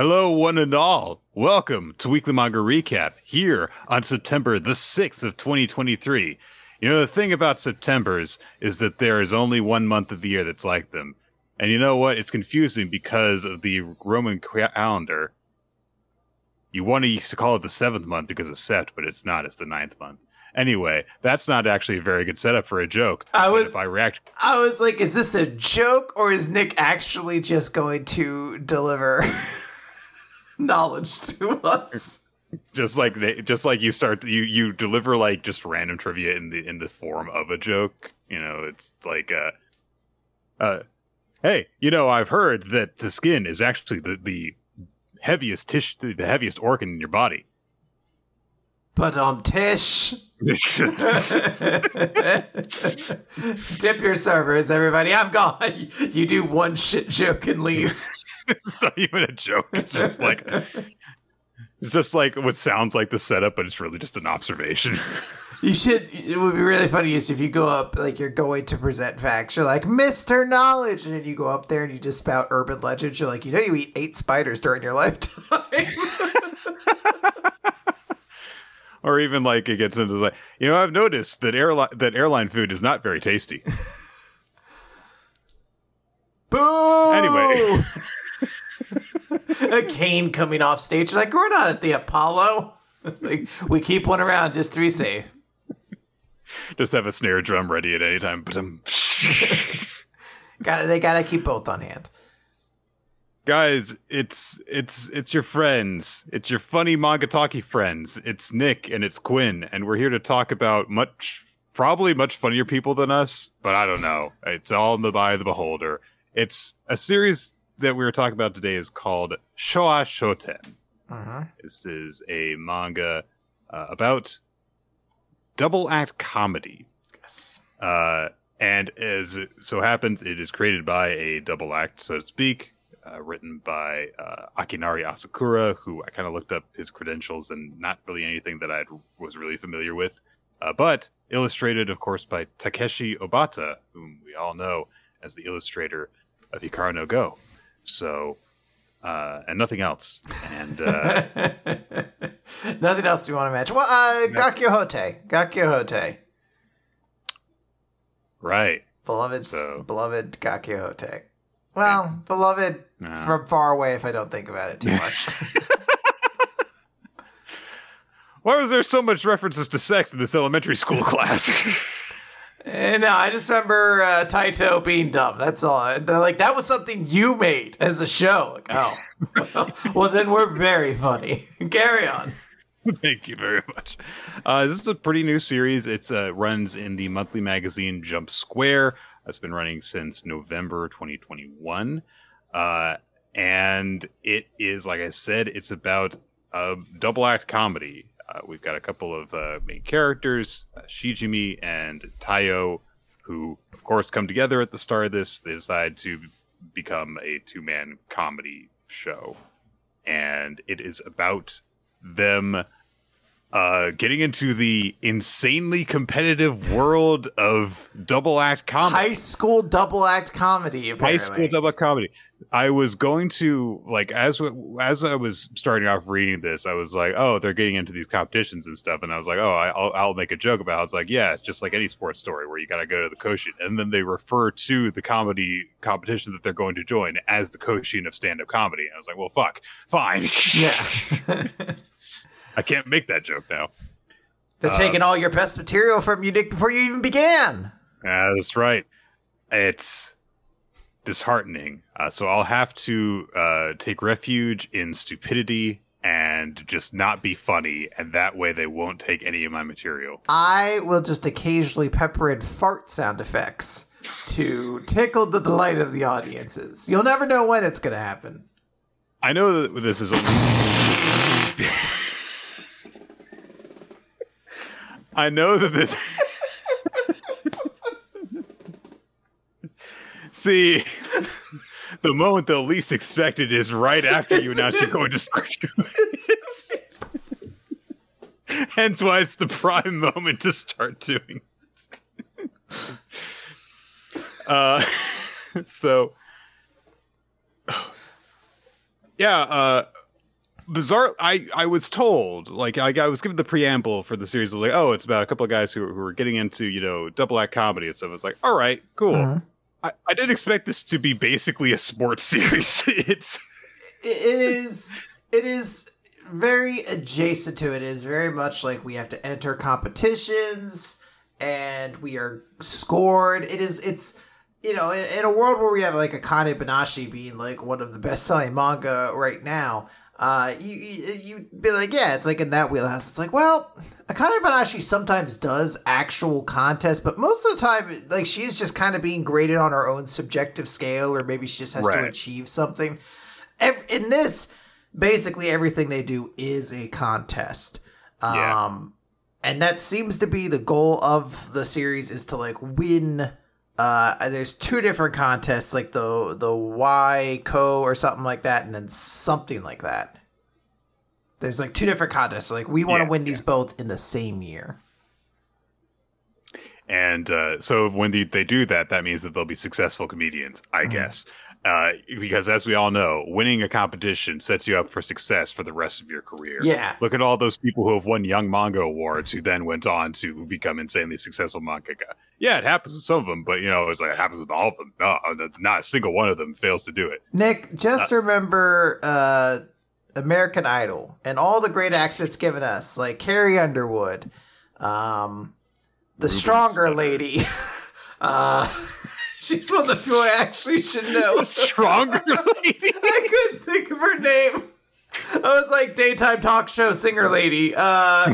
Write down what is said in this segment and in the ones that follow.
Hello, one and all. Welcome to Weekly Manga Recap here on September the 6th of 2023. You know, the thing about Septembers is that there is only one month of the year that's like them. And you know what? It's confusing because of the Roman calendar. You want to call it the seventh month because it's Sept, but it's not. It's the ninth month. Anyway, that's not actually a very good setup for a joke. I And was- if I react I was like, is this a joke or is Nick actually just going to deliver knowledge to us? just like they just like you start you you deliver like just random trivia in the in the form of a joke you know it's like uh uh hey you know i've heard that the skin is actually the the heaviest tissue the heaviest organ in your body But um, Tish, dip your servers, everybody. I'm gone. You do one shit joke and leave. it's not even a joke it's just like it's just like what sounds like the setup but it's really just an observation You should. It would be really funny is if you go up like you're going to present facts. You're like Mister Knowledge, and then you go up there and you just spout urban legends. You're like, you know, you eat eight spiders during your lifetime. or even like it gets into like you know i've noticed that airline that airline food is not very tasty Boo! Anyway. a cane coming off stage. Like we're not at the Apollo. like we keep one around just to be safe. just have a snare drum ready at any time but Got they gotta keep both on hand. guys it's it's it's your friends it's your funny manga talkie friends it's nick and it's quinn and we're here to talk about much probably much funnier people than us but i don't know it's all in the eye of the beholder it's a series that we were talking about today is called Show-ha Shoten Uh-huh. this is a manga uh, about double act comedy Yes. uh, and as it so happens, it is created by a double act, so to speak, uh, written by uh, Akinari Asakura, who I kind of looked up his credentials and not really anything that I was really familiar with, uh, but illustrated, of course, by Takeshi Obata, whom we all know as the illustrator of Hikaru no Go. So, uh, and nothing else. And uh, Nothing else you want to mention. Well, uh, Gakkyu Hotei. Gakyohote. right, Beloved, So- beloved Gakkyu Hotei. Well, beloved No. from far away if I don't think about it too much. why was there so much references to sex in this elementary school class? And no, I just remember uh, Taito being dumb. That's all. And They're like, that was something you made as a show. Like, oh, well, then we're very funny. Carry on. Thank you very much. Uh, this is a pretty new series. It's uh, runs in the monthly magazine Jump Square. It's been running since November 2021, uh, and it is, like I said, it's about a double act comedy. Uh, we've got a couple of uh, main characters, uh, Shijimi and Taiyo, who, of course, come together at the start of this. They decide to become a two man comedy show, and it is about them uh getting into the insanely competitive world of double act comedy High school double act comedy. high school double act comedy i was going to like as as i was starting off reading this i was like oh they're getting into these competitions and stuff and i was like oh I, will I'll make a joke about it. i was like yeah it's just like any sports story where you gotta go to the Koshien and then they refer to the comedy competition that they're going to join as the Koshien of stand-up comedy i was like well fuck fine Yeah. i can't make that joke now They're Uh, taking all your best material from you, Nick, before you even began. That's right. It's disheartening. Uh, so I'll have to uh, take refuge in stupidity and just not be funny, and that way they won't take any of my material. I will just occasionally pepper in fart sound effects to tickle the delight of the audiences. You'll never know when it's going to happen. I know that this is only. I know that this. See, the moment the least expected is right after you announce you're going to start doing it. Hence why it's the prime moment to start doing it. Uh, so yeah, uh, bizarre. I I was told like I, I was given the preamble for the series. I was like, oh, it's about a couple of guys who, who are getting into you know double act comedy and stuff. I was like, all right, cool. Mhm. I, I didn't expect this to be basically a sports series. it's it is it is very adjacent to it. It is very much like we have to enter competitions and we are scored. It is it's you know in, in a world where we have like Akane Banashi being like one of the best selling manga right now. Uh, you, you you'd be like, yeah, it's like in that wheelhouse. It's like, well, Akane Banashi sometimes does actual contests, but most of the time, like she's just kind of being graded on her own subjective scale, or maybe she just has to achieve something. In this, basically everything they do is a contest. Um, Yeah. and that seems to be the goal of the series is to like win. Uh, there's two different contests, like the the Y Co or something like that, and then something like that. There's like two different contests. So, like we want to Yeah, win these both in the same year. and uh, so when they, they do that, that means that they'll be successful comedians, I Mhm. guess. Uh, because as we all know, winning a competition sets you up for success for the rest of your career. Yeah. Look at all those people who have won Young Manga Awards who then went on to become insanely successful mangaka. Yeah, it happens with some of them, but you know, it's like it happens with all of them. No, not a single one of them fails to do it. Nick, just remember uh, American Idol and all the great acts it's given us, like Carrie Underwood, um, the Ruben stronger Studdard. lady. uh, she's one of the few I actually should know. The stronger lady. I couldn't think of her name. I was like daytime talk show singer lady. Uh,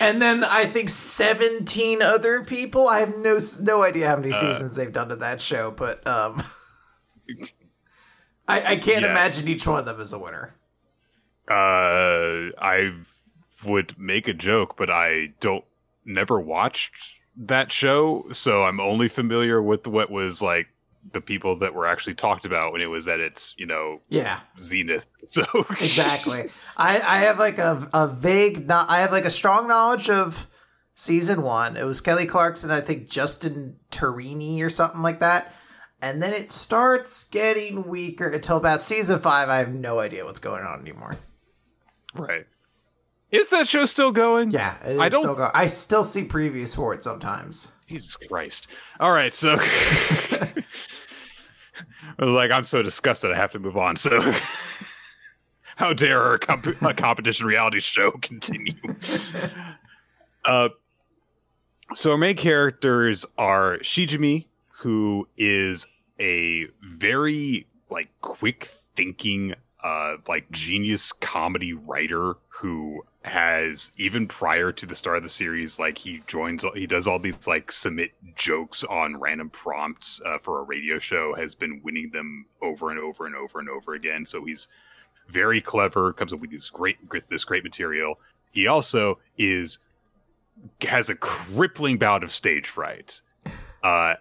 and then I think 17 other people. I have no no idea how many Uh. seasons they've done to that show, but um, I, I can't Yes. imagine each one of them as a winner. uh, I would make a joke, but I don't never watched that show, so I'm only familiar with what was like the people that were actually talked about when it was at its you know Yeah, zenith. So exactly. I, I have like a, a vague, no, I have like a strong knowledge of season one. It was Kelly Clarkson, I think Justin Turini or something like that. And then it starts getting weaker until about season five. I have no idea what's going on anymore. right. Is that show still going? Yeah, I don't- Still go- I still see previews for it sometimes. Jesus Christ. All right, so I was like, I'm so disgusted. I have to move on. So, how dare a, comp- a competition reality show continue? uh, so our main characters are Shijimi, who is a very like quick thinking, uh, like genius comedy writer who has even prior to the start of the series, like he joins, he does all these like submit jokes on random prompts uh, for a radio show, has been winning them over and over and over and over again. So he's very clever, comes up with these great, this great material. He also is has a crippling bout of stage fright. Uh,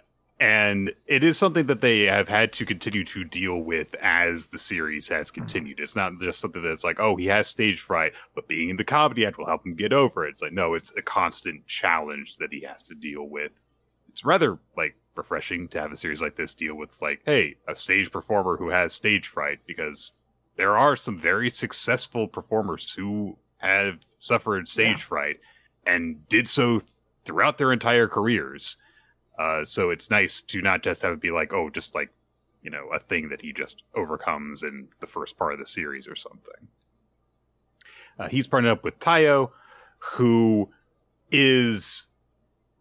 and it is something that they have had to continue to deal with as the series has mm-hmm. continued. It's not just something that's like, oh, he has stage fright, but being in the comedy act will help him get over it. It's like, no, it's a constant challenge that he has to deal with. It's rather like refreshing to have a series like this deal with like, hey, a stage performer who has stage fright because there are some very successful performers who have suffered stage Yeah. fright and did so th- throughout their entire careers. Uh, so it's nice to not just have it be like, oh, just like, you know, a thing that he just overcomes in the first part of the series or something. Uh, he's partnered up with Taiyo, who is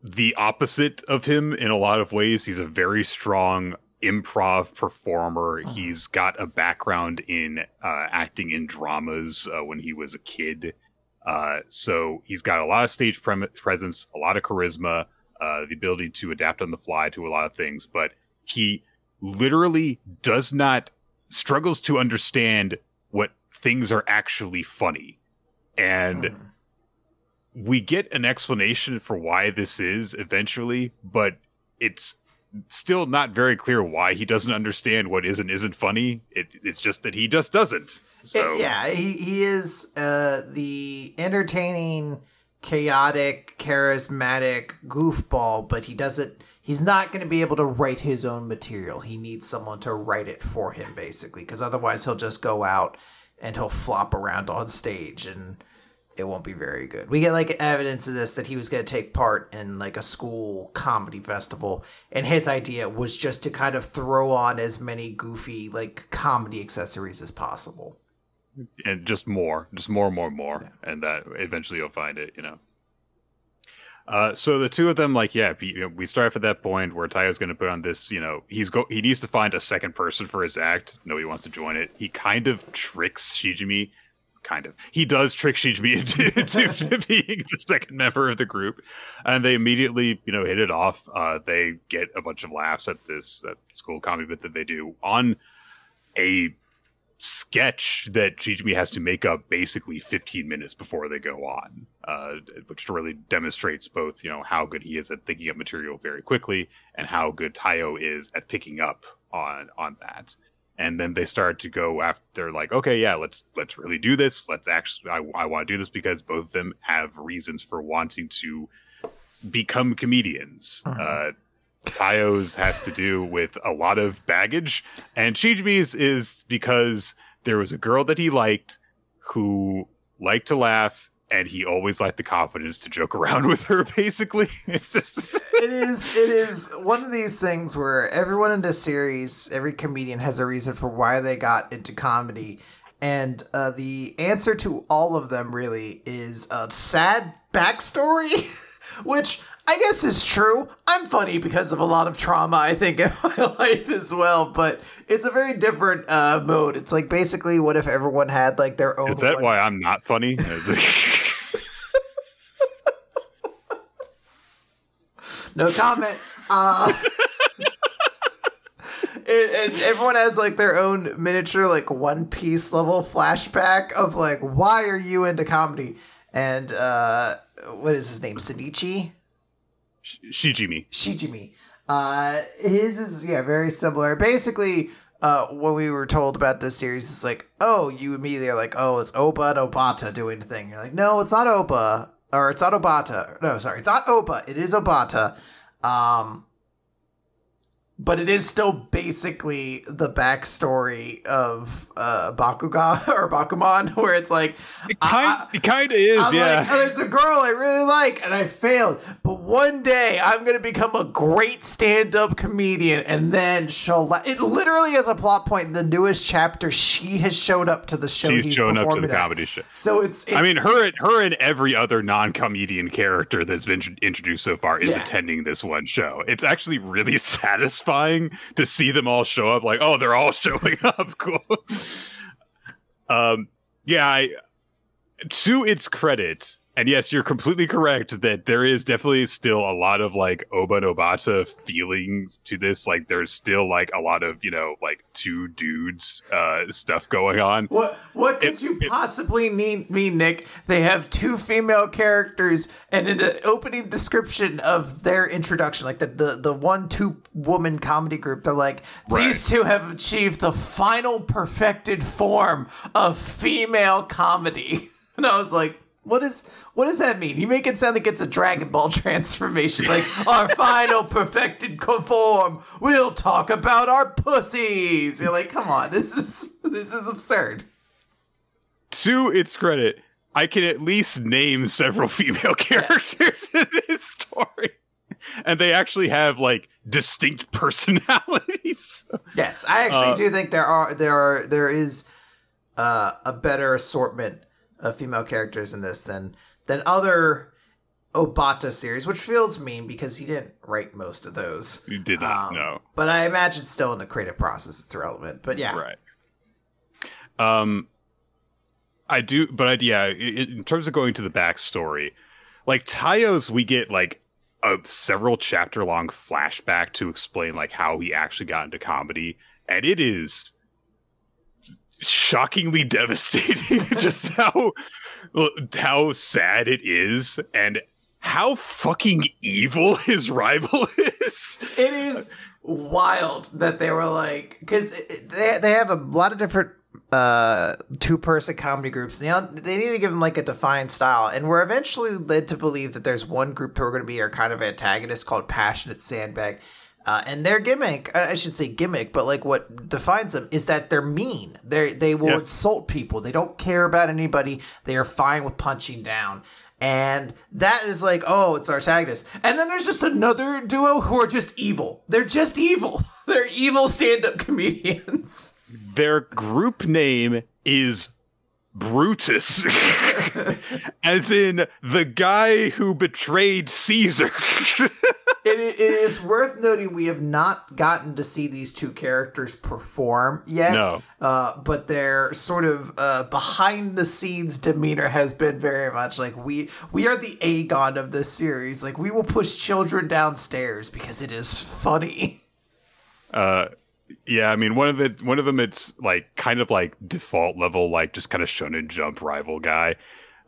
the opposite of him in a lot of ways. He's a very strong improv performer. Mhm. He's got a background in uh, acting in dramas uh, when he was a kid. Uh, so he's got a lot of stage pre- presence, a lot of charisma, uh, the ability to adapt on the fly to a lot of things, but he literally does not struggles to understand what things are actually funny. And Mhm. we get an explanation for why this is eventually, but it's still not very clear why he doesn't understand what is and isn't funny. It, it's just that he just doesn't. So It- yeah, he, he is uh, the entertaining, chaotic, charismatic goofball, but he doesn't. He's not going to be able to write his own material. He needs someone to write it for him, basically, because otherwise he'll just go out and he'll flop around on stage and it won't be very good. We get like evidence of this that he was going to take part in like a school comedy festival, and his idea was just to kind of throw on as many goofy like comedy accessories as possible. And just more, just more, more, more, yeah. and that eventually you'll find it. You know. Uh, so the two of them, like, yeah, we start off at that point where Taiyo's going to put on this. You know, he's go he needs to find a second person for his act. Nobody wants to join it. He kind of tricks Shijimi kind of. He does trick Shijimi into, into being the second member of the group, and they immediately, you know, hit it off. Uh, they get a bunch of laughs at this at school comedy bit that they do on a sketch that Shijimi has to make up basically 15 minutes before they go on, uh, which really demonstrates both, you know, how good he is at thinking up material very quickly and how good Taiyo is at picking up on on that. And then they start to go after they're like okay yeah let's let's really do this. Let's actually i, I want to do this because both of them have reasons for wanting to become comedians. Uh-huh. uh Taiyo's has to do with a lot of baggage and Shijimi's is because there was a girl that he liked who liked to laugh and he always liked the confidence to joke around with her basically. It's just it is it is one of these things where everyone in this series every comedian has a reason for why they got into comedy and uh, the answer to all of them really is a sad backstory which I guess it's true. I'm funny because of a lot of trauma, I think, in my life as well. But it's a very different uh, mode. It's like basically, what if everyone had like their own? Is that one- why I'm not funny? no comment. Uh, and, and, everyone has like their own miniature, like One Piece level flashback of like, why are you into comedy? And uh, what is his name? Sadichi? Shijimi. Shijimi. Uh, his is yeah very similar. Basically, uh, when we were told about this series, it's like, oh, you immediately are like, oh, it's Ohba and Obata doing the thing. You're like, no, it's not Ohba or it's not Obata. No, sorry, it's not Ohba. It is Obata. Um, but it is still basically the backstory of uh, Bakugan or Bakuman, where it's like it kind, it kind of is, I'm yeah. Like, oh, there's a girl I really like, and I failed, but one day I'm gonna become a great stand-up comedian, and then she'll. La- it literally is a plot point in the newest chapter. She has showed up to the show. She's shown up to the comedy show. So it's, it's, I mean, her, her, and every other non-comedian character that's been introduced so far is yeah. attending this one show. It's actually really satisfying satisfying to see them all show up. Like, oh, they're all showing up. Cool. um, yeah. I, to its credit, and yes, you're completely correct that there is definitely still a lot of like Ohba and Obata feelings to this. Like there's still like a lot of, you know, like two dudes uh stuff going on. What what could it, you it, possibly mean mean, Nick? They have two female characters and in the opening description of their introduction, like the the, the one two woman comedy group, they're like, these right. two have achieved the final perfected form of female comedy. And I was like, what is what does that mean? You make it sound like it's a Dragon Ball transformation, like our final perfected form. We'll talk about our pussies. You're like, come on, this is this is absurd. To its credit, I can at least name several female characters in this story. And they actually have like distinct personalities. yes, I actually uh, do think there are there are there is uh, a better assortment of female characters in this than than other Obata series, which feels mean because he didn't write most of those. He did not, um, no. But I imagine still in the creative process it's relevant. But yeah. Right. Um I do but I, yeah, in terms of going to the backstory, like Taiyo's we get like a several chapter long flashback to explain like how he actually got into comedy. And it is shockingly devastating just how how sad it is and how fucking evil his rival is. It is wild that they were like because they they have a lot of different uh two person comedy groups. They they need to give them like a defined style. And we're eventually led to believe that there's one group who are going to be our kind of antagonist called passionate sandbag Uh, and their gimmick, I should say gimmick, but like what defines them is that they're mean. They they will Yeah. insult people. They don't care about anybody. They are fine with punching down. And that is like, oh, it's our antagonist. And then there's just another duo who are just evil. They're just evil. They're evil stand-up comedians. Their group name is Brutus, as in the guy who betrayed Caesar. it, it is worth noting we have not gotten to see these two characters perform yet. No. Uh, but their sort of uh, behind the scenes demeanor has been very much like we we are the Aegon of this series. Like we will push children downstairs because it is funny. uh, yeah, I mean one of it, one of them, it's like kind of like default level, like just kind of shonen jump rival guy,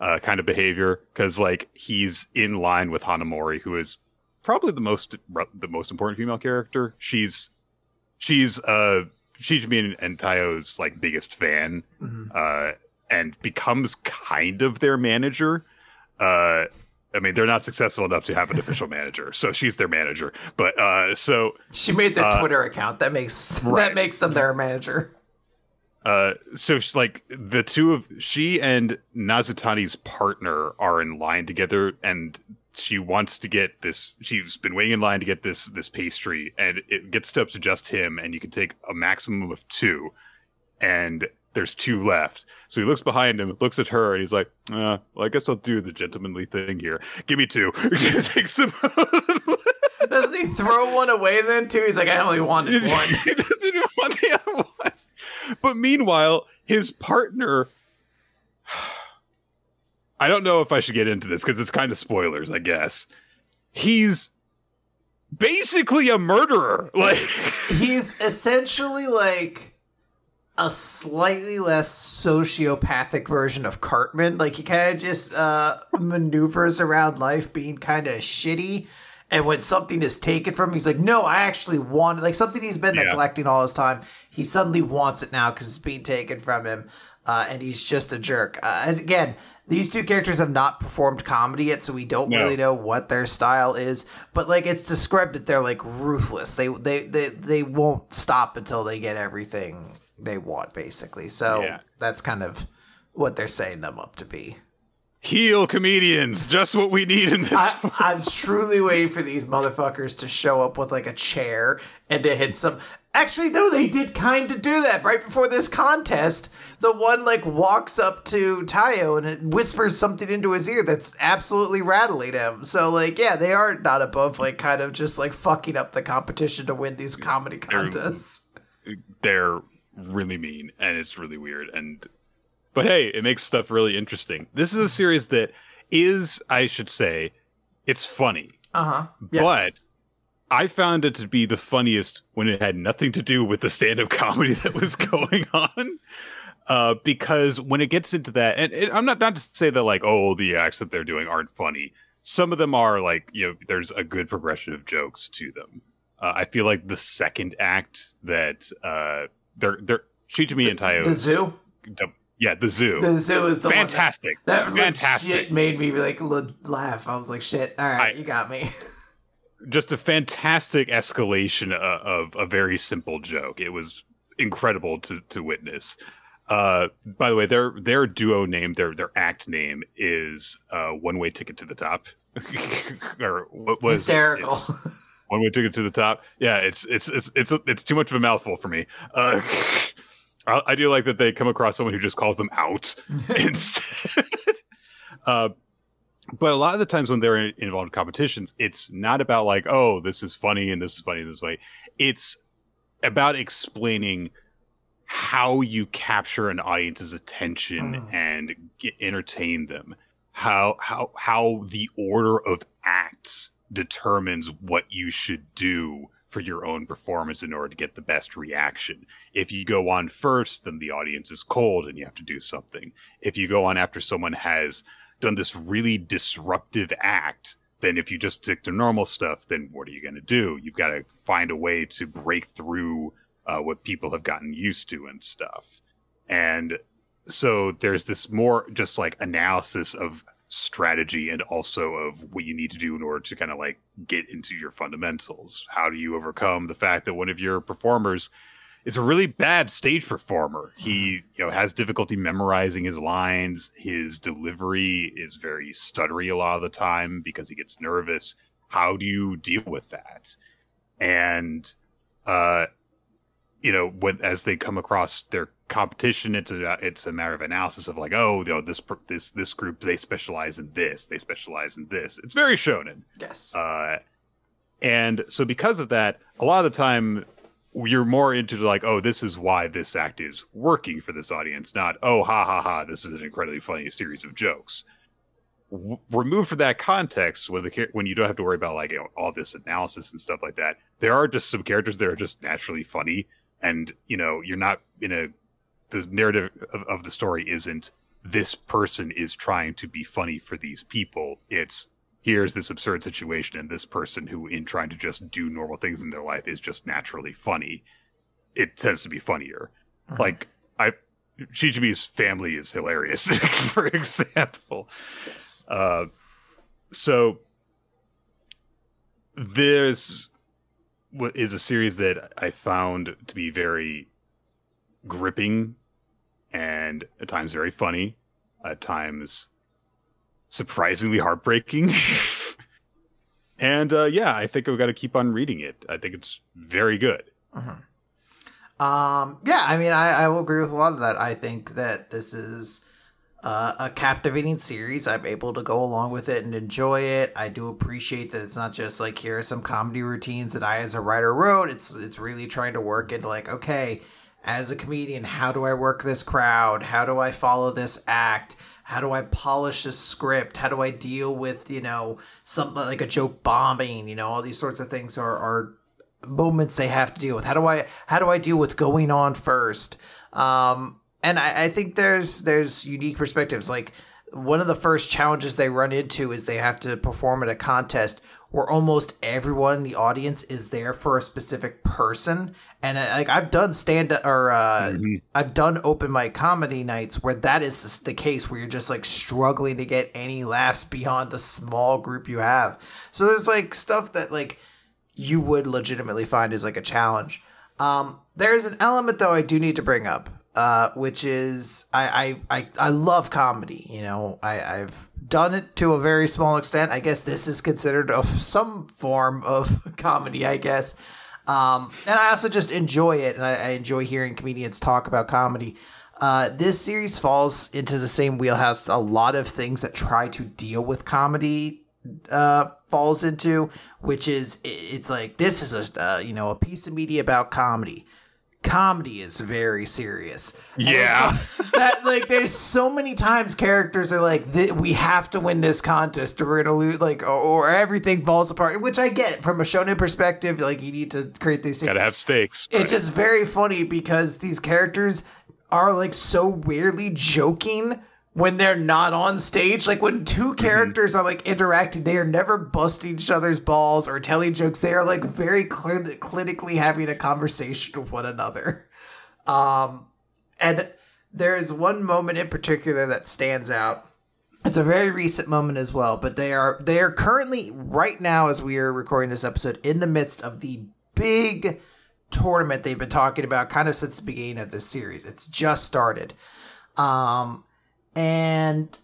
uh, kind of behavior because like he's in line with Hanamori, who is probably the most the most important female character. She's she's uh Shijimi and, and Taiyo's like biggest fan, uh, and becomes kind of their manager. Uh, I mean, they're not successful enough to have an official manager, so she's their manager. But uh, so She made their Uh, Twitter account. That makes right. that makes them their manager. uh, so she's like the two of she and Nazutani's partner are in line together, and she wants to get this. She's been waiting in line to get this this pastry, and it gets to up to just him, and you can take a maximum of two, and there's two left. So he looks behind him, looks at her, and he's like, uh, "Well, I guess I'll do the gentlemanly thing here. Give me two. Doesn't he throw one away then too? He's like, I only wanted one. he doesn't even want the other one. But meanwhile, his partner. I don't know if I should get into this because it's kind of spoilers, I guess. He's basically a murderer. Like, He's essentially like a slightly less sociopathic version of Cartman. Like he kind of just uh, maneuvers around life being kind of shitty. And when something is taken from him, he's like, "No, I actually want it." Like something he's been Yeah. neglecting all his time, he suddenly wants it now because it's being taken from him, uh, and he's just a jerk. Uh, as again, these two characters have not performed comedy yet, so we don't No. really know what their style is. But like, it's described that they're like ruthless. They they they they won't stop until they get everything they want, basically. So Yeah. that's kind of what they're setting them up to be. heel comedians, just what we need in this. I, I'm truly waiting for these motherfuckers to show up with like a chair and to hit some. Actually, no, they did kind of do that right before this contest. The one like walks up to Taiyo and it whispers something into his ear that's absolutely rattling him. So like, yeah, they are not above like kind of just like fucking up the competition to win these comedy contests. they're really mean and it's really weird and but hey it makes stuff really interesting this is a series that is i should say it's funny Uh huh. Yes. but i found it to be the funniest when it had nothing to do with the stand-up comedy that was going on uh, because when it gets into that and, and i'm not not to say that like oh the acts that they're doing aren't funny some of them are like you know there's a good progression of jokes to them uh, i feel like the second act that uh they're they're Shijimi and Taiyo the zoo. yeah the zoo The zoo is the one that- fantastic That fantastic fantastic made me like laugh. I was like, "Shit! All right, I- you got me." just a fantastic escalation of, of a very simple joke. It was incredible to to witness. Uh, by the way, their their duo name, their their act name is uh, One Way Ticket to the Top, or what was Hysterical. It's One Way Ticket to the Top. Yeah, it's it's it's it's it's too much of a mouthful for me. Uh, I, I do like that they come across someone who just calls them out instead. uh, but a lot of the times when they're in- involved in competitions, it's not about like, oh, this is funny and this is funny in this way. It's about explaining how you capture an audience's attention Mm. and get, entertain them. How how how the order of acts determines what you should do for your own performance in order to get the best reaction. If you go on first, then the audience is cold and you have to do something. If you go on after someone has done this really disruptive act, then if you just stick to normal stuff, then what are you going to do? You've got to find a way to break through uh, what people have gotten used to and stuff. And so there's this more just like analysis of strategy and also of what you need to do in order to kind of like get into your fundamentals. How do you overcome the fact that one of your performers is a really bad stage performer? He, you know, has difficulty memorizing his lines. His delivery is very stuttery a lot of the time because he gets nervous. How do you deal with that? And uh you know, when as they come across their competition, it's a it's a matter of analysis of like, oh, you know, this this this group they specialize in this, they specialize in this. It's very shonen. Yes. Uh, and so because of that, a lot of the time you're more into like, oh, this is why this act is working for this audience, not oh, ha ha ha, this is an incredibly funny series of jokes. W- removed from that context, when the when you don't have to worry about like you know, all this analysis and stuff like that, there are just some characters that are just naturally funny and you know you're not in a the narrative of, of the story isn't this person is trying to be funny for these people it's here's this absurd situation and this person who in trying to just do normal things in their life is just naturally funny it tends to be funnier mm-hmm. like i Shijimi's family is hilarious for example yes. uh so there's is a series that I found to be very gripping and at times very funny, at times surprisingly heartbreaking. and uh, yeah, I think we've got to keep on reading it. I think it's very good. Mm-hmm. Um, yeah, I mean, I, I will agree with a lot of that. I think that this is uh, a captivating series. I'm able to go along with it and enjoy it. I do appreciate that it's not just like here are some comedy routines that I, as a writer, wrote. It's it's really trying to work into like, okay, as a comedian, how do I work this crowd? How do I follow this act? How do I polish this script? How do I deal with you know something like a joke bombing? You know, all these sorts of things are are moments they have to deal with. How do I how do I deal with going on first? Um, and I, I think there's there's unique perspectives. Like one of the first challenges they run into is they have to perform at a contest where almost everyone in the audience is there for a specific person. And I, uh, like I've done stand or uh, mm-hmm. I've done open mic comedy nights where that is the case where you're just like struggling to get any laughs beyond the small group you have. So there's like stuff that like you would legitimately find is like a challenge. Um, there's an element though I do need to bring up uh, which is I, I I I love comedy. You know, I I've done it to a very small extent. I guess this is considered of some form of comedy. I guess. Um, and I also just enjoy it, and I, I enjoy hearing comedians talk about comedy. Uh, this series falls into the same wheelhouse a lot of things that try to deal with comedy uh, falls into, which is it's like this is a uh, you know a piece of media about comedy comedy is very serious. Yeah. that like there's so many times characters are like we have to win this contest or we're gonna lose like or, or, everything falls apart, which I get from a shonen perspective. Like you need to create these things. Gotta have stakes. It's right. just very funny because these characters are like so weirdly joking when they're not on stage. Like when two mm-hmm. characters mm-hmm. are like interacting, they are never busting each other's balls or telling jokes. They are like very cl- clinically having a conversation with one another. Um, and there is one moment in particular that stands out. It's a very recent moment as well, but they are they are currently right now as we are recording this episode in the midst of the big tournament they've been talking about kind of since the beginning of this series. It's just started. Um, and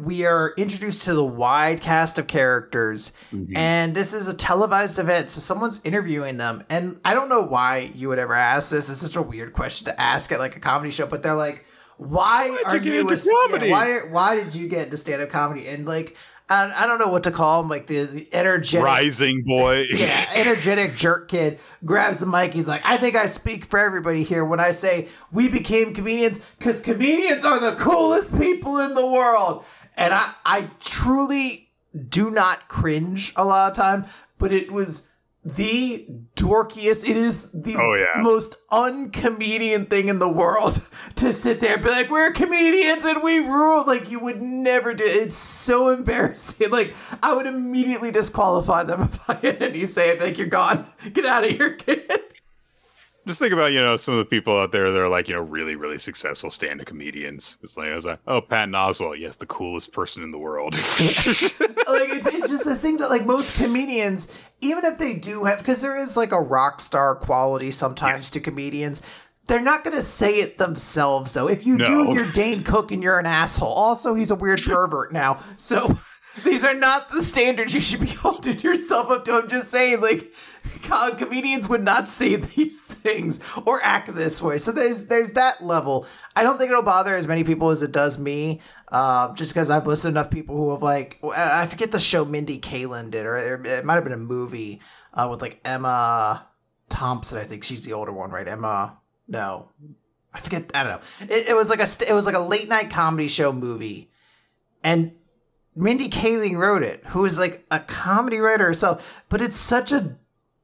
we are introduced to the wide cast of characters. Mm-hmm. and this is a televised event so someone's interviewing them. And i don't know why you would ever ask this. It's such a weird question to ask at like a comedy show but they're like why are you, you a, yeah, why why did you get into stand-up comedy? And like I, I don't know what to call him, like the, the energetic rising boy. yeah, energetic jerk kid grabs the mic. He's like, I think I speak for everybody here when I say we became comedians because comedians are the coolest people in the world. And I, I truly do not cringe a lot of time, but it was the dorkiest. It is the oh, yeah. most uncomedian thing in the world to sit there and be like, "We're comedians and we rule." Like you would never do. It's so embarrassing. Like I would immediately disqualify them if I had any say. I'd like, "You're gone. Get out of here, kid." just think about you know some of the people out there that are like you know really really successful stand-up comedians. It's like I was like, oh, Patton Oswalt, yes, the coolest person in the world. like it's, it's just this thing that like most comedians, even if they do have, because there is like a rock star quality sometimes Yes. to comedians. They're not going to say it themselves, though. If you do, you're Dane Cook and you're an asshole. Also, he's a weird pervert now. So these are not the standards you should be holding yourself up to. I'm just saying, like, comedians would not say these things or act this way. So there's there's that level. I don't think it'll bother as many people as it does me. Uh, just because I've listened to enough people who have like I forget the show Mindy Kaling did, or it might have been a movie uh, with like Emma Thompson. I think she's the older one, right? Emma. No, I forget. I don't know. It, it was like a it was like a late night comedy show movie, and Mindy Kaling wrote it, who is like a comedy writer herself. But it's such a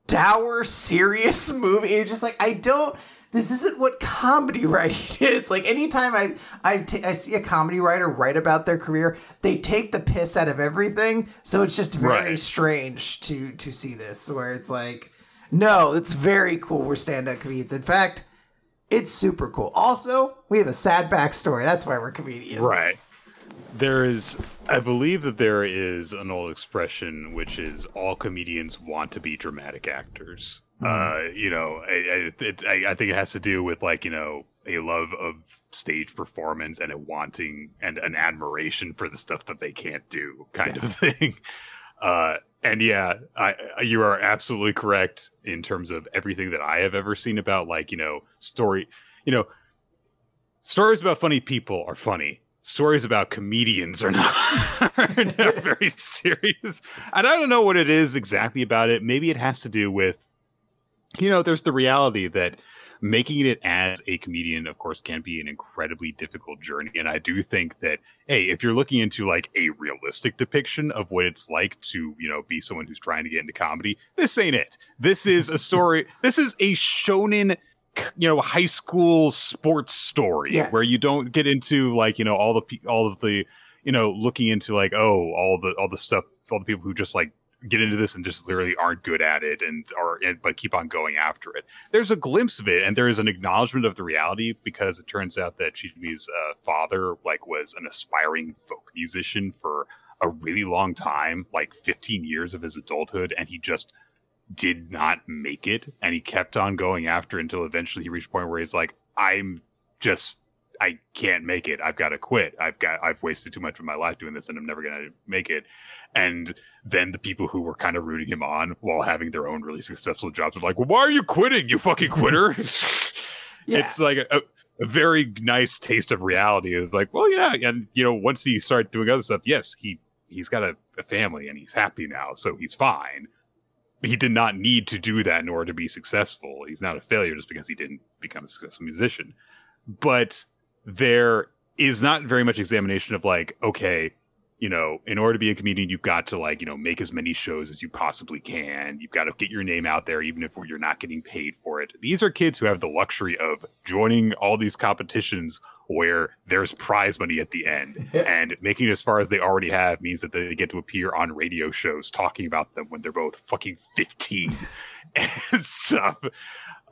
dour, serious movie. You're just like, I don't. This isn't what comedy writing is. Like anytime I I I see a comedy writer write about their career, they take the piss out of everything. So it's just very Right. strange to to see this, where it's like, no, it's very cool. We're stand-up comedians. In fact, it's super cool. Also, we have a sad backstory. That's why we're comedians. Right. There is, I believe that there is an old expression which is all comedians want to be dramatic actors. Uh, you know, I, I, it, I, I think it has to do with like you know a love of stage performance and a wanting and an admiration for the stuff that they can't do, kind of thing. Uh, and yeah, I, I- you are absolutely correct in terms of everything that I have ever seen about like you know story, you know, stories about funny people are funny. Stories about comedians are not, are not very serious. And I don't know what it is exactly about it. Maybe it has to do with, you know, there's the reality that making it as a comedian, of course, can be an incredibly difficult journey. And I do think that, hey, if you're looking into like a realistic depiction of what it's like to, you know, be someone who's trying to get into comedy, this ain't it. This is a story. this is a shonen you know high school sports story Yeah. where you don't get into like you know all the all of the you know looking into like oh all the all the stuff all the people who just like get into this and just literally aren't good at it and are and, but keep on going after it. There's a glimpse of it and there is an acknowledgement of the reality because it turns out that Shijimi's uh, father like was an aspiring folk musician for a really long time like 15 years of his adulthood and he just did not make it. And he kept on going after until eventually he reached a point where he's like i'm just i can't make it i've got to quit i've got i've wasted too much of my life doing this and i'm never going to make it and then the people who were kind of rooting him on while having their own really successful jobs were like well why are you quitting you fucking quitter Yeah. it's like a, a very nice taste of reality is like well yeah and you know once he started doing other stuff yes he he's got a, a family and he's happy now so he's fine he did not need to do that in order to be successful. He's not a failure just because he didn't become a successful musician. But there is not very much examination of like, okay, you know, in order to be a comedian, you've got to like, you know, make as many shows as you possibly can. You've got to get your name out there, even if you're not getting paid for it. These are kids who have the luxury of joining all these competitions where there's prize money at the end and making it as far as they already have means that they get to appear on radio shows talking about them when they're both fucking 15 and stuff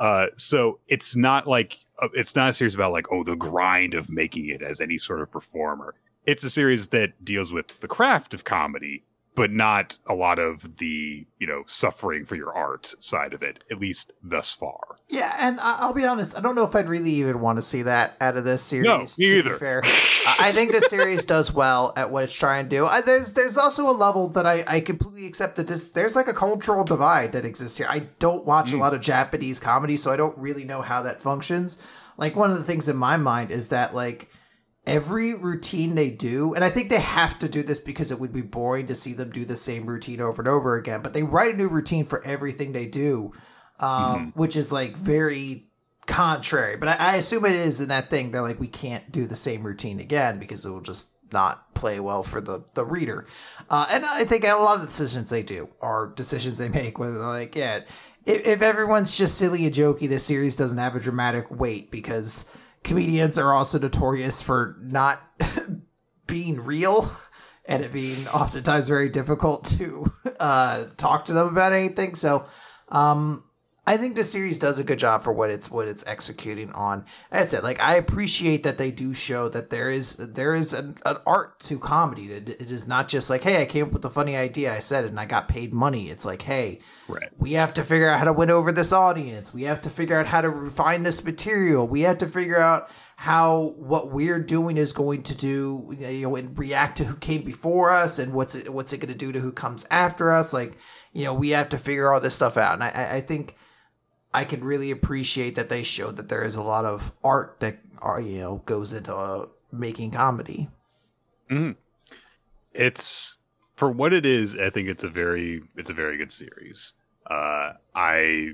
uh so it's not like uh, it's not a series about like oh the grind of making it as any sort of performer. It's a series that deals with the craft of comedy but not a lot of the you know suffering for your art side of it at least thus far Yeah, and I'll be honest, I don't know if I'd really even want to see that out of this series. No, me either. fair, I think the series does well at what it's trying to do. I, there's there's also a level that I, I completely accept that this there's like a cultural divide that exists here. I don't watch a mm. lot of Japanese comedy, so I don't really know how that functions. Like one of the things in my mind is that like every routine they do, and I think they have to do this because it would be boring to see them do the same routine over and over again. But they write a new routine for everything they do, um, which is like very contrary. But I, I assume it is in that thing. They're like, we can't do the same routine again because it will just not play well for the the reader. Uh, and I think a lot of the decisions they do are decisions they make. Whether they're like, yeah, if, if everyone's just silly and jokey, this series doesn't have a dramatic weight because comedians are also notorious for not being real and it being oftentimes very difficult to uh, talk to them about anything. So, um, I think the series does a good job for what it's what it's executing on. As I said, like I appreciate that they do show that there is there is an, an art to comedy. That it is not just like, hey, I came up with a funny idea, I said it, and I got paid money. It's like, hey, Right. we have to figure out how to win over this audience. We have to figure out how to refine this material. We have to figure out how what we're doing is going to do, you know, and react to who came before us, and what's it what's it going to do to who comes after us. Like, you know, we have to figure all this stuff out, and I- I, I think I can really appreciate that they showed that there is a lot of art that are you know goes into uh, making comedy. it's for what it is i think it's a very it's a very good series. Uh i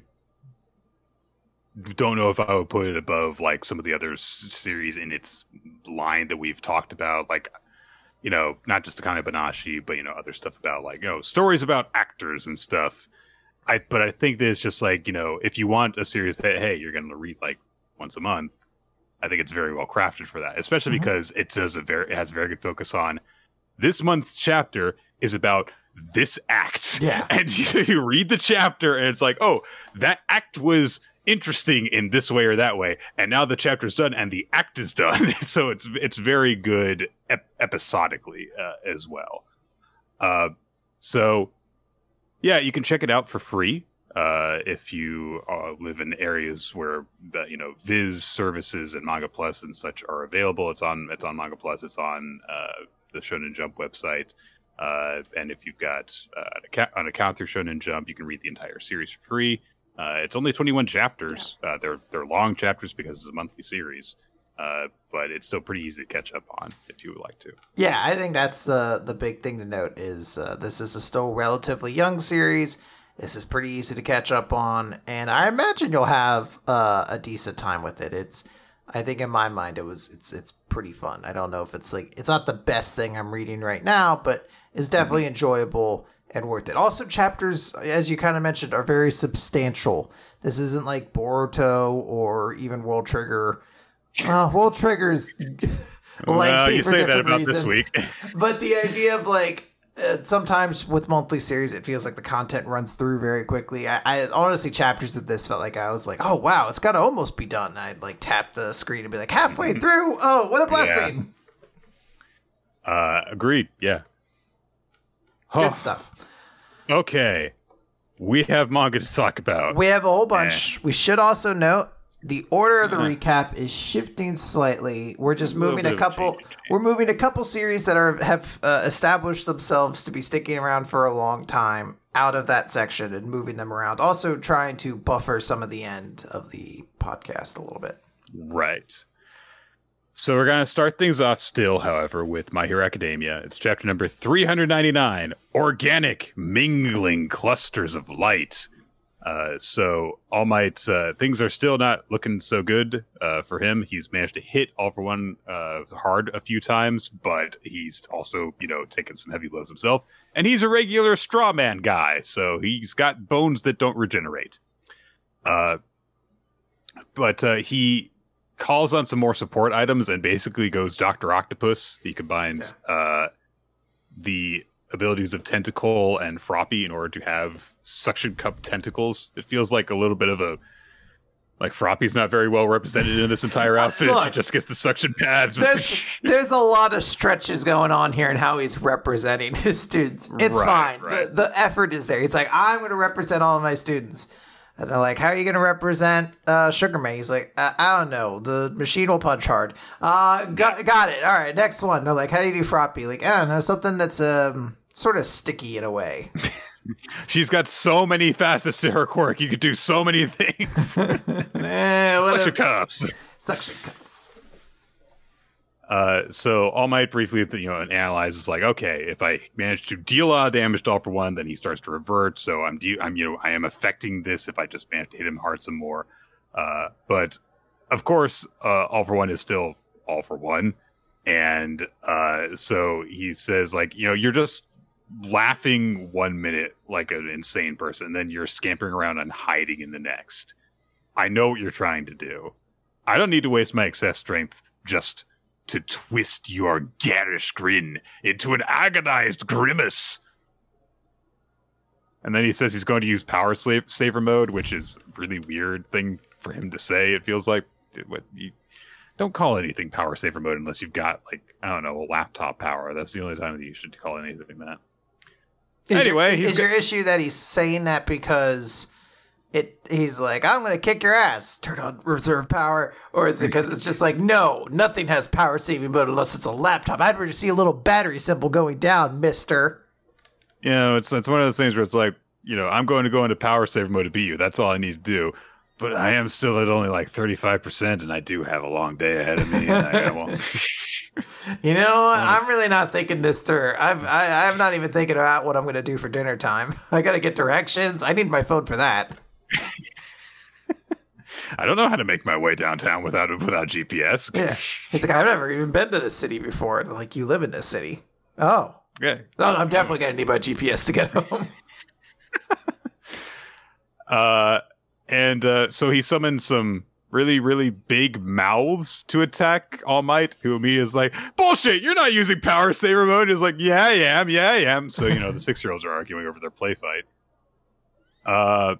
don't know if i would put it above like some of the other s- series in its line that we've talked about like you know not just Akane Banashi, but you know other stuff about like you know stories about actors and stuff i but i think that it's just like you know if you want a series that hey you're gonna read like once a month i think it's very well crafted for that especially Mhm. because it does a very it has a very good focus on this month's chapter is about this act. Yeah. And you, you read the chapter and it's like, oh, that act was interesting in this way or that way. And now the chapter is done and the act is done. so it's it's very good ep- episodically uh, as well. Uh, so yeah, you can check it out for free. Uh, if you uh, live in areas where the, you know Viz services and Manga Plus and such are available, it's on it's on Manga Plus. It's on uh, the Shonen Jump website. Uh, and if you've got uh, an, account, an account through Shonen Jump, you can read the entire series for free. Uh, it's only 21 chapters. Uh, they're they're long chapters because it's a monthly series, uh, but it's still pretty easy to catch up on if you would like to. Yeah, I think that's the the big thing to note is uh, this is a still relatively young series. This is pretty easy to catch up on, and I imagine you'll have uh, a decent time with it. It's, I think in my mind, it was it's it's pretty fun. I don't know if it's like it's not the best thing I'm reading right now, but it's definitely enjoyable and worth it. Also, chapters, as you kind of mentioned, are very substantial. This isn't like Boruto or even World Trigger. Uh, World Trigger's well, you say that about this week. but the idea of like uh, sometimes with monthly series it feels like the content runs through very quickly. I, I honestly chapters of this felt like i was like oh wow it's gotta almost be done. I'd like tap the screen and be like halfway through? Oh what a blessing. Uh, agreed. Yeah. good stuff. Okay. We have manga to talk about. we have a whole bunch. We should also note the order of the Uh-huh. recap is shifting slightly. We're just A moving a couple. change, change. We're moving a couple series that are have uh, established themselves to be sticking around for a long time out of that section and moving them around. Also trying to buffer some of the end of the podcast a little bit. Right. So we're going to start things off still, however, with My Hero Academia. It's chapter number 399 Organic Mingling Clusters of Light. Uh, so All Might, uh, things are still not looking so good uh, for him. He's managed to hit All for One uh, hard a few times, but he's also, you know, taken some heavy blows himself. And he's a regular straw man guy, so he's got bones that don't regenerate. Uh, but uh, he calls on some more support items and basically goes Doctor Octopus. He combines uh, the abilities of Tentacle and Froppy in order to have suction cup tentacles. It feels like a little bit of a like Froppy's not very well represented in this entire outfit. she just gets the suction pads. There's there's a lot of stretches going on here and how he's representing his students. It's Right, fine. right. The, the effort is there. He's like, I'm going to represent all of my students. And they're like, how are you going to represent uh, Sugar Man? He's like, I, I don't know. The machine will punch hard. Uh, got, got it. All right, next one. They're like, how do you do Froppy? Like, I don't know, something that's um sort of sticky in a way. She's got so many facets to her quirk. You could do so many things. eh, whatever. Suction cups. Suction cups. Uh, so All Might briefly, you know, analyzes like, okay, if I manage to deal a lot of damage to All for One, then he starts to revert. So I'm, de- I'm, you know, I am affecting this if I just manage to hit him hard some more. Uh, but of course, uh, All for One is still All for One, and uh, so he says like, you know, you're just laughing one minute like an insane person, then you're scampering around and hiding in the next. I know what you're trying to do. I don't need to waste my excess strength just to twist your garish grin into an agonized grimace. and then he says he's going to use power slave, saver mode, which is a really weird thing for him to say. It feels like what you don't call anything power saver mode unless you've got like I don't know a laptop power. That's the only time that you should call anything that. Is Anyway, your, he's is your issue that he's saying that because it he's like I'm gonna kick your ass, turn on reserve power, or is it because it's just like no, nothing has power saving mode unless it's a laptop. I'd rather see a little battery symbol going down, Mister. You know, it's it's one of those things where it's like you know I'm going to go into power saver mode to beat you. That's all I need to do. But I am still at only like 35%, and I do have a long day ahead of me. And I, well, You know, I'm really not thinking this through. I'm I, I'm not even thinking about what I'm gonna do for dinner time. I gotta get directions. I need my phone for that. I don't know how to make my way downtown without without GPS. Yeah. He's like, I've never even been to this city before. And like, you live in this city. Oh. Okay. No, I'm definitely gonna need my GPS to get home. Uh, and uh, so he summons some really, really big mouths to attack All Might, who immediately is like, "Bullshit! You're not using Power Saver mode." He's like, "Yeah, I am. Yeah, I am." So you know, the six year olds are arguing over their play fight. Uh,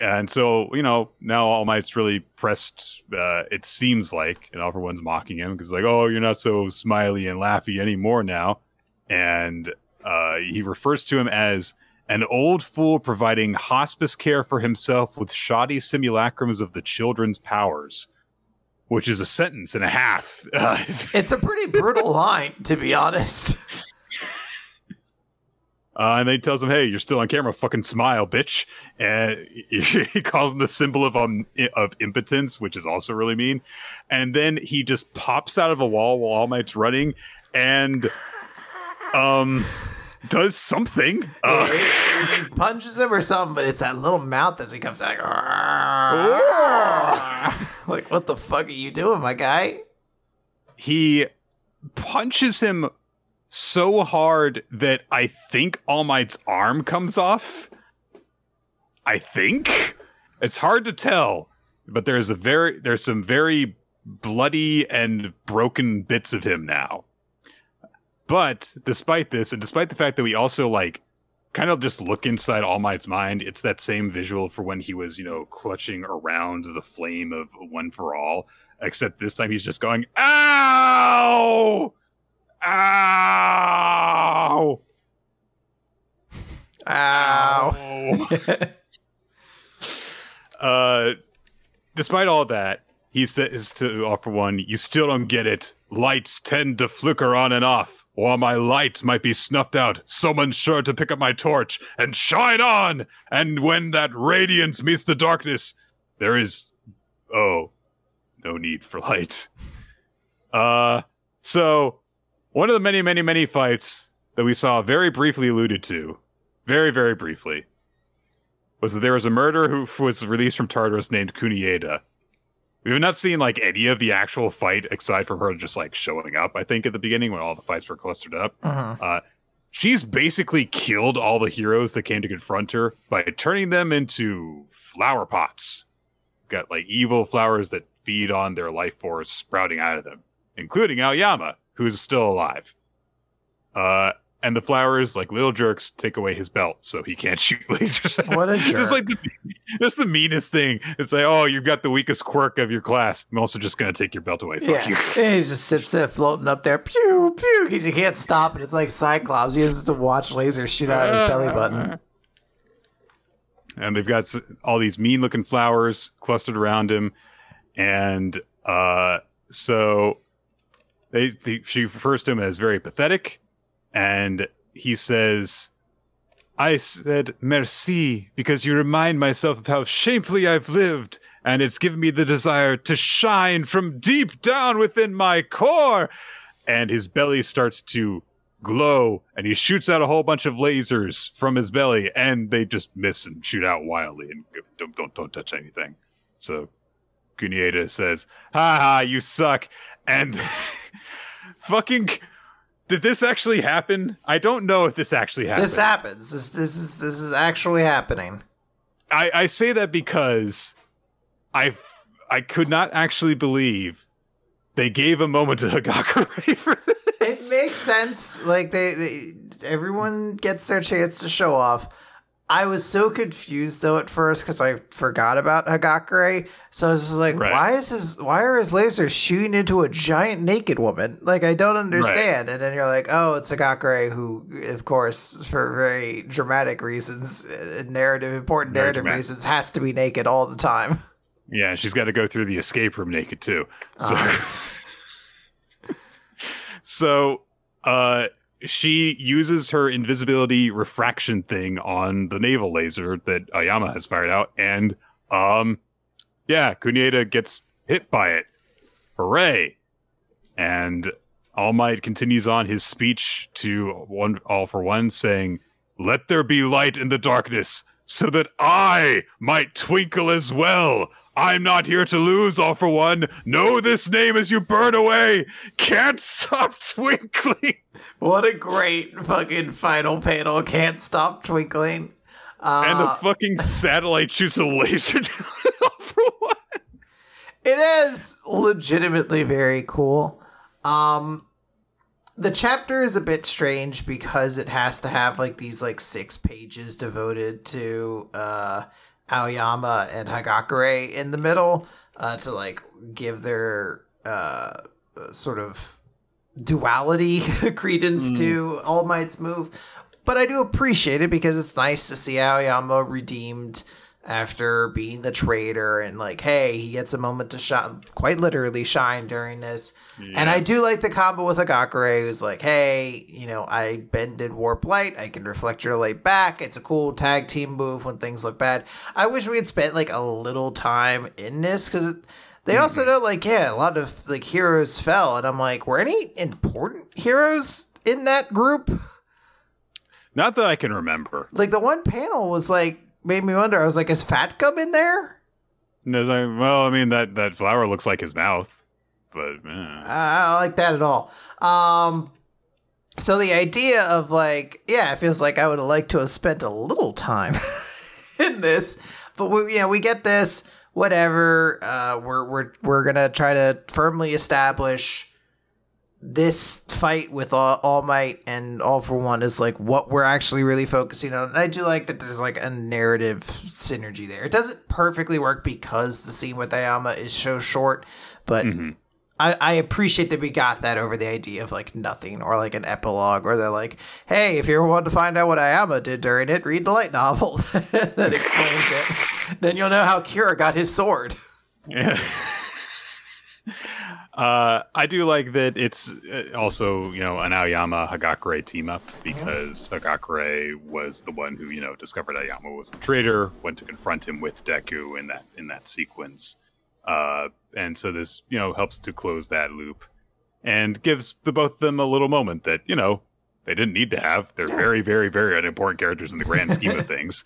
and so you know, now All Might's really pressed. Uh, it seems like, and everyone's mocking him because like, "Oh, you're not so smiley and laughy anymore now," and uh, he refers to him as an old fool providing hospice care for himself with shoddy simulacrums of the children's powers, which is a sentence and a half. Uh, it's a pretty brutal line, to be honest. Uh, and then he tells him, "Hey, you're still on camera. Fucking smile, bitch." And he, he calls him the symbol of um of impotence, which is also really mean. And then he just pops out of a wall while All Might's running, and um does something. Uh, he punches him or something, but it's that little mouth as he comes out. like, what the fuck are you doing, my guy? he punches him so hard that I think All Might's arm comes off. I think it's hard to tell, but there's a very there's some very bloody and broken bits of him now. But despite this, and despite the fact that we also like kind of just look inside All Might's mind, it's that same visual for when he was, you know, clutching around the flame of One for All, except this time he's just going, "Ow! Ow! Ow. uh, despite all that, he says to for One, "You still don't get it. Lights tend to flicker on and off. While my light might be snuffed out, someone's sure to pick up my torch and shine on. And when that radiance meets the darkness, there is, oh, no need for light. Uh, so one of the many, many, many fights that we saw very briefly alluded to, very, very briefly, was that there was a murderer who was released from Tartarus named Kunieda. We have not seen like any of the actual fight aside from her just like showing up. I think at the beginning when all the fights were clustered up, Uh-huh. uh, she's basically killed all the heroes that came to confront her by turning them into flower pots. Got like evil flowers that feed on their life force sprouting out of them, including Aoyama, who's still alive. Uh, and the flowers, like little jerks, take away his belt so he can't shoot lasers. What a Just jerk. like the, that's the meanest thing. It's like, oh, you've got the weakest quirk of your class. I'm also just gonna take your belt away. Fuck Yeah, you. and he just sits there floating up there, pew pew, because he can't stop it. It's like Cyclops. He has to watch lasers shoot out of his belly button. and they've got all these mean looking flowers clustered around him and uh so they, they she refers to him as very pathetic and he says i said merci because you remind myself of how shamefully i've lived and it's given me the desire to shine from deep down within my core. And his belly starts to glow and he shoots out a whole bunch of lasers from his belly and they just miss and shoot out wildly and don't don't, don't touch anything. So Kunieda says ha ha you suck. And fucking did this actually happen i don't know if this actually happened This happens. This this is this is actually happening. I, I say that because I I could not actually believe they gave a moment to Hagakure for this. It makes sense. Like they, they, everyone gets their chance to show off. I was so confused though at first because I forgot about Hagakure. So I was like, Right. why is his why are his lasers shooting into a giant naked woman? Like I don't understand. And then you're like, oh, it's Hagakure who, of course, for very dramatic reasons, uh, narrative important Very narrative dramatic. reasons, has to be naked all the time. Yeah, she's got to go through the escape room naked too. So, so uh, she uses her invisibility refraction thing on the naval laser that Aoyama has fired out, and um, yeah, Kunieda gets hit by it. Hooray! And All Might continues on his speech to one All for One, saying, "Let there be light in the darkness." So that I might twinkle as well. I'm not here to lose, all for one. Know this name as you burn away. Can't stop twinkling. What a great fucking final panel! Can't stop twinkling. Uh, and the fucking satellite shoots a laser down for one. It is legitimately very cool. Um the chapter is a bit strange because it has to have like these like six pages devoted to uh Aoyama and Hagakure in the middle uh to like give their uh sort of duality credence mm. to All Might's move. But I do appreciate it because it's nice to see Aoyama redeemed after being the traitor and like, hey, he gets a moment to shine, quite literally shine during this. And I do like the combo with Hagakure, who's like, hey, you know, I bended warp light, I can reflect your light back. It's a cool tag team move when things look bad. I wish we had spent like a little time in this because they also know, like, yeah, a lot of like heroes fell, and I'm like, were any important heroes in that group? Not that I can remember. Like the one panel was like made me wonder. I was like, is Fat Gum in there? And I was like, well, I mean that that flower looks like his mouth, but eh. I don't like that at all. Um, so the idea of like, yeah, it feels like I would have liked to have spent a little time in this, but we, you know, we get this. Whatever. Uh, we're we're we're gonna try to firmly establish this fight with all, all might and all for one is like what we're actually really focusing on. And I do like that there's like a narrative synergy there. It doesn't perfectly work because the scene with Aoyama is so short, but Mhm. I, I appreciate that we got that over the idea of like nothing or like an epilogue or they're like, hey, if you want to find out what Aoyama did during it, read the light novel that explains it. Then you'll know how Kira got his sword. Yeah. uh, I do like that it's uh, also, you know, an Aoyama Hagakure team up because Hagakure was the one who, you know, discovered Aoyama was the traitor, went to confront him with Deku in that in that sequence. Uh, and so this, you know, helps to close that loop and gives the both of them a little moment that, you know, they didn't need to have. They're very, very, very unimportant characters in the grand scheme of things.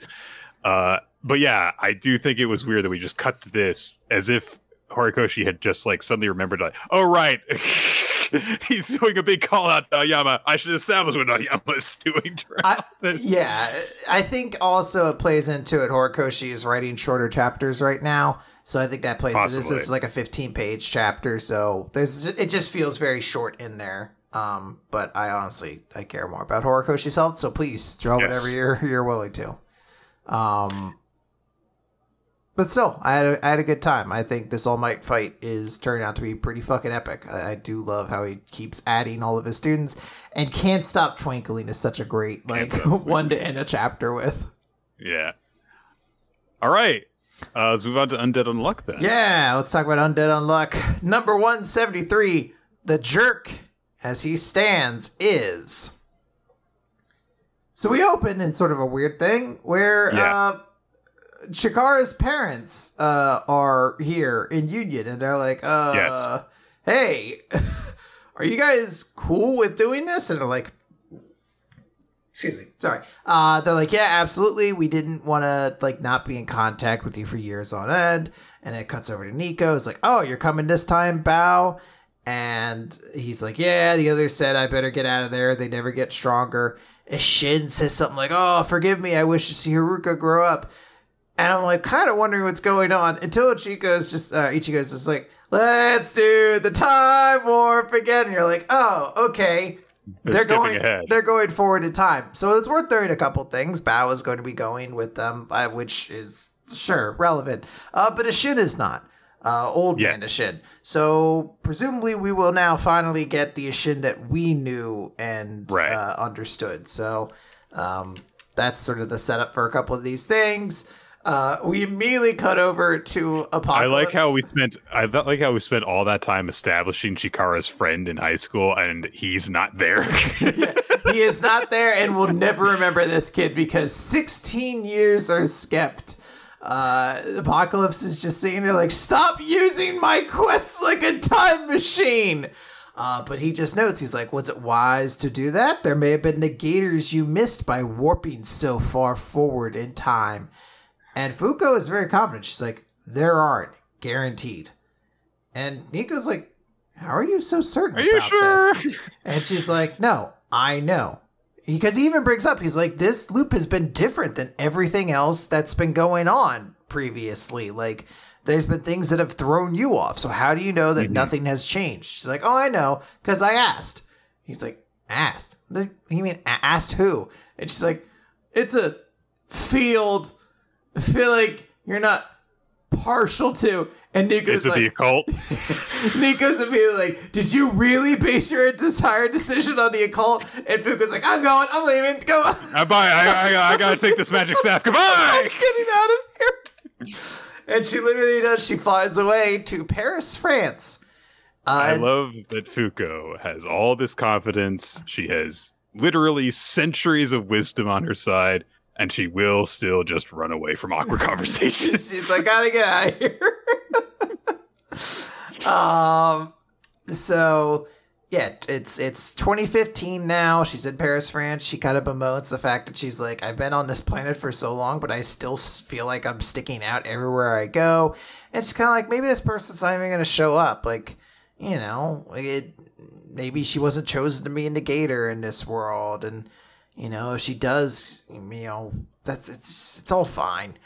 Uh, but yeah, I do think it was weird that we just cut to this as if Horikoshi had just like suddenly remembered, like, oh right, he's doing a big call out to Aoyama. I should establish what Aoyama is doing. I, yeah, I think also it plays into it. Horikoshi is writing shorter chapters right now, so I think that plays. This, this is like a 15 page chapter, so there's it just feels very short in there. Um, but I honestly I care more about Horikoshi's health, so please draw Yes. whatever you're you're willing to. Um, but still, I had a, I had a good time. I think this All Might fight is turning out to be pretty fucking epic. I, I do love how he keeps adding all of his students, and can't stop twinkling is such a great like one to end a chapter with. Yeah. All right. Uh, let's move on to Undead Unluck then. Yeah, let's talk about Undead Unluck. Number 173, the jerk as he stands is. So we open in sort of a weird thing where Yeah. uh Chikara's parents uh are here in Union and they're like, uh Yes. hey, are you guys cool with doing this? And they're like Excuse me. Sorry. Uh, they're like, yeah, absolutely. We didn't want to like not be in contact with you for years on end. And it cuts over to Nico. It's like, oh, you're coming this time, Bao. And he's like, yeah. The other said I better get out of there. They never get stronger. And Shin says something like, oh, forgive me. I wish to see Haruka grow up. And I'm like, kind of wondering what's going on until Ichigo's just, uh, Ichigo's just like, let's do the time warp again. And you're like, oh, okay. They're, skipping going ahead. they're going forward in time. So it's worth noting a couple things. Bao is going to be going with them, uh, which is sure relevant. Uh, but Ashin is not. Uh, old Yes. man Ashin. So presumably we will now finally get the Ashin that we knew and Right. uh, understood. So um, that's sort of the setup for a couple of these things. Uh, we immediately cut over to Apocalypse. I like how we spent. I like how we spent all that time establishing Chikara's friend in high school, and he's not there. he is not there and will never remember this kid because 16 years are skipped. Uh, Apocalypse is just sitting there like, stop using my quests like a time machine. Uh, but he just notes, he's like, was it wise to do that? There may have been negators you missed by warping so far forward in time. And Fuko is very confident. She's like, there aren't, guaranteed. And Nico's like, how are you so certain Are you sure? this? And she's like, no, I know. Because he even brings up, he's like, this loop has been different than everything else that's been going on previously. Like, there's been things that have thrown you off. So how do you know that mm-hmm. nothing has changed? She's like, oh, I know, because I asked. He's like, asked? You mean asked who? And she's like, it's a field. I feel like you're not partial to. And Nico's Is it like, the occult? Nico's immediately like, "Did you really base your entire decision on the occult?" And Fuko's like, "I'm going. I'm leaving. Go. on. I buy. I, I, I gotta take this magic staff. I'm Goodbye. getting out of here." And she literally does. She flies away to Paris, France. Uh, I love that Fuko has all this confidence. She has literally centuries of wisdom on her side, and she will still just run away from awkward conversations. She's like, gotta get out of here. um, so yeah, it's it's 2015 now. She's in Paris, France. She kind of bemoans the fact that she's like, I've been on this planet for so long, but I still feel like I'm sticking out everywhere I go. And she's kind of like, maybe this person's not even gonna show up. Like, you know, it. Maybe she wasn't chosen to be a negator in this world, and you know, if she does, you know, that's it's it's all fine.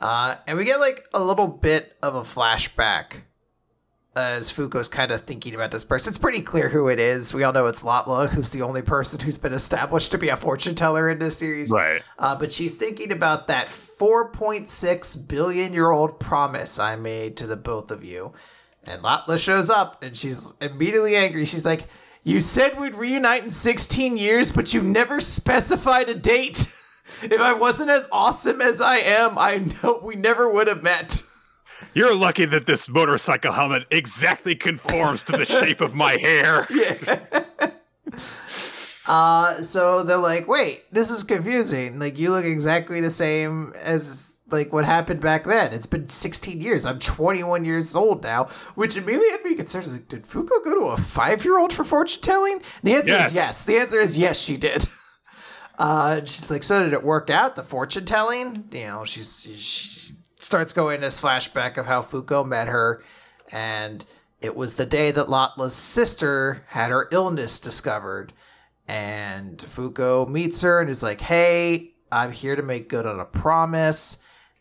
Uh, and we get like a little bit of a flashback as Fuko's kind of thinking about this person. It's pretty clear who it is. We all know it's Latla, who's the only person who's been established to be a fortune teller in this series. right. Uh, but she's thinking about that 4.6 billion year old promise I made to the both of you. And Latla shows up and she's immediately angry. She's like, You said we'd reunite in 16 years, but you never specified a date. if I wasn't as awesome as I am, I know we never would have met. You're lucky that this motorcycle helmet exactly conforms to the shape of my hair. Yeah. Uh, so they're like, wait, this is confusing. Like, you look exactly the same as like what happened back then. It's been 16 years. I'm 21 years old now, which immediately had me concerned. Like, did Fuko go to a five year old for fortune telling? The answer Yes. is yes. The answer is yes, she did. Uh, she's like, so did it work out? The fortune telling? You know, she's she starts going this flashback of how Fuko met her, and it was the day that Latla's sister had her illness discovered. And Fuko meets her and is like, hey, I'm here to make good on a promise,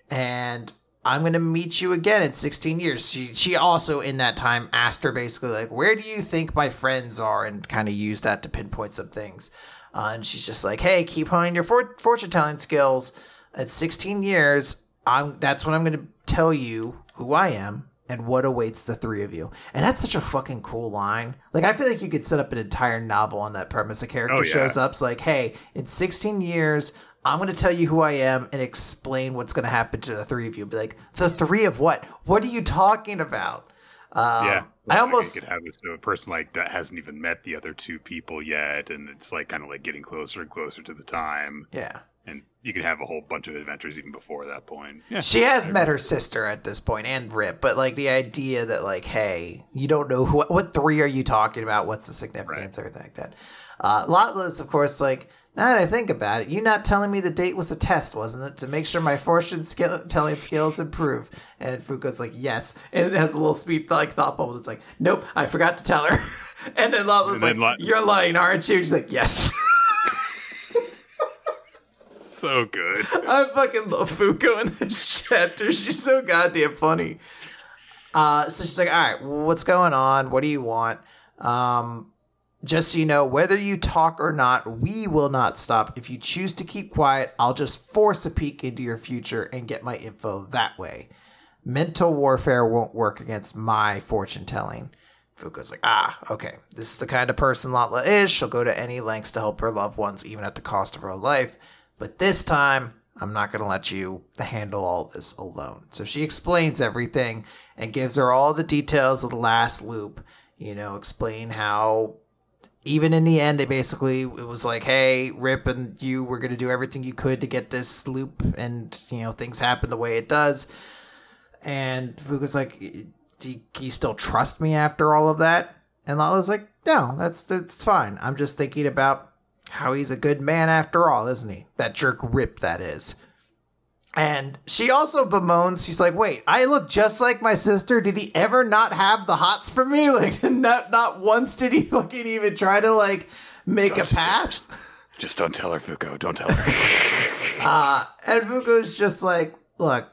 and I'm gonna meet you again in 16 years. She she also in that time asked her basically like, where do you think my friends are, and kind of used that to pinpoint some things. Uh, and she's just like, hey, keep honing your for- fortune telling skills. At 16 years, I'm that's when I'm gonna tell you who I am and what awaits the three of you. And that's such a fucking cool line. Like I feel like you could set up an entire novel on that premise. A character Oh, yeah. shows up, it's like, hey, in 16 years, I'm gonna tell you who I am and explain what's gonna happen to the three of you. Be like, the three of what? What are you talking about? Um, yeah. I almost could have this to a person like that hasn't even met the other two people yet, and it's like kind of like getting closer and closer to the time, yeah. and you can have a whole bunch of adventures even before that point. Yeah. She has met her sister at this point and Rip, but like the idea that like, hey, you don't know who, what three are you talking about? What's the significance? Everything like that. Uh, of course, like now that I think about it, you not telling me the date was a test, wasn't it, to make sure my fortune skill telling skills improve? And Fuko's like, yes, and it has a little speed like thought bubble that's like, nope, I forgot to tell her. and then Latla's And then like, La- you're lying, aren't you? She's like, yes. So good. I fucking love Fuko in this chapter. She's so goddamn funny. Uh, so she's like, all right, what's going on? What do you want? Um, just so you know, whether you talk or not, we will not stop. If you choose to keep quiet, I'll just force a peek into your future and get my info that way. Mental warfare won't work against my fortune telling. Fuko's like, ah, okay. This is the kind of person Latla is. She'll go to any lengths to help her loved ones, even at the cost of her life. But this time, I'm not going to let you handle all this alone. So she explains everything and gives her all the details of the last loop. You know, explain how even in the end, it basically it was like, hey, Rip and you were going to do everything you could to get this loop, and you know things happen the way it does. And Fuko's like, do you still trust me after all of that? And Latla's like, no, that's that's fine. I'm just thinking about how he's a good man after all, isn't he? That jerk Rip, that is. And she also bemoans, she's like, wait, I look just like my sister. Did he ever not have the hots for me? Like, not not once did he fucking even try to like make a pass. Just don't tell her, Fuko. Don't tell her. uh, and Fuko's just like, look,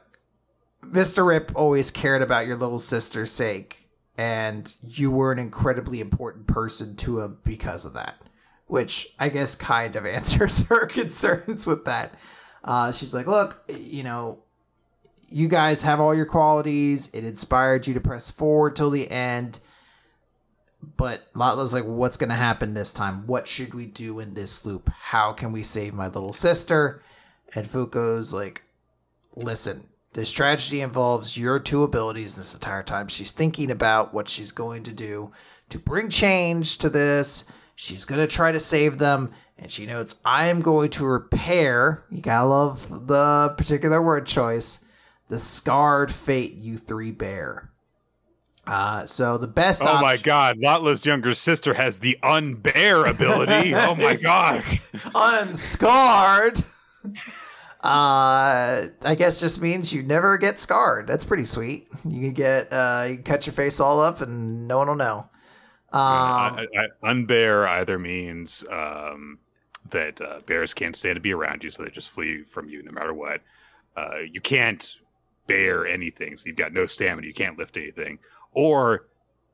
Mr. Rip always cared about your little sister's sake, and you were an incredibly important person to him because of that. Which I guess kind of answers her concerns with that. Uh, she's like, look, you know, you guys have all your qualities. It inspired you to press forward till the end. But Latla's like, what's going to happen this time? What should we do in this loop? How can we save my little sister? And Fuko's like, listen, this tragedy involves your two abilities this entire time. She's thinking about what she's going to do to bring change to this. She's going to try to save them and she notes, I am going to repair, you gotta love the particular word choice, the scarred fate you three bear. Uh, so the best. Oh my god, Latla's younger sister has the unbear ability. oh my god, unscarred. Uh, I guess just means you never get scarred. That's pretty sweet. You can get, uh, you can cut your face all up and no one will know. Um, I, I, unbear either means um, that uh, bears can't stand to be around you, so they just flee from you no matter what. Uh, you can't bear anything, so you've got no stamina. You can't lift anything, or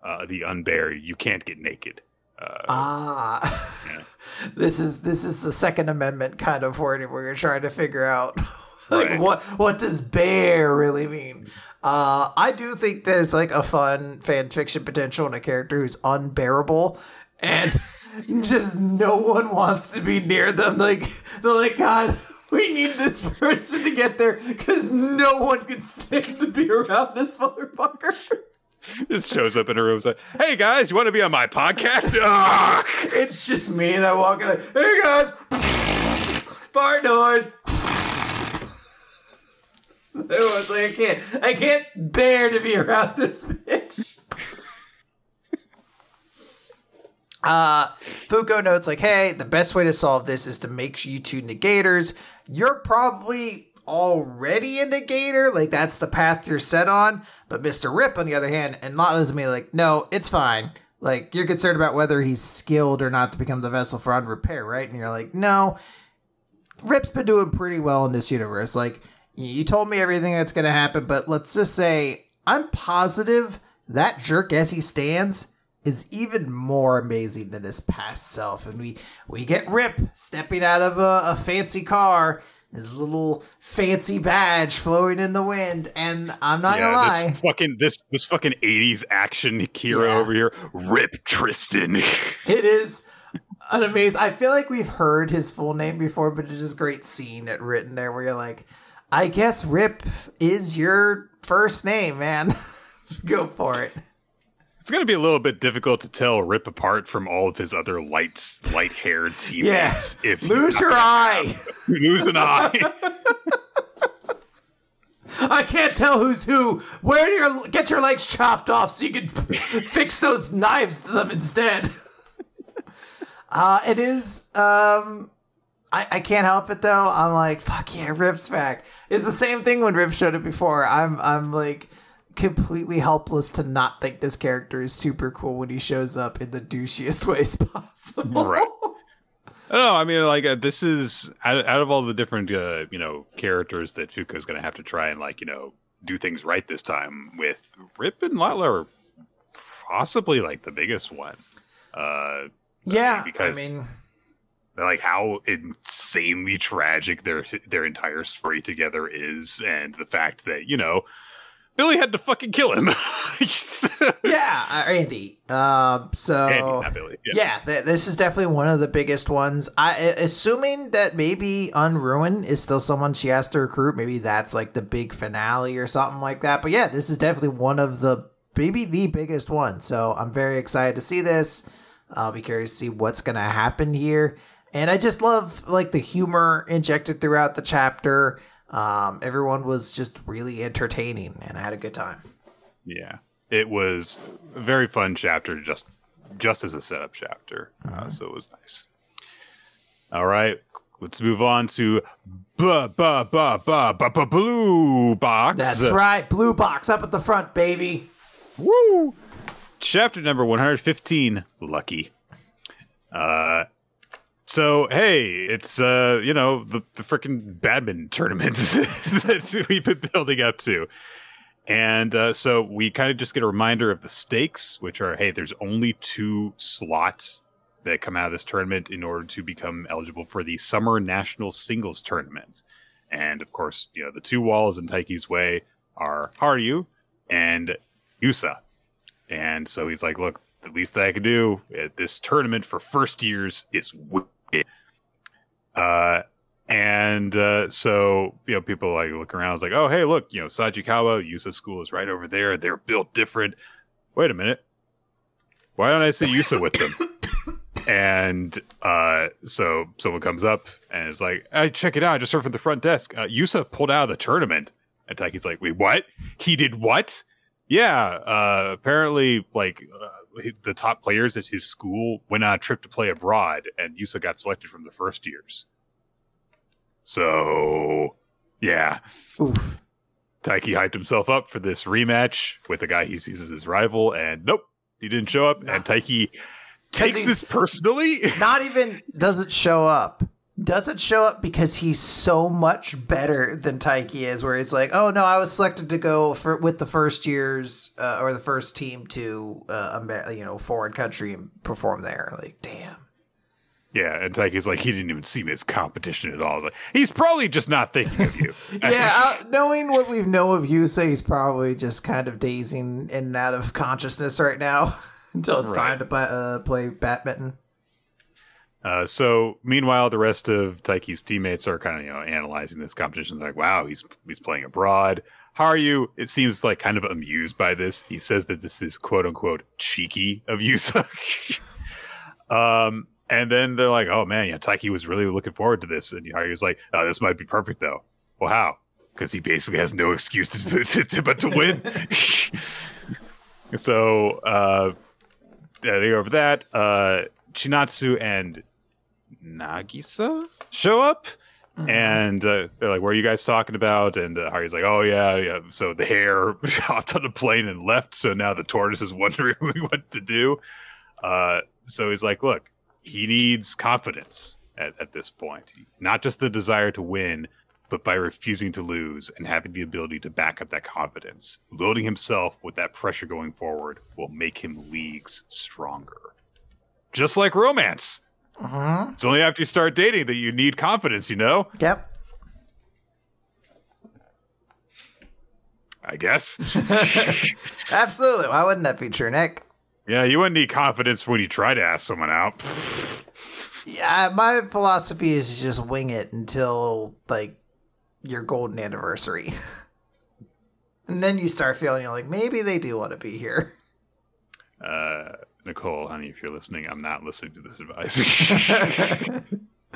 uh, the unbear, you can't get naked. Uh, ah, yeah. this is this is the Second Amendment kind of wording where you're trying to figure out. like right. what what does bear really mean? Uh, I do think there's like a fun fan fiction potential in a character who's unbearable and just no one wants to be near them. Like they're like, God, we need this person to get there because no one can stand to be around this motherfucker. Just shows up in a room. Like, hey guys, you want to be on my podcast? it's just me, and I walk in. Like, hey guys, fart noise. Everyone's like, I can't, I can't bear to be around this bitch. Uh, Fuko notes like, hey, the best way to solve this is to make you two negators. You're probably already a negator, like that's the path you're set on. But Mr. Rip, on the other hand, and Latla's me like, no, it's fine. Like you're concerned about whether he's skilled or not to become the vessel for Unrepair, right? And you're like, no, Rip's been doing pretty well in this universe. Like you told me everything that's gonna happen, but let's just say I'm positive that jerk as he stands is even more amazing than his past self. And we we get Rip stepping out of a, a fancy car, his little fancy badge flowing in the wind. And I'm not yeah, gonna lie, this fucking this this fucking '80s action hero yeah. over here, Rip Tristan. it is an amazing. I feel like we've heard his full name before, but it is a great scene it written there where you're like, I guess Rip is your first name, man. Go for it. It's going to be a little bit difficult to tell Rip apart from all of his other light, light-haired teammates. Yeah. If lose your eye, lose an eye. I can't tell who's who. Where do you get your legs chopped off so you can fix those knives to them instead? Uh, it is. Um, I, I can't help it though. I'm like, fuck yeah, Rip's back. It's the same thing when Rip showed it before. I'm I'm like completely helpless to not think this character is super cool when he shows up in the douchiest ways possible. Right. I know. I mean, like uh, this is out, out, of all the different, uh, you know, characters that Fuko is going to have to try and like, you know, do things right this time. With Rip and Latla are possibly like the biggest one. Uh, Yeah, because I mean, like how insanely tragic their their entire story together is, and the fact that you know Billy had to fucking kill him. yeah, uh, Andy. Um, so Andy, Billy. Yeah. yeah, th- this is definitely one of the biggest ones. I assuming that maybe Unruin is still someone she has to recruit. Maybe that's like the big finale or something like that. But yeah, this is definitely one of the maybe the biggest one. So I'm very excited to see this. I'll be curious to see what's gonna happen here. And I just love like the humor injected throughout the chapter. Um, everyone was just really entertaining, and I had a good time. Yeah, it was a very fun chapter, just just as a setup chapter. Uh, so it was nice. All right, let's move on to ba ba ba ba ba ba blue box. That's right, blue box up at the front, baby. Woo! Chapter number one hundred fifteen. Lucky. Uh, so hey, it's uh, you know, the, the freaking badminton tournament that we've been building up to. And uh, so we kind of just get a reminder of the stakes, which are hey, there's only two slots that come out of this tournament in order to become eligible for the Summer National Singles Tournament. And of course, you know, the two walls in Taiki's way are Haru and Yusa. And so he's like, look, the least that I can do at this tournament for first years is wicked. Uh, and uh, so you know, people like look around. It's like, oh, hey, look, you know, Sajikawa Yusa School is right over there. They're built different. Wait a minute, why don't I see Yusa with them? and uh, so someone comes up and is like, "I check it out. I just heard from the front desk. Uh, Yusa pulled out of the tournament." And Taiki's like, "Wait, what? He did what?" Yeah, uh, apparently, like uh, the top players at his school went on a trip to play abroad, and Yusa got selected from the first years. So, yeah, Oof. Taiki hyped himself up for this rematch with the guy he sees as his rival, and nope, he didn't show up. And Taiki takes this personally. Not even doesn't show up. Doesn't show up because he's so much better than Taiki is. Where he's like, "Oh no, I was selected to go for with the first years uh, or the first team to uh, you know foreign country and perform there." Like, damn. yeah, and Taiki's like, he didn't even see me as competition at all. Like, he's probably just not thinking of you. yeah, uh, knowing what we know of Yusa, he's probably just kind of dazing in and out of consciousness right now until it's Right. time to play, uh, play badminton. Uh, so meanwhile, the rest of Taiki's teammates are kind of you know analyzing this competition. They're like, "Wow, he's he's playing abroad." How are you? It seems like kind of amused by this. He says that this is quote unquote cheeky of Yusa. um, and then they're like, "Oh man, yeah, Taiki was really looking forward to this." And Haru's like, "Oh, this might be perfect though." Well, how? Because he basically has no excuse to, to, to but to win. so uh, they go over that. Uh, Chinatsu and Nagisa show up. And uh, they're like, "What are you guys talking about?" And uh, Haru's like, "Oh yeah, yeah." So the hare hopped on a plane and left. So now the tortoise is wondering what to do. Uh, so he's like, "Look, he needs confidence at, at this point. Not just the desire to win, but by refusing to lose and having the ability to back up that confidence. Loading himself with that pressure going forward will make him leagues stronger. Just like romance. Hmm It's only after you start dating that you need confidence, you know? Yep. I guess. Absolutely. Why wouldn't that be true, Nick? yeah, you wouldn't need confidence when you try to ask someone out. Yeah, my philosophy is just wing it until like your golden anniversary. And then you start feeling you're like, maybe they do want to be here. Uh, Nicole, honey, if you're listening, I'm not listening to this advice.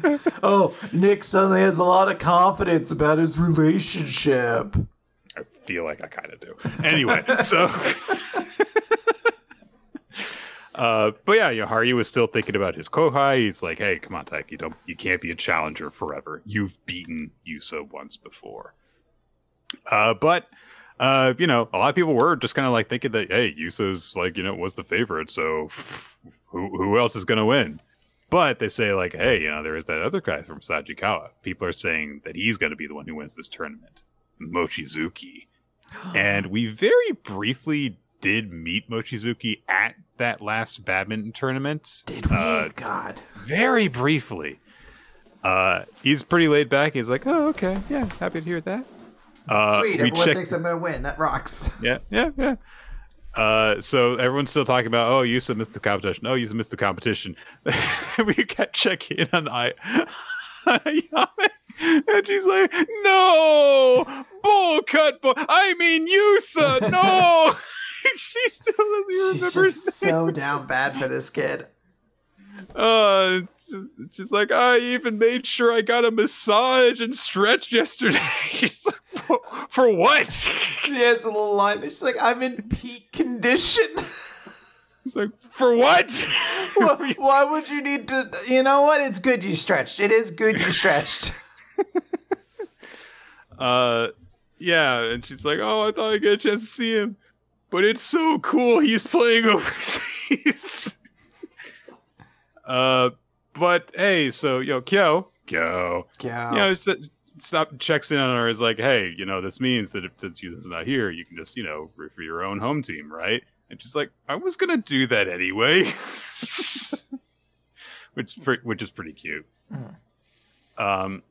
oh, Nick suddenly has a lot of confidence about his relationship. I feel like I kind of do. Anyway, so. Uh, but yeah, you know, Haru was still thinking about his Kohai. He's like, "Hey, come on, Taiki, you don't, you can't be a challenger forever. You've beaten Yusa once before." Uh, but uh, you know, a lot of people were just kind of like thinking that, hey, Yusa's like, you know, was the favorite, so who who else is gonna win? But they say like, hey, you know, there is that other guy from Sajikawa. People are saying that he's going to be the one who wins this tournament, Mochizuki. and we very briefly did meet Mochizuki at that last badminton tournament. Did we? Uh, God. very briefly. Uh, he's pretty laid back. He's like, "Oh, okay, yeah, happy to hear that." Uh, Sweet. we Everyone checked- thinks I'm gonna win. That rocks. yeah, yeah, yeah. Uh, so everyone's still talking about, oh, you missed the competition. Oh, you missed the competition. we kept checking on I, and she's like, no, bull cut, bull. I mean, you, Yusa, no. she still doesn't even She's remember. just so down bad for this kid. Uh, she's like, I even made sure I got a massage and stretched yesterday. For, what? She has a little line. She's like, "I'm in peak condition." He's like, for what? why, why would you need to? You know what? It's good you stretched. It is good you stretched. uh, yeah, and she's like, oh, I thought I'd get a chance to see him, but it's so cool. He's playing overseas. uh, but hey, so yo, Kyo, Kyo, Yeah. you know, it's, stop checks in on her is like, hey, you know, this means that if since Yusa's not here, you can just, you know, root for your own home team, right? And she's like, I was gonna do that anyway, which which is pretty cute. Mhm. Um,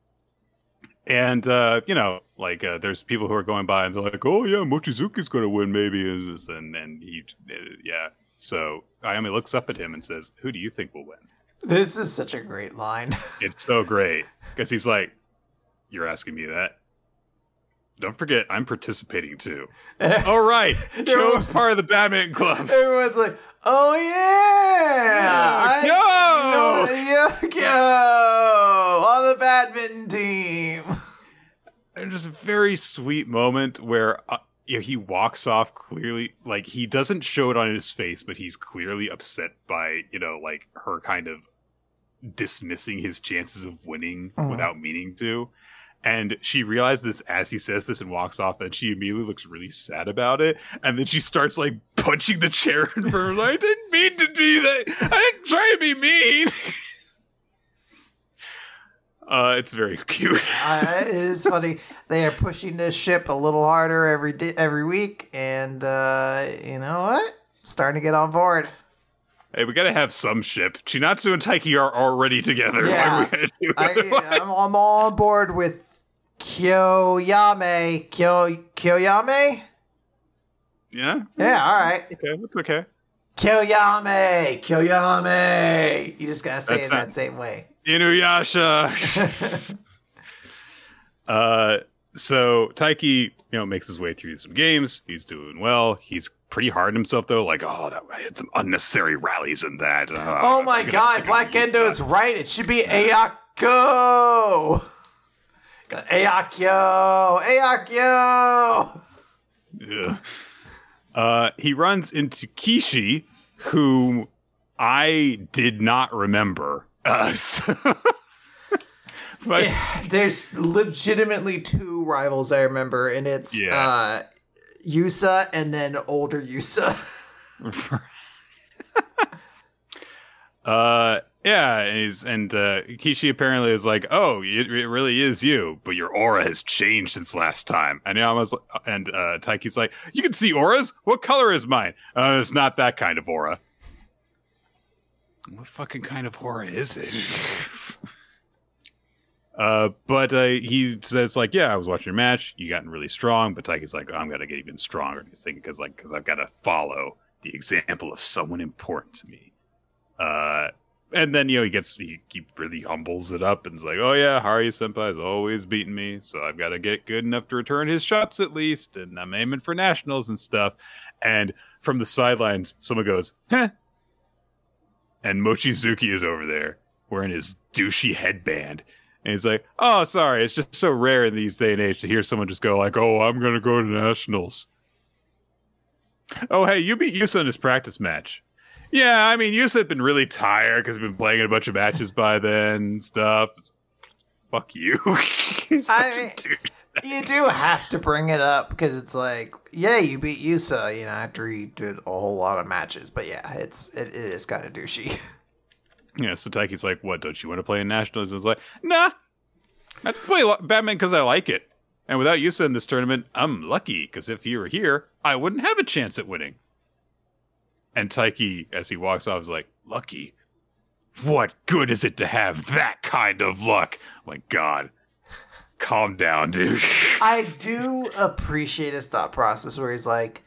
and uh, you know, like uh, there's people who are going by and they're like, oh yeah, Mochizuki's gonna win maybe, and and he, uh, yeah. So Ayame looks up at him and says, "Who do you think will win?" This is such a great line. It's so great because he's like, "You're asking me that." Don't forget, I'm participating too. All right, Kyo's part of the badminton club. Everyone's like, "Oh yeah, Yeah, I- yeah, yo, on the badminton team." And just a very sweet moment where uh, you know, he walks off clearly, like he doesn't show it on his face, but he's clearly upset by you know, like her kind of dismissing his chances of winning Mhm. without meaning to. And she realizes this as he says this and walks off, and she immediately looks really sad about it. And then she starts like punching the chair in front of her. I didn't mean to do that. I didn't try to be mean. Uh, it's very cute. uh, it is funny. They are pushing this ship a little harder every day, every week, and uh, you know what? Starting to get on board. Hey, we gotta have some ship. Chinatsu and Taiki are already together. Yeah. are we gonna I. I'm, I'm all on board with Kyoyame. Kyo Kyoyame. yeah? Yeah, all right. Okay, that's okay. Kyoyame. Kyoyame. You just gotta say That's it that same way. Inuyasha. uh, so Taiki, you know, makes his way through some games. He's doing well. He's pretty hard on himself though. Like, oh, that I had some unnecessary rallies in that. Uh, Oh my god, Black Endo is right. It should be Ayako. Ayakyo. Ayakyo. Ugh. Uh, he runs into Kishi, who I did not remember. Uh, so- but There's legitimately two rivals I remember, and it's Yeah. uh, Yusa and then older Yusa. uh, yeah, and he's and uh, Kishi apparently is like, oh, it, it really is you, but your aura has changed since last time. And was, and uh, Taiki's like, you can see auras. What color is mine? Uh, it's not that kind of aura. What fucking kind of aura is it? Uh, but uh, he says like, yeah, I was watching your match. You gotten really strong. But Taiki's like, oh, I'm gonna get even stronger. He's thinking because like because I've got to follow the example of someone important to me. Uh, and then you know he gets he, he really humbles it up and is like, oh yeah, Hari Senpai's always beating me, so I've got to get good enough to return his shots at least, and I'm aiming for nationals and stuff. And from the sidelines, someone goes, huh. And Mochizuki is over there wearing his douchey headband. And he's like, oh, sorry. It's just so rare in these day and age to hear someone just go like, oh, I'm going to go to nationals. Oh, hey, you beat Yusa in his practice match. Yeah, I mean, Yusa had been really tired because he's been playing in a bunch of matches by then and stuff. Fuck you. I mean- you do have to bring it up because it's like, yeah, you beat Yusa, you know, after he did a whole lot of matches. But yeah, it's it, it is kind of douchey. Yeah, so Taiki's like, what, don't you want to play in nationals? And it's like, nah. I play badminton because I like it. And without Yusa in this tournament, I'm lucky because if he were here, I wouldn't have a chance at winning. And Taiki, as he walks off, is like, "Lucky? What good is it to have that kind of luck?" my God, calm down, dude. I do appreciate his thought process where he's like,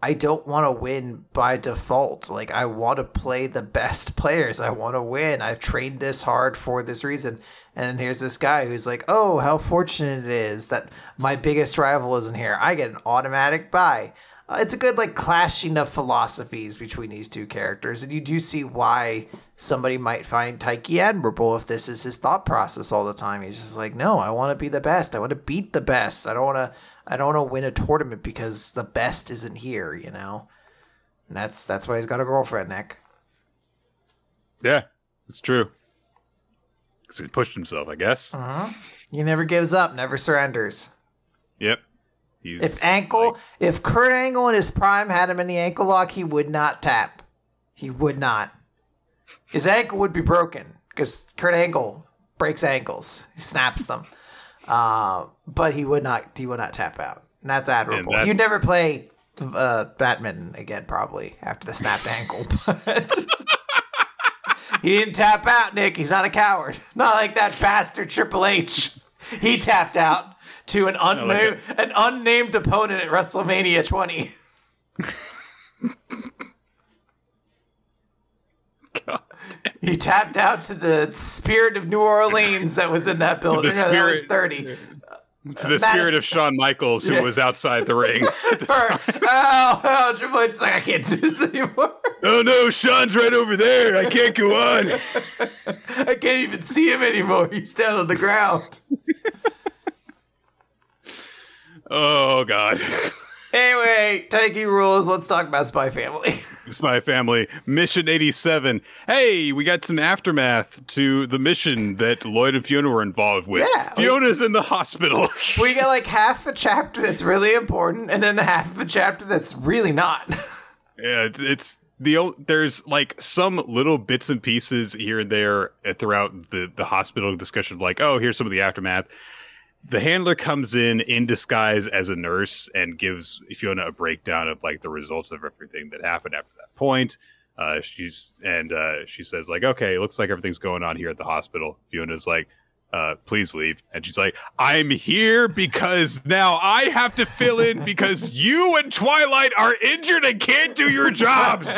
I don't want to win by default. Like, I want to play the best players. I want to win. I've trained this hard for this reason. And here's this guy who's like, oh, how fortunate it is that my biggest rival isn't here. I get an automatic buy. Uh, it's a good, like, clashing of philosophies between these two characters. And you do see why somebody might find Taiki admirable if this is his thought process all the time. He's just like, no, I want to be the best. I want to beat the best. I don't want to I don't want to win a tournament because the best isn't here, you know. And that's that's why he's got a girlfriend, Nick. Yeah, it's true. Because he pushed himself, I guess. Uh-huh. He never gives up, never surrenders. Yep. He's if ankle, like... if Kurt Angle in his prime had him in the ankle lock, he would not tap. He would not. His ankle would be broken because Kurt Angle breaks ankles. He snaps them. Uh, but he would not. He would not tap out. And that's admirable. And You'd never play uh, badminton again, probably after the snapped ankle. But he didn't tap out, Nick. He's not a coward. Not like that bastard Triple H. He tapped out to an unnamed like an unnamed opponent at WrestleMania 20. God. He tapped out to the spirit of New Orleans that was in that building. No, that was 30. To the spirit of Shawn Michaels, who yeah. was outside the ring. The oh, oh, Triple H is like, I can't do this anymore. Oh no, Shawn's right over there. I can't go on. I can't even see him anymore. He's down on the ground. Oh God. Anyway, Taiki rules. Let's talk about Spy Family. Spy Family Mission 87. Hey, we got some aftermath to the mission that Loid and Fiona were involved with. Yeah, Fiona's we, in the hospital. we get like half a chapter that's really important, and then half of a chapter that's really not. yeah, it's, it's the there's like some little bits and pieces here and there throughout the the hospital discussion, like oh, here's some of the aftermath the handler comes in in disguise as a nurse and gives Fiona a breakdown of like the results of everything that happened after that point. Uh, she's and uh, she says like, okay, it looks like everything's going on here at the hospital. Fiona's like, uh, please leave. And she's like, I'm here because now I have to fill in because you and Twilight are injured and can't do your jobs.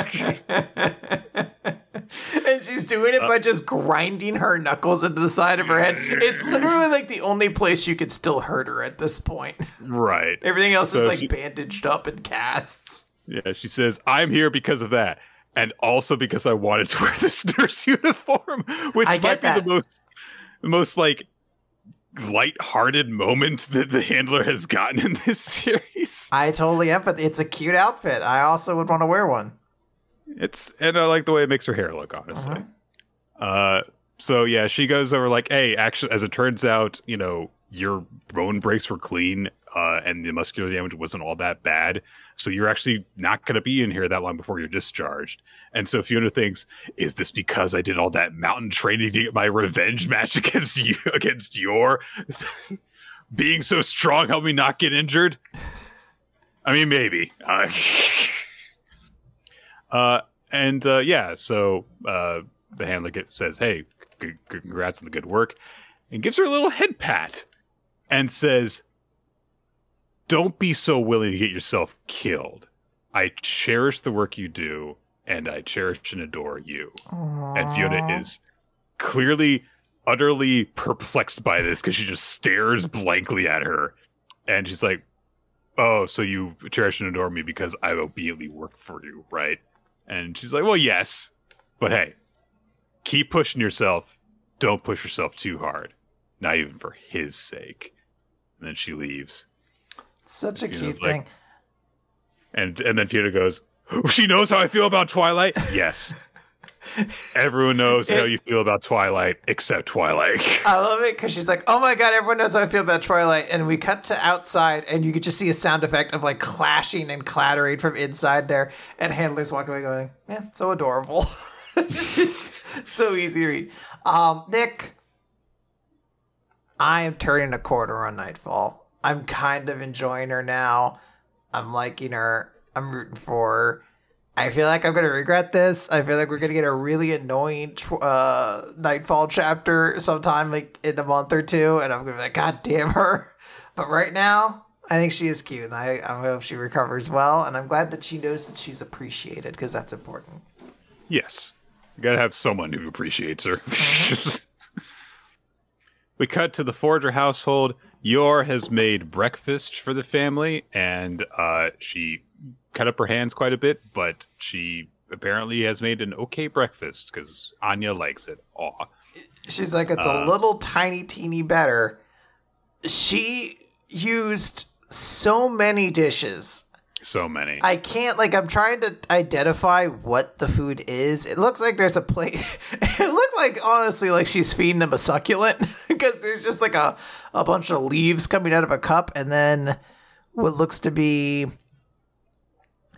and she's doing it by uh, just grinding her knuckles into the side of her head. It's literally like the only place you could still hurt her at this point. Right. Everything else so is like she, bandaged up and casts. Yeah, she says, I'm here because of that. And also because I wanted to wear this nurse uniform, which might be that. the most the most like light-hearted moment that the handler has gotten in this series. I totally am, but it's a cute outfit. I also would want to wear one. It's and I like the way it makes her hair look, honestly. Uh-huh. Uh so yeah, she goes over like, hey, actually as it turns out, you know, your bone breaks were clean, uh, and the muscular damage wasn't all that bad. So you're actually not going to be in here that long before you're discharged. And so Fiona thinks, is this because I did all that mountain training to get my revenge match against you, against your being so strong, help me not get injured? I mean, maybe. Uh, uh, and uh, yeah, so uh, the handler gets, says, hey, c- congrats on the good work, and gives her a little head pat and says, don't be so willing to get yourself killed. I cherish the work you do, and I cherish and adore you. Aww. And Fiona is clearly utterly perplexed by this because she just stares blankly at her. And she's like, Oh, so you cherish and adore me because I obediently work for you, right? And she's like, Well, yes. But hey, keep pushing yourself. Don't push yourself too hard. Not even for his sake. And then she leaves. Such a Fiona's cute like, thing. And and then Fiona goes, She knows how I feel about Twilight? Yes. Everyone knows it, how you feel about Twilight except Twilight. I love it because she's like, "Oh my god, everyone knows how I feel about Twilight," and we cut to outside, and you could just see a sound effect of like clashing and clattering from inside there, and handlers walking away going, "Yeah, so adorable." it's so easy to read. Um, Nick, I am turning a quarter on Nightfall. I'm kind of enjoying her now. I'm liking her. I'm rooting for her. I feel like I'm gonna regret this. I feel like we're gonna get a really annoying tw- uh, Nightfall chapter sometime like in a month or two, and I'm gonna be like, God damn her. But right now, I think she is cute, and I I hope she recovers well, and I'm glad that she knows that she's appreciated because that's important. Yes. You gotta have someone who appreciates her. we cut to the Forger household. Yor has made breakfast for the family, and uh, she cut up her hands quite a bit, but she apparently has made an okay breakfast because Anya likes it. Aw. She's like, it's a Uh. little tiny, teeny better. She used so many dishes. So many. I can't, like, I'm trying to identify what the food is. It looks like there's a plate. it looked like, honestly, like she's feeding them a succulent because there's just like a, a bunch of leaves coming out of a cup and then what looks to be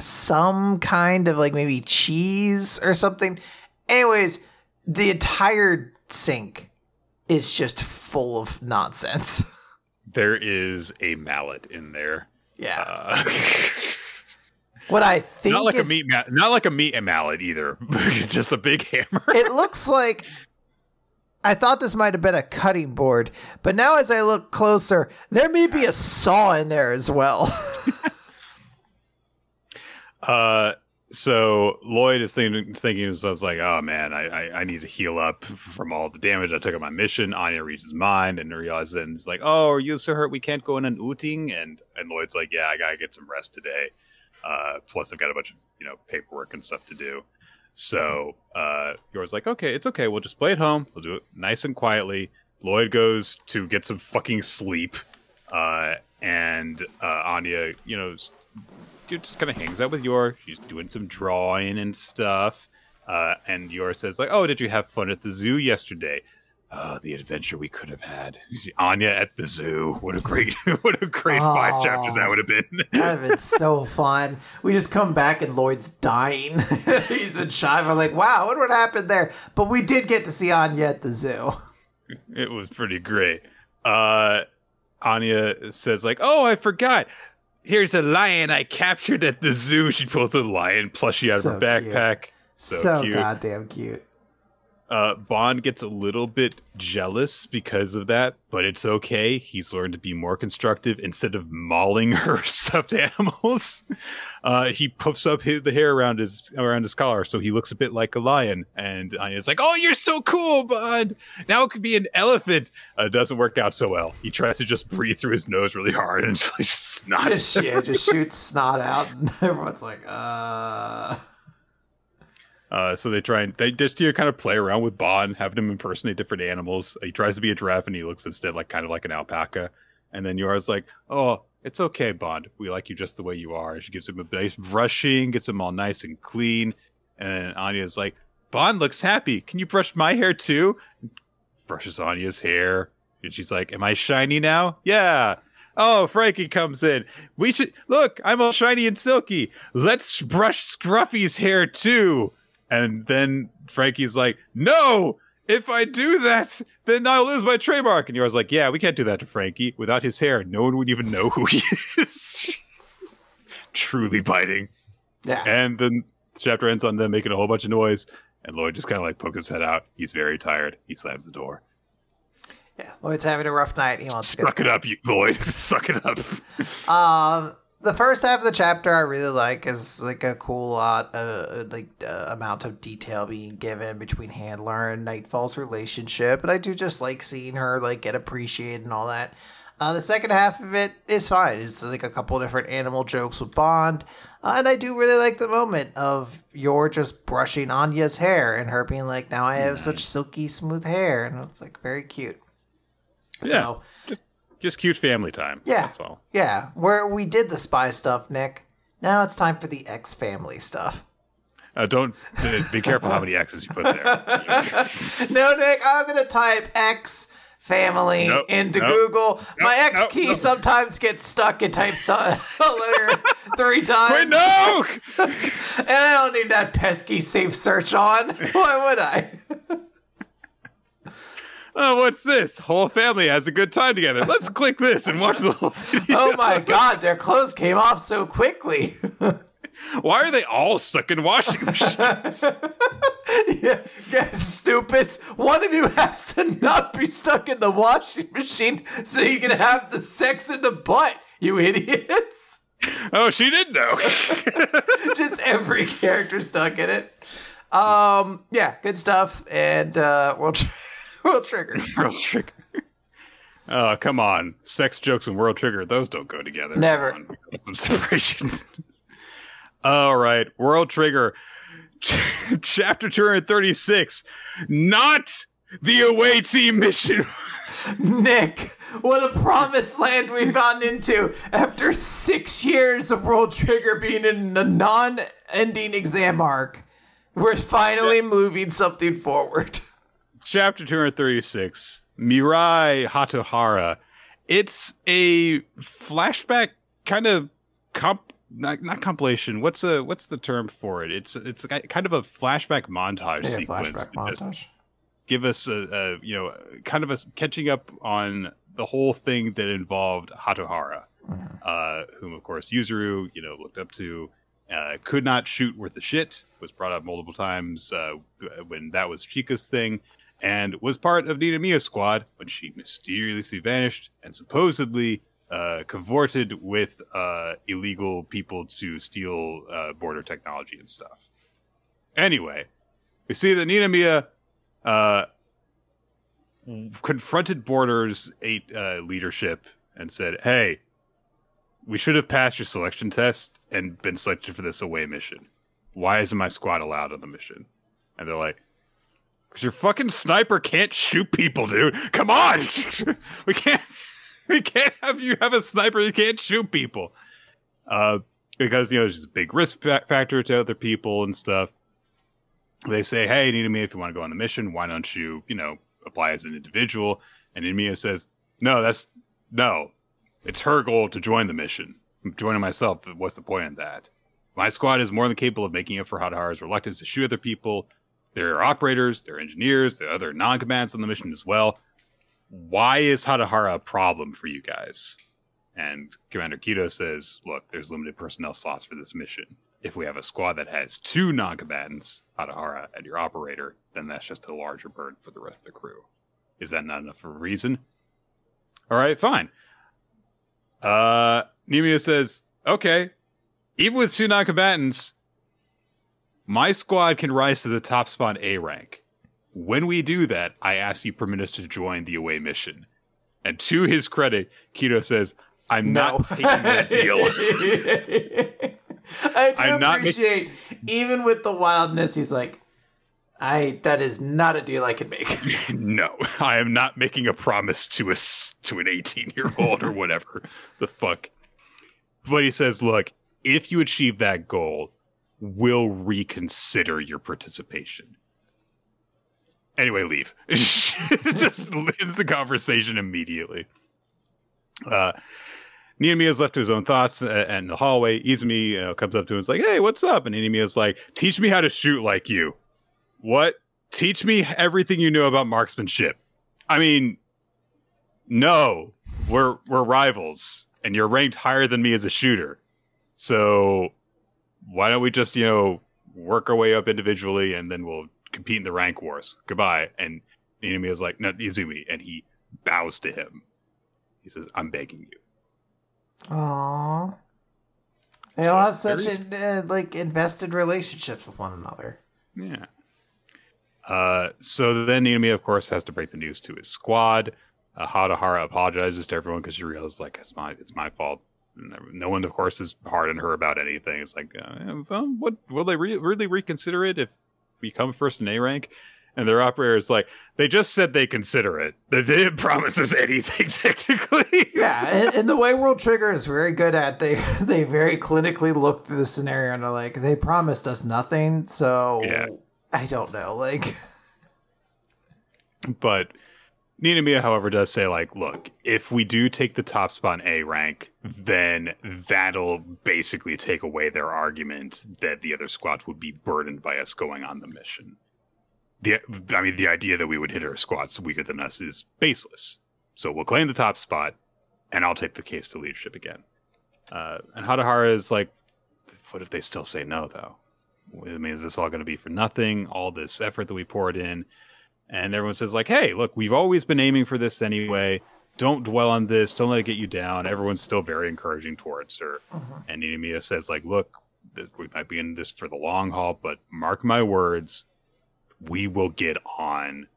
some kind of like maybe cheese or something. Anyways, the entire sink is just full of nonsense. there is a mallet in there. Yeah. Uh, what I think not like is, a meat ma- not like a meat and mallet either. just a big hammer. it looks like I thought this might have been a cutting board, but now as I look closer, there may be a saw in there as well. Uh, so Loid is thinking, thinking himself, like, oh man, I, I, I need to heal up from all the damage I took on my mission. Anya reads his mind and realizes, like, oh, are you so hurt we can't go in an ooting? And and Loid's like, yeah, I gotta get some rest today. Uh, plus I've got a bunch of you know paperwork and stuff to do. So uh, Yor's like, okay, it's okay. We'll just play at home. We'll do it nice and quietly. Loid goes to get some fucking sleep, uh, and uh, Anya, you know, just kind of hangs out with Yor. She's doing some drawing and stuff. Uh, and Yor says, like, oh, did you have fun at the zoo yesterday? Oh, the adventure we could have had. Anya at the zoo. What a great, what a great five chapters that would have been. That would have been so fun. We just come back and Loid's dying. He's been shot. We're like, wow, what would happen there? But we did get to see Anya at the zoo. it was pretty great. Uh, Anya says, like, oh, I forgot. Here's a lion I captured at the zoo. She pulls a lion plushie out of her backpack. So, So, cute. goddamn cute. Uh, Bond gets a little bit jealous because of that, but it's okay. He's learned to be more constructive instead of mauling her stuffed animals. Uh, he puffs up his, the hair around his around his collar, so he looks a bit like a lion. And Anya's like, "Oh, you're so cool, Bond! Now it could be an elephant." Uh, it doesn't work out so well. He tries to just breathe through his nose really hard and just snot. Just, yeah, just shoots snot out, and everyone's like, uh. Uh, so they try and they just you know, kind of play around with Bond, having him impersonate different animals. He tries to be a giraffe and he looks instead like kind of like an alpaca. And then Yora's like, "Oh, it's okay, Bond. We like you just the way you are." And she gives him a nice brushing, gets him all nice and clean. And Anya's like, "Bond looks happy. Can you brush my hair too?" Brushes Anya's hair, and she's like, "Am I shiny now?" Yeah. Oh, Franky comes in. We should look. I'm all shiny and silky. Let's brush Scruffy's hair too. And then Franky's like, "No, if I do that, then I'll lose my trademark." And yours like, "Yeah, we can't do that to Franky. Without his hair, no one would even know who he is." Truly biting. Yeah. And then the chapter ends on them making a whole bunch of noise, and Loid just kind of like pokes his head out. He's very tired. He slams the door. Yeah. Loid's having a rough night. He wants to Suck go. it up, you Loid. Suck it up. Um, the first half of the chapter I really like is like a cool lot, uh, like uh, amount of detail being given between Handler and Nightfall's relationship, and I do just like seeing her like get appreciated and all that. Uh, the second half of it is fine. It's like a couple different animal jokes with Bond, uh, and I do really like the moment of you're just brushing Anya's hair and her being like, "Now I have such silky smooth hair," and it's like very cute. Yeah. Just cute family time. Yeah. That's all. Yeah, where we did the spy stuff, Nick. Now it's time for the X family stuff. Uh, don't uh, be careful how many X's you put there. no, Nick, I'm gonna type X family Nope, into nope, Google. My X nope, key nope. sometimes gets stuck and types a letter three times. Wait, no! And I don't need that pesky safe search on. Why would I? Oh, what's this? Whole family has a good time together. Let's click this and watch the whole video. Oh my god, their clothes came off so quickly. Why are they all stuck in washing machines? yeah, yeah, stupids. One of you has to not be stuck in the washing machine so you can have the sex in the butt, you idiots. oh, she did know. Just every character stuck in it. Um, yeah, good stuff. And uh, we'll Tr- World Trigger. World Trigger. Oh, come on. Sex jokes and World Trigger, those don't go together. Never. Come on, we got Some separations. All right. World Trigger. Chapter 236. Not the away team mission. Nick, what a promised land we've gotten into after six years of World Trigger being in a non ending exam arc. We're finally moving something forward. Chapter 236. Mirai Hatohara. It's a flashback kind of comp not, not compilation. What's a what's the term for it? It's it's kind of a flashback montage Yeah, sequence. flashback montage. Give us a, a you know kind of a catching up on the whole thing that involved Hatohara, Mhm. uh, whom of course Yuzuru you know looked up to. Uh, could not shoot worth a shit was brought up multiple times uh, when that was Chika's thing, and was part of Ninomiya's squad when she mysteriously vanished and supposedly uh, cavorted with uh, illegal people to steal uh, border technology and stuff. Anyway, we see that Ninomiya uh, confronted Borders eight uh, leadership and said, "Hey, we should have passed your selection test and been selected for this away mission. Why isn't my squad allowed on the mission?" And they're like, "Because your fucking sniper can't shoot people, dude. Come on, we can't." We can't have you have a sniper. You can't shoot people, uh, because you know there's a big risk fa- factor to other people and stuff they say, "Hey, Ninomiya, if you want to go on the mission, why don't you, you know, apply as an individual?" And Ninomiya says, "No, that's no. It's her goal to join the mission. I'm joining myself. What's the point in that? My squad is more than capable of making up for Hatohara's reluctance to shoot other people. There are operators, there are engineers, there are other non-combatants on the mission as well. Why is Hatohara a problem for you guys?" And Commander Kido says, "Look, there's limited personnel slots for this mission." if we have a squad that has two non-combatants, Hatohara and your operator, then that's just a larger burden for the rest of the crew. Is that not enough of a reason? All right, fine. Uh, Ninomiya says, okay, even with two non-combatants, my squad can rise to the top spot A rank. When we do that, I ask you permit us to join the away mission. And to his credit, Kido says, I'm not taking that deal. I do I'm not ma- appreciate, even with the wildness, he's like, I that is not a deal I can make. no, I am not making a promise to a to an 18 year old or whatever the fuck. But he says, look, if you achieve that goal, we'll reconsider your participation. Anyway, leave. Just ends the conversation immediately. Uh, Ninomiya's left to his own thoughts uh, in the hallway. Izumi you know, comes up to him and is like, hey, what's up? And Ninomiya's like, teach me how to shoot like you. What? Teach me everything you know about marksmanship. I mean, no, we're we're rivals, and you're ranked higher than me as a shooter. So why don't we just you know work our way up individually, and then we'll compete in the rank wars. Goodbye. And Inami is like, no, Izumi, and he bows to him. He says, "I'm begging you." Aww. They So all have such in, uh, like invested relationships with one another. Yeah. Uh, so then Inami, of course, has to break the news to his squad. Uh, Hatohara apologizes to everyone because she realizes like it's my it's my fault. No one, of course, is hard on her about anything. It's like, uh, well, what will they re- really reconsider it if we come first in A rank? And their operator is like, they just said they consider it. They didn't promise us anything technically. Yeah, and, and the way World Trigger is very good at they they very clinically look through the scenario and are like they promised us nothing, so Yeah. I don't know. Like But Ninomiya, however, does say, like, look, if we do take the top spot in A rank, then that'll basically take away their argument that the other squads would be burdened by us going on the mission. The, I mean, the idea that we would hit our squads weaker than us is baseless. So we'll claim the top spot, and I'll take the case to leadership again. Uh, and Hatohara is like, what if they still say no, though? I mean, is this all going to be for nothing? All this effort that we poured in, and everyone says like, "Hey, look, we've always been aiming for this anyway. Don't dwell on this. Don't let it get you down." Everyone's still very encouraging towards her, Mm-hmm. and Nina says like, "Look, we might be in this for the long haul, but mark my words, we will get on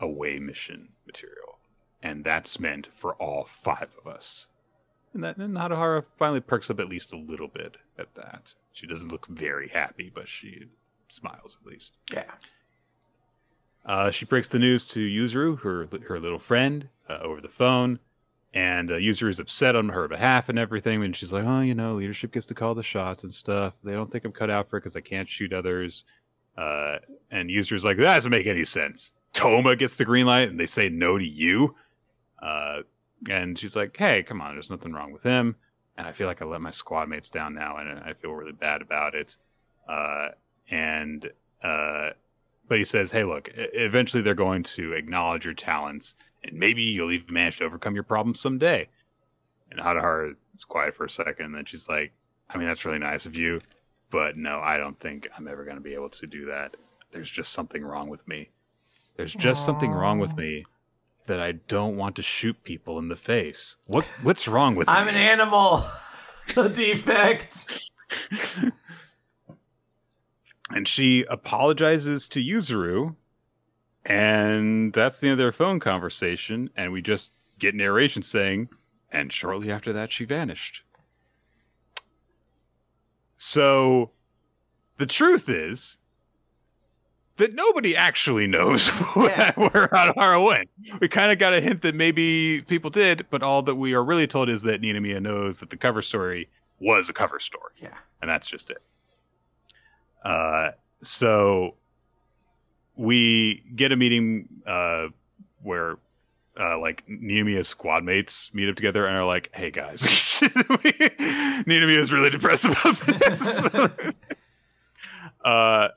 away mission material, and that's meant for all five of us." And that and Hatohara finally perks up at least a little bit at that. She doesn't look very happy, but she smiles at least. Yeah. Uh, she breaks the news to Yuzuru, her her little friend, uh, over the phone, and uh, Yuzuru is upset on her behalf and everything. And she's like, "Oh, you know, leadership gets to call the shots and stuff. They don't think I'm cut out for it because I can't shoot others." Uh, and Yuzuru's like, "That doesn't make any sense." Toma gets the green light, and they say no to you. Uh, and she's like, "Hey, come on, there's nothing wrong with him." And I feel like I let my squad mates down now, and I feel really bad about it. Uh, and uh, but he says, "Hey, look, eventually they're going to acknowledge your talents, and maybe you'll even manage to overcome your problems someday." And Hatohara is quiet for a second, and then she's like, "I mean, that's really nice of you, but no, I don't think I'm ever going to be able to do that. There's just something wrong with me. There's just something wrong with me." That I don't want to shoot people in the face. What what's wrong with I'm me? an animal. A defect. and she apologizes to Yuzuru, and that's the end of their phone conversation. And we just get narration saying, and shortly after that, she vanished. So the truth is that nobody actually knows Yeah. where Hatohara went. We kind of got a hint that maybe people did, but all that we are really told is that Ninomiya knows that the cover story was a cover story Yeah. and that's just it. Uh, so we get a meeting uh, where uh, like Ninomiya's squad mates meet up together and are like, "Hey guys, Ninomiya is really depressed about this." uh,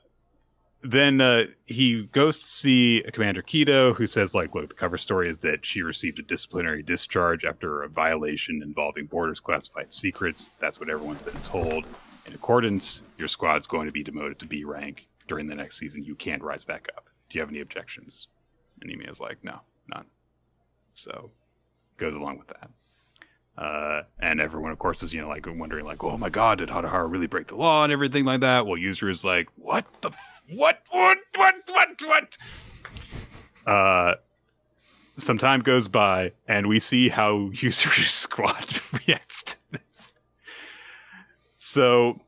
then uh, he goes to see Commander Kido, who says, "Like, look, the cover story is that she received a disciplinary discharge after a violation involving borders classified secrets. That's what everyone's been told." In accordance, your squad's going to be demoted to B rank during the next season. You can't rise back up. Do you have any objections? And Emia's like, no, none. So goes along with that. Uh, and everyone, of course, is you know like wondering like, oh my god, did Hatohara really break the law and everything like that? Well, user is like, what the f- what what what what what? Uh, some time goes by, and we see how user's squad reacts to this. So,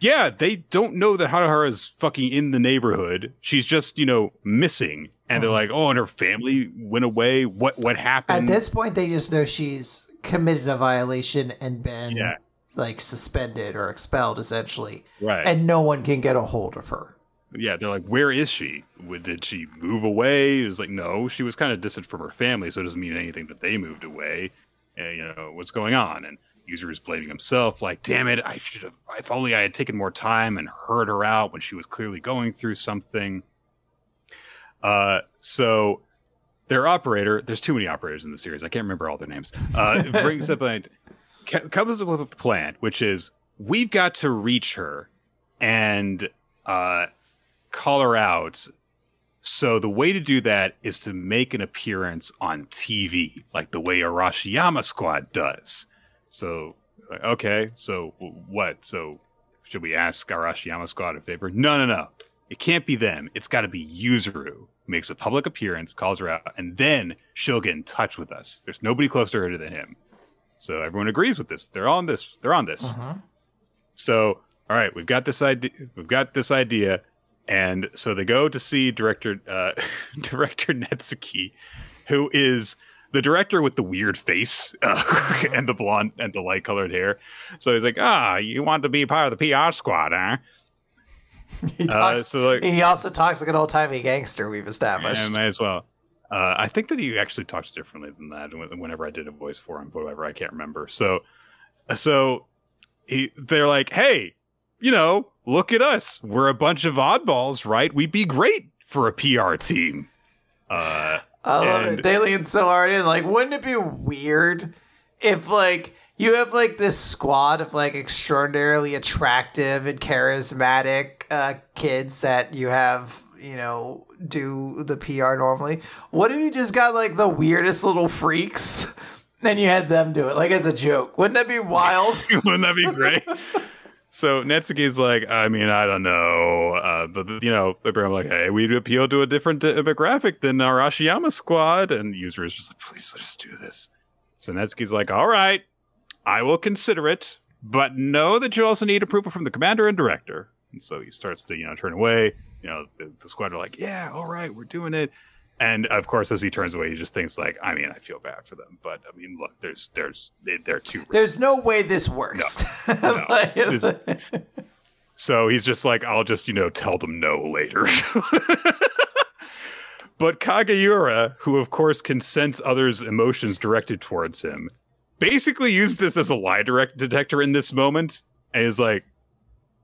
yeah, they don't know that Hatohara is fucking in the neighborhood. She's just, you know, missing. And they're Mhm. like, oh, and her family went away. What what happened? At this point, they just know she's committed a violation and been Yeah. like suspended or expelled, essentially, right. and no one can get a hold of her. yeah, they're like, where is she? Did she move away? It was like, no, she was kind of distant from her family, so it doesn't mean anything that they moved away. Uh, you know, what's going on? And user is blaming himself, like, damn it, I should have, if only I had taken more time and heard her out when she was clearly going through something. Uh, so their operator, there's too many operators in the series. I can't remember all their names. Uh, brings up a, comes up with a plan, which is we've got to reach her and uh, call her out. So the way to do that is to make an appearance on TV, like the way Arashiyama Squad does. So, okay, so what? So should we ask Arashiyama Squad a favor? No, no, no. It can't be them. It's got to be Yuzuru makes a public appearance, calls her out, and then she'll get in touch with us. There's nobody closer to her than him. So everyone agrees with this. They're on this. They're on this. Mhm. So, all right, we've got this idea. We've got this idea, and so they go to see director uh, director Netsugi, who is the director with the weird face uh, and the blonde and the light colored hair. So he's like, "Ah, you want to be part of the PR squad, huh?" He, Uh, talks, so like, he also talks like an old timey gangster. We've established. yeah, may as well. Uh, I think that he actually talks differently than that. Whenever I did a voice for him, whatever, I can't remember. So, so he, they're like, "Hey, you know, look at us. We're a bunch of oddballs, right? We'd be great for a PR team." Uh, I love And- it. Daly and so hard in. Like, wouldn't it be weird if like you have like this squad of like extraordinarily attractive and charismatic uh, kids that you have, you know, do the PR normally. What if you just got like the weirdest little freaks? Then you had them do it, like as a joke. Wouldn't that be wild? Wouldn't that be great? so Netsugi's like, I mean, I don't know, uh, but you know, I'm like, hey, we appeal to a different demographic than Arashiyama squad, and user is just like, please, let's do this. So Netsugi's like, all right, I will consider it, but know that you also need approval from the commander and director. And so he starts to, you know, turn away. You know, the, the squad are like, yeah, all right, we're doing it. And of course, as he turns away, he just thinks like, I mean, I feel bad for them, but I mean, look, there's, there's, they, they're too. Risky. There's no way this works. No, no. so he's just like, I'll just, you know, tell them no later. but Kageura, who of course can sense others' emotions directed towards him, basically used this as a lie direct detector in this moment and is like,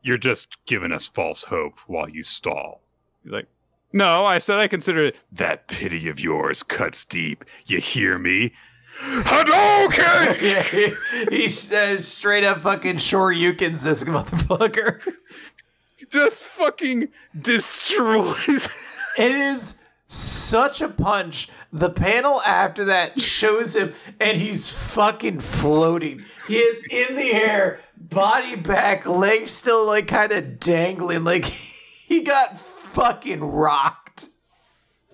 You're just giving us false hope while you stall. He's like, No, I said I consider it. That pity of yours cuts deep. You hear me? Hadouken! yeah, he, he uh, straight up fucking Shoryukens this motherfucker. Just fucking destroys. it is such a punch. The panel after that shows him and he's fucking floating. He is in the air, body back, legs still like kind of dangling. Like he got fucking rocked.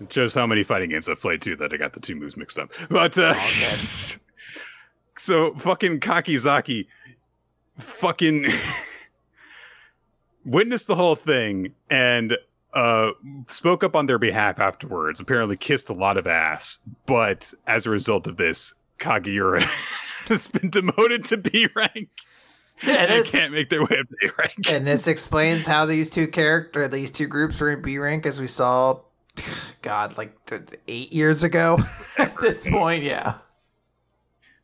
It shows how many fighting games I've played too that I got the two moves mixed up. But uh, so fucking Kakizaki fucking witnessed the whole thing and uh, spoke up on their behalf afterwards. Apparently, kissed a lot of ass, but as a result of this, Kageura has been demoted to B rank. Yeah, and can't make their way up to A rank. And this explains how these two character, these two groups were in B rank, as we saw. God, like eight years ago. At this point, yeah.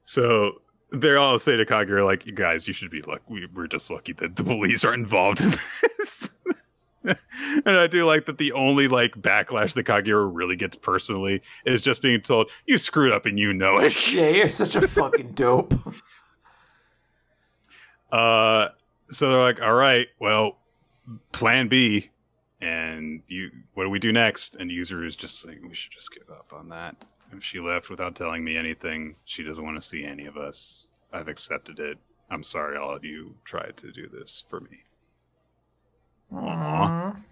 So they're all say to Kageura, like, "You guys, you should be lucky. We, we're just lucky that the police are involved in this." and I do like that the only like backlash that Kageura really gets personally is just being told you screwed up and you know it. Yeah, you're such a fucking dope. Uh, so they're like, all right, well, Plan B, and you, what do we do next? And user is just like, we should just give up on that. If she left without telling me anything, she doesn't want to see any of us. I've accepted it. I'm sorry, all of you tried to do this for me. Aww.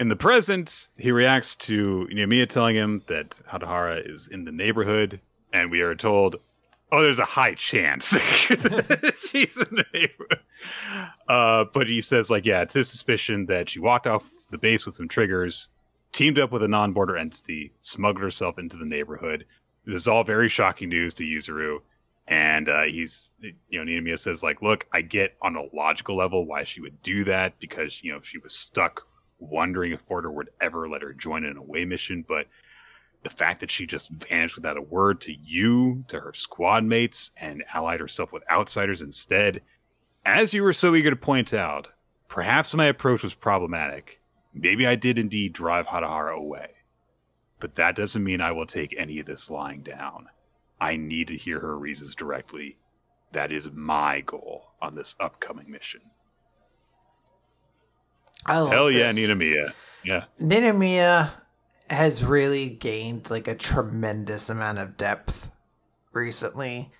In the present, he reacts to Ninomiya telling him that Hatohara is in the neighborhood, and we are told, oh, there's a high chance she's in the neighborhood. Uh, but he says, like, yeah, it's his suspicion that she walked off the base with some triggers, teamed up with a non border entity, smuggled herself into the neighborhood. This is all very shocking news to Yuzuru and uh, he's you know Ninomiya says like look I get on a logical level why she would do that because you know she was stuck wondering if Border would ever let her join an away mission but the fact that she just vanished without a word to you to her squad mates and allied herself with outsiders instead as you were so eager to point out perhaps my approach was problematic maybe I did indeed drive Hatohara away but that doesn't mean I will take any of this lying down I need to hear her reasons directly. That is my goal on this upcoming mission. I love Hell this. yeah, Ninomiya. Yeah. Ninomiya has really gained like a tremendous amount of depth recently.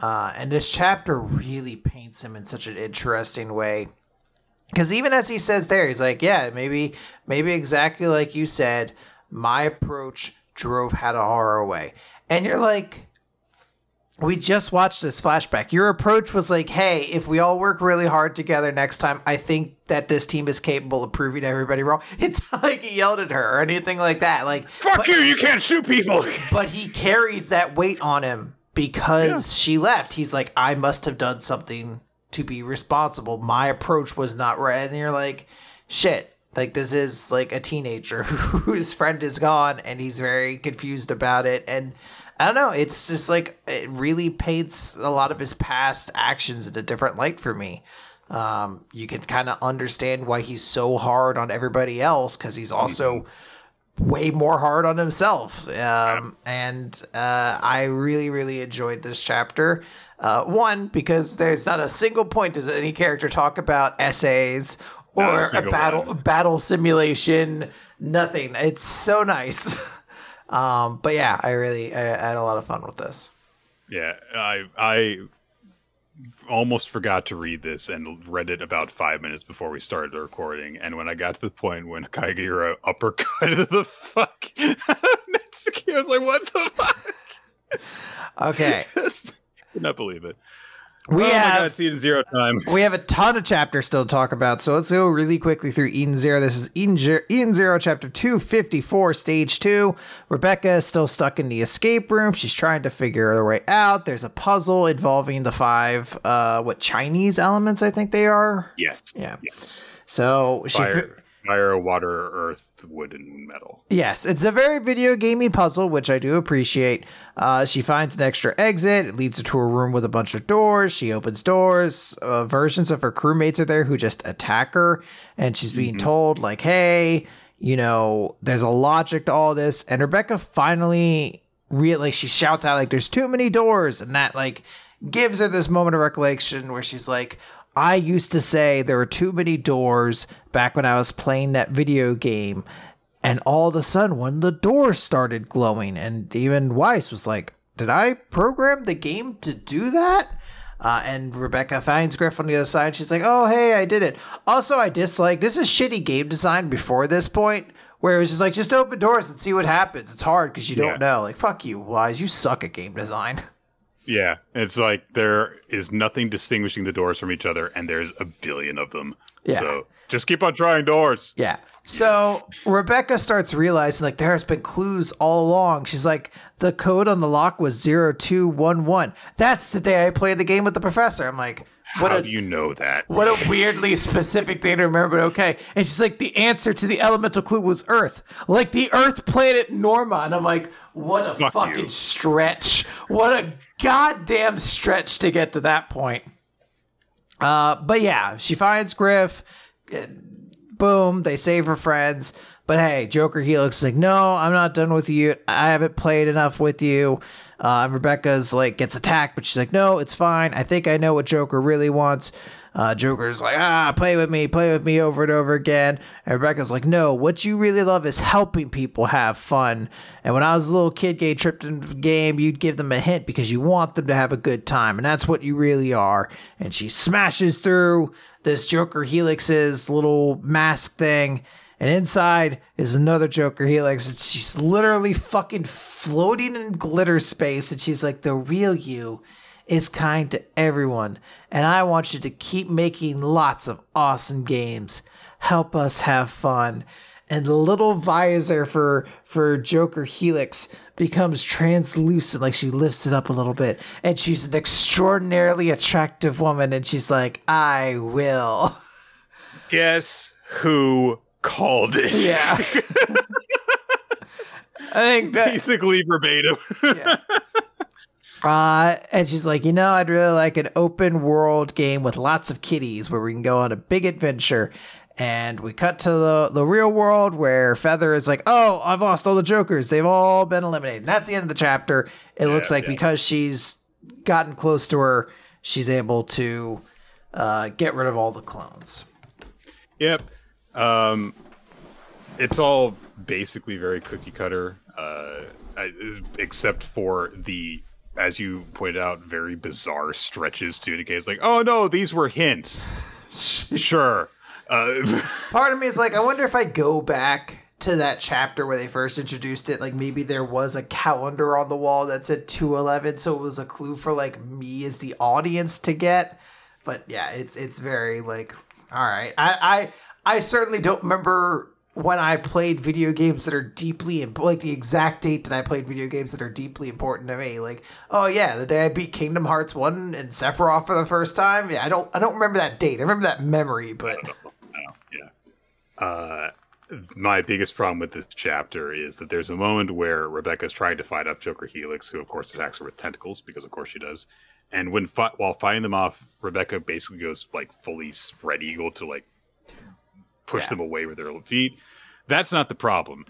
Uh, and this chapter really paints him in such an interesting way. Because even as he says there, he's like, yeah, maybe, maybe exactly like you said, my approach drove Hatohara away. And you're like, we just watched this flashback. Your approach was like, hey, if we all work really hard together next time, I think that this team is capable of proving everybody wrong. It's like he yelled at her or anything like that. Like, fuck but, you, you can't shoot people. but he carries that weight on him because yeah. she left. He's like, I must have done something to be responsible. My approach was not right. And you're like, shit. Like this is like a teenager whose friend is gone and he's very confused about it. And I don't know. It's just like it really paints a lot of his past actions in a different light for me. Um, you can kind of understand why he's so hard on everybody else because he's also way more hard on himself. Um, and uh, I really, really enjoyed this chapter. Uh, one, because there's not a single point does any character talk about essays or a, a battle one. battle simulation. Nothing. It's so nice. um, but yeah, I really I, I had a lot of fun with this. Yeah, I I almost forgot to read this and read it about five minutes before we started the recording. And when I got to the point when Kageura uppercutted the fuck I was like, what the fuck? Okay. Could not believe it. We oh have God, Eden Zero time. We have a ton of chapters still to talk about, so let's go really quickly through Eden Zero. This is Eden, Zero, Eden Zero, chapter two fifty four, stage two. Rebecca is still stuck in the escape room. She's trying to figure her way out. There's a puzzle involving the five, uh, what Chinese elements I think they are. Yes. Yeah. Yes. So Fire. Fire, water, earth, wood, and metal. Yes, it's a very video gamey puzzle, which I do appreciate. Uh, she finds an extra exit. It leads her to a room with a bunch of doors. She opens doors. Uh, versions of her crewmates are there who just attack her, and she's being mm-hmm. told like, "Hey, you know, there's a logic to all this." And Rebecca finally, really, like, she shouts out like, "There's too many doors," and that like gives her this moment of recollection where she's like, I used to say there were too many doors back when I was playing that video game. And all of a sudden, when the doors started glowing, and even Weiss was like, Did I program the game to do that? Uh, and Rebecca finds Griff on the other side. She's like, Oh, hey, I did it. Also, I dislike this is shitty game design before this point, where it was just like, Just open doors and see what happens. It's hard because you don't know. Like, fuck you, Weiss. You suck at game design. Yeah, it's like there is nothing distinguishing the doors from each other, and there's a billion of them. Yeah. So just keep on trying doors. Yeah. So Rebecca starts realizing like there has been clues all along. She's like, the code on the lock was 0211. That's the day I played the game with the professor. I'm like, what How a, do you know that? What a weirdly specific thing to remember, but okay. And she's like, the answer to the elemental clue was Earth. Like the Earth planet Norma. And I'm like, what a Fuck fucking you. stretch. What a goddamn stretch to get to that point. Uh, but yeah, she finds Griff. Boom, they save her friends. But hey, Joker Helix is like, no, I'm not done with you. I haven't played enough with you. Uh, Rebecca's like gets attacked, but she's like, no, it's fine. I think I know what Joker really wants. Uh, Joker's like, ah, play with me, play with me over and over again. And Rebecca's like, no, what you really love is helping people have fun. And when I was a little kid getting tripped into the game, you'd give them a hint because you want them to have a good time. And that's what you really are. And she smashes through this Joker Helix's little mask thing. And inside is another Joker Helix. And she's literally fucking floating in glitter space. And she's like, the real you is kind to everyone, and I want you to keep making lots of awesome games. Help us have fun. And the little visor for for Joker Helix becomes translucent, like she lifts it up a little bit, and she's an extraordinarily attractive woman, and she's like, "I will." Guess who called it? Yeah. I think that, basically verbatim. yeah. Uh, and she's like, you know, I'd really like an open world game with lots of kitties where we can go on a big adventure. And we cut to the, the real world where Feather is like, oh, I've lost all the Jokers. They've all been eliminated. And that's the end of the chapter. It yeah, looks like yeah. because she's gotten close to her, she's able to uh, get rid of all the clones. Yep. Um, it's all basically very cookie cutter, uh, except for the as you pointed out, very bizarre stretches to it. It's like, oh no, these were hints. sure. Uh, Part of me is like, I wonder if I go back to that chapter where they first introduced it, like maybe there was a calendar on the wall that said 211, so it was a clue for like me as the audience to get. But yeah, it's it's very like all right. I I certainly don't remember when I played video games that are deeply imp- like the exact date that I played video games that are deeply important to me. Like, oh yeah, the day I beat Kingdom Hearts one and Sephiroth for the first time. Yeah, I don't I don't remember that date. I remember that memory, but yeah. Uh, my biggest problem with this chapter is that there's a moment where Rebecca's trying to fight off Joker Helix, who of course attacks her with tentacles because of course she does. And when fi- while fighting them off, Rebecca basically goes like fully spread eagle to like push yeah. them away with their feet. That's not the problem.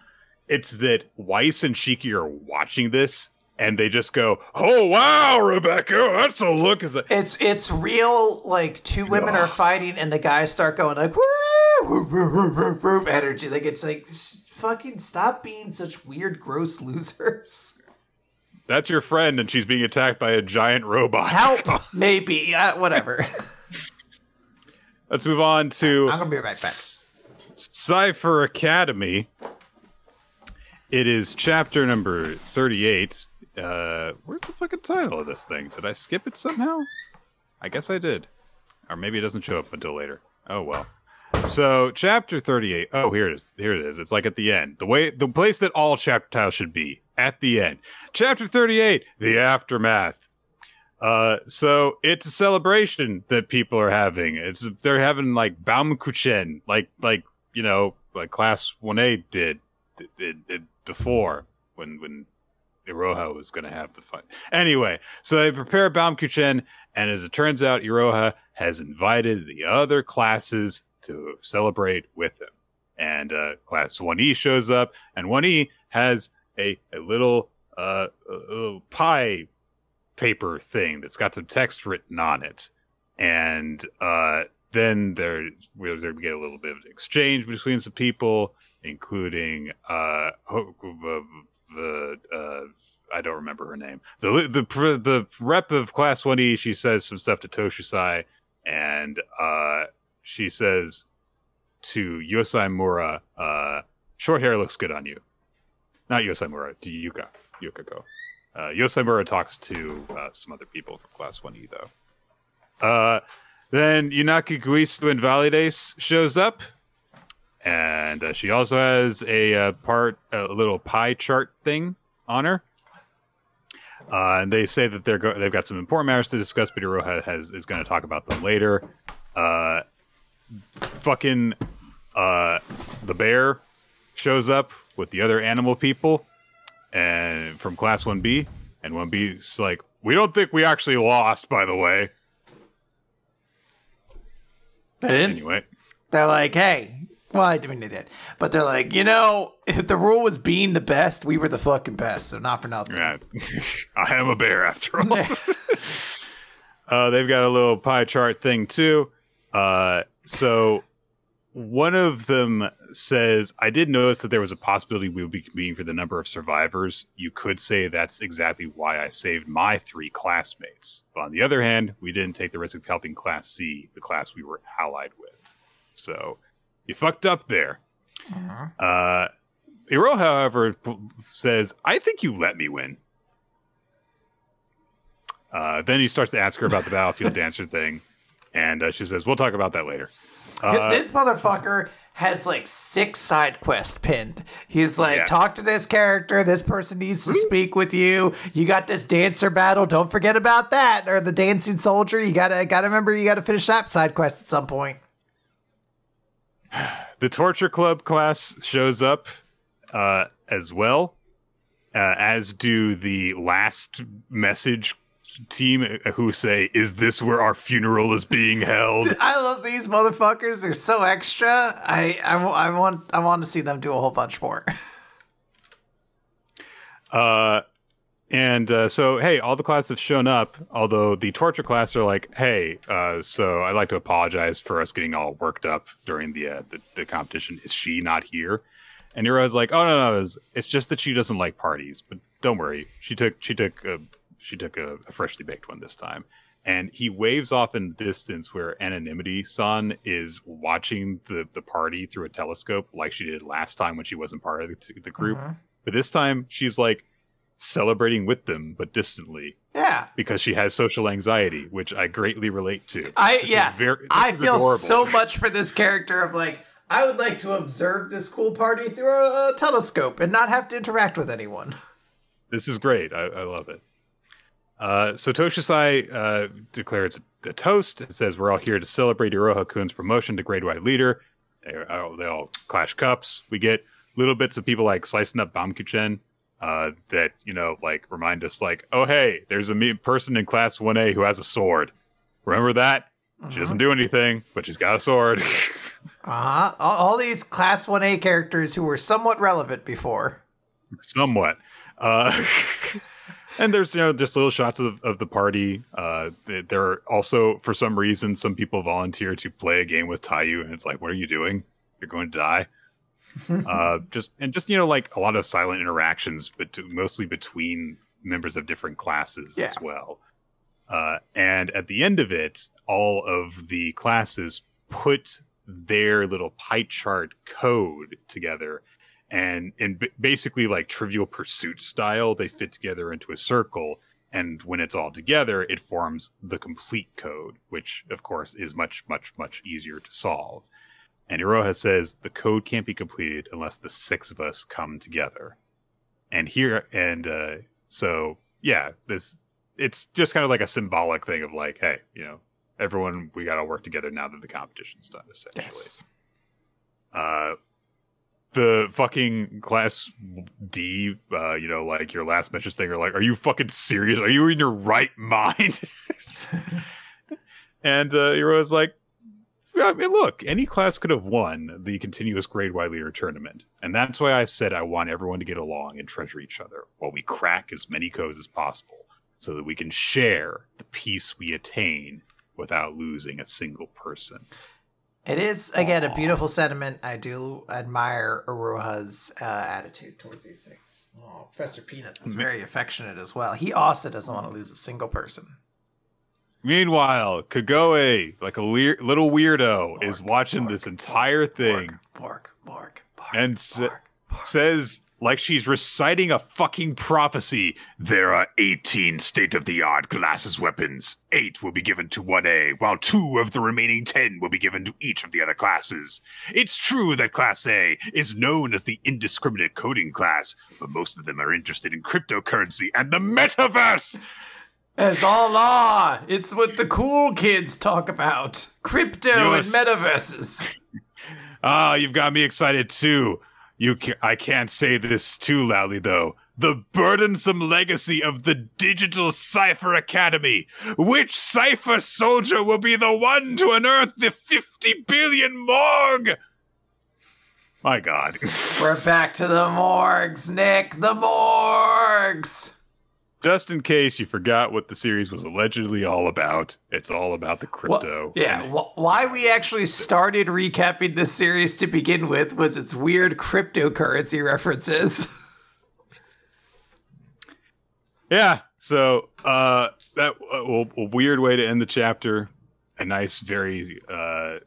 it's that Weiss and Shiki are watching this and they just go, "Oh wow, Rebecca, that's a look." Is it's it's real. Like two women are fighting, and the guys start going like woo, woo, woo, woo, woo, woo energy. Like it's like fucking stop being such weird, gross losers. That's your friend, and she's being attacked by a giant robot. Help, maybe, uh, whatever. Let's move on to. I'm gonna be right back. Cipher Academy. It is chapter number 38. Uh, where's the fucking title of this thing? Did I skip it somehow? I guess I did. Or maybe it doesn't show up until later. Oh well. So chapter 38. Oh, here it is. Here it is. It's like at the end. The way the place that all chapter titles should be. At the end. Chapter 38, the aftermath. Uh, so it's a celebration that people are having. It's they're having like Baumkuchen, like like you know, like class 1A did, did, did before when when Iroha was going to have the fight. Anyway, so they prepare Baumkuchen, and as it turns out, Iroha has invited the other classes to celebrate with him. And uh, class 1E shows up, and 1E has a, a little uh, a little pie paper thing that's got some text written on it. And uh, then there we get a little bit of exchange between some people, including uh, the uh, I don't remember her name. The the the rep of Class One E. She says some stuff to Toshisai, and uh, she says to Yosai Mura, uh, "Short hair looks good on you." Not Yosai Mura, to Yuka Yukiko. Uh, Yosai Mura talks to uh, some other people from Class One E though. Uh, then Yunaki Guisu Invalides shows up, and uh, she also has a, uh, part, a little pie chart thing on her. Uh, and they say that they're go- they've got some important matters to discuss, but Iroha has is going to talk about them later. Uh, fucking uh, the bear shows up with the other animal people, and from Class One B, and One B's like, "We don't think we actually lost, by the way." They didn't. Anyway, they're like, "Hey, well, I mean they did, but they're like, you know, if the rule was being the best, we were the fucking best. So not for nothing. Yeah, I am a bear after all. uh, they've got a little pie chart thing too. Uh, so one of them says, "I did notice that there was a possibility we would be competing for the number of survivors. You could say that's exactly why I saved my three classmates. But on the other hand, we didn't take the risk of helping Class C, the class we were allied with. So." You fucked up there. Uh-huh. Uh, Hiro, however, says, I think you let me win. Uh, then he starts to ask her about the battlefield dancer thing, and uh, she says, "We'll talk about that later." Uh, this motherfucker has like six side quests pinned. He's like, yeah. "Talk to this character. This person needs to speak with you. You got this dancer battle. Don't forget about that. Or the dancing soldier. You gotta gotta remember. You gotta finish that side quest at some point." the torture club class shows up uh, as well, uh, as do the last message team who say, "Is this where our funeral is being held?" I love these motherfuckers. They're so extra. I I, I want I want to see them do a whole bunch more. uh and uh, so, hey, all the classes have shown up, although the torture class are like, hey, uh, so I'd like to apologize for us getting all worked up during the, uh, the, the, competition. Is she not here? And Nero's like, oh, no, no, it's, it's, just that she doesn't like parties, but don't worry. She took, she took, a, she took a, a freshly baked one this time. And he waves off in the distance where Anonymity Son is watching the, the party through a telescope like she did last time when she wasn't part of the, the group. Uh-huh. But this time she's like, celebrating with them but distantly. Yeah. Because she has social anxiety, which I greatly relate to. I this yeah. Very, I feel adorable. so much for this character of like I would like to observe this cool party through a, a telescope and not have to interact with anyone. This is great. I, I love it. Uh, so Toshusai uh, declares a toast. It says, We're all here to celebrate Iroha Kun's promotion to grade Y leader. They, all, they all clash cups. We get little bits of people like slicing up Baumkuchen uh, that you know like remind us like oh hey there's a person in class 1a who has a sword remember that uh-huh. she doesn't do anything but she's got a sword Uh-huh. All, all these class 1A characters who were somewhat relevant before. somewhat. Uh, and there's you know just little shots of, of the party. Uh, th- there are also for some reason some people volunteer to play a game with Tayu, and it's like, what are you doing? You're going to die. uh, just and just you know like a lot of silent interactions, but mostly between members of different classes Yeah. as well. Uh, and at the end of it, all of the classes put their little pie chart code together and in b- basically like trivial pursuit style they fit together into a circle and when it's all together it forms the complete code which of course is much much much easier to solve. And Iroha says the code can't be completed unless the six of us come together. And here and uh so yeah this it's just kind of like a symbolic thing of like hey you know everyone we got to work together now that the competition's done essentially. Yes. uh the fucking class D, uh, you know, like your last message thing, are like, are you fucking serious? Are you in your right mind? and uh, Hero's like, I mean, look, any class could have won the continuous grade Y leader tournament, and that's why I said I want everyone to get along and treasure each other while we crack as many codes as possible, so that we can share the peace we attain without losing a single person. It is again a beautiful sentiment. I do admire Iroha's uh, attitude towards these things. Oh, Professor Peanuts is very affectionate as well. He also doesn't want to lose a single person. Meanwhile, Kagoe, like a little weirdo, is watching Bork, this entire thing Bork, bork, bork, and sa- bork, bork. says, like she's reciting a fucking prophecy, there are 18 state of the art glasses weapons. Eight will be given to 1A, while two of the remaining 10 will be given to each of the other classes. It's true that Class A is known as the indiscriminate coding class, but most of them are interested in cryptocurrency and the metaverse. It's all law. It's what the cool kids talk about. Crypto and metaverses. Ah, you've got me excited too. You, I can't say this too loudly though. The burdensome legacy of the Digital Cipher Academy. Which Cipher soldier will be the one to unearth the 50 billion morgue? My God. We're back to the morgues, Nick. The morgues. Just in case you forgot what the series was allegedly all about, it's all about the Well, crypto. yeah, And- wh- why we actually started recapping this series to begin with was its weird cryptocurrency references. Yeah. So uh, that uh, a, a weird way to end the chapter. A nice, very uh,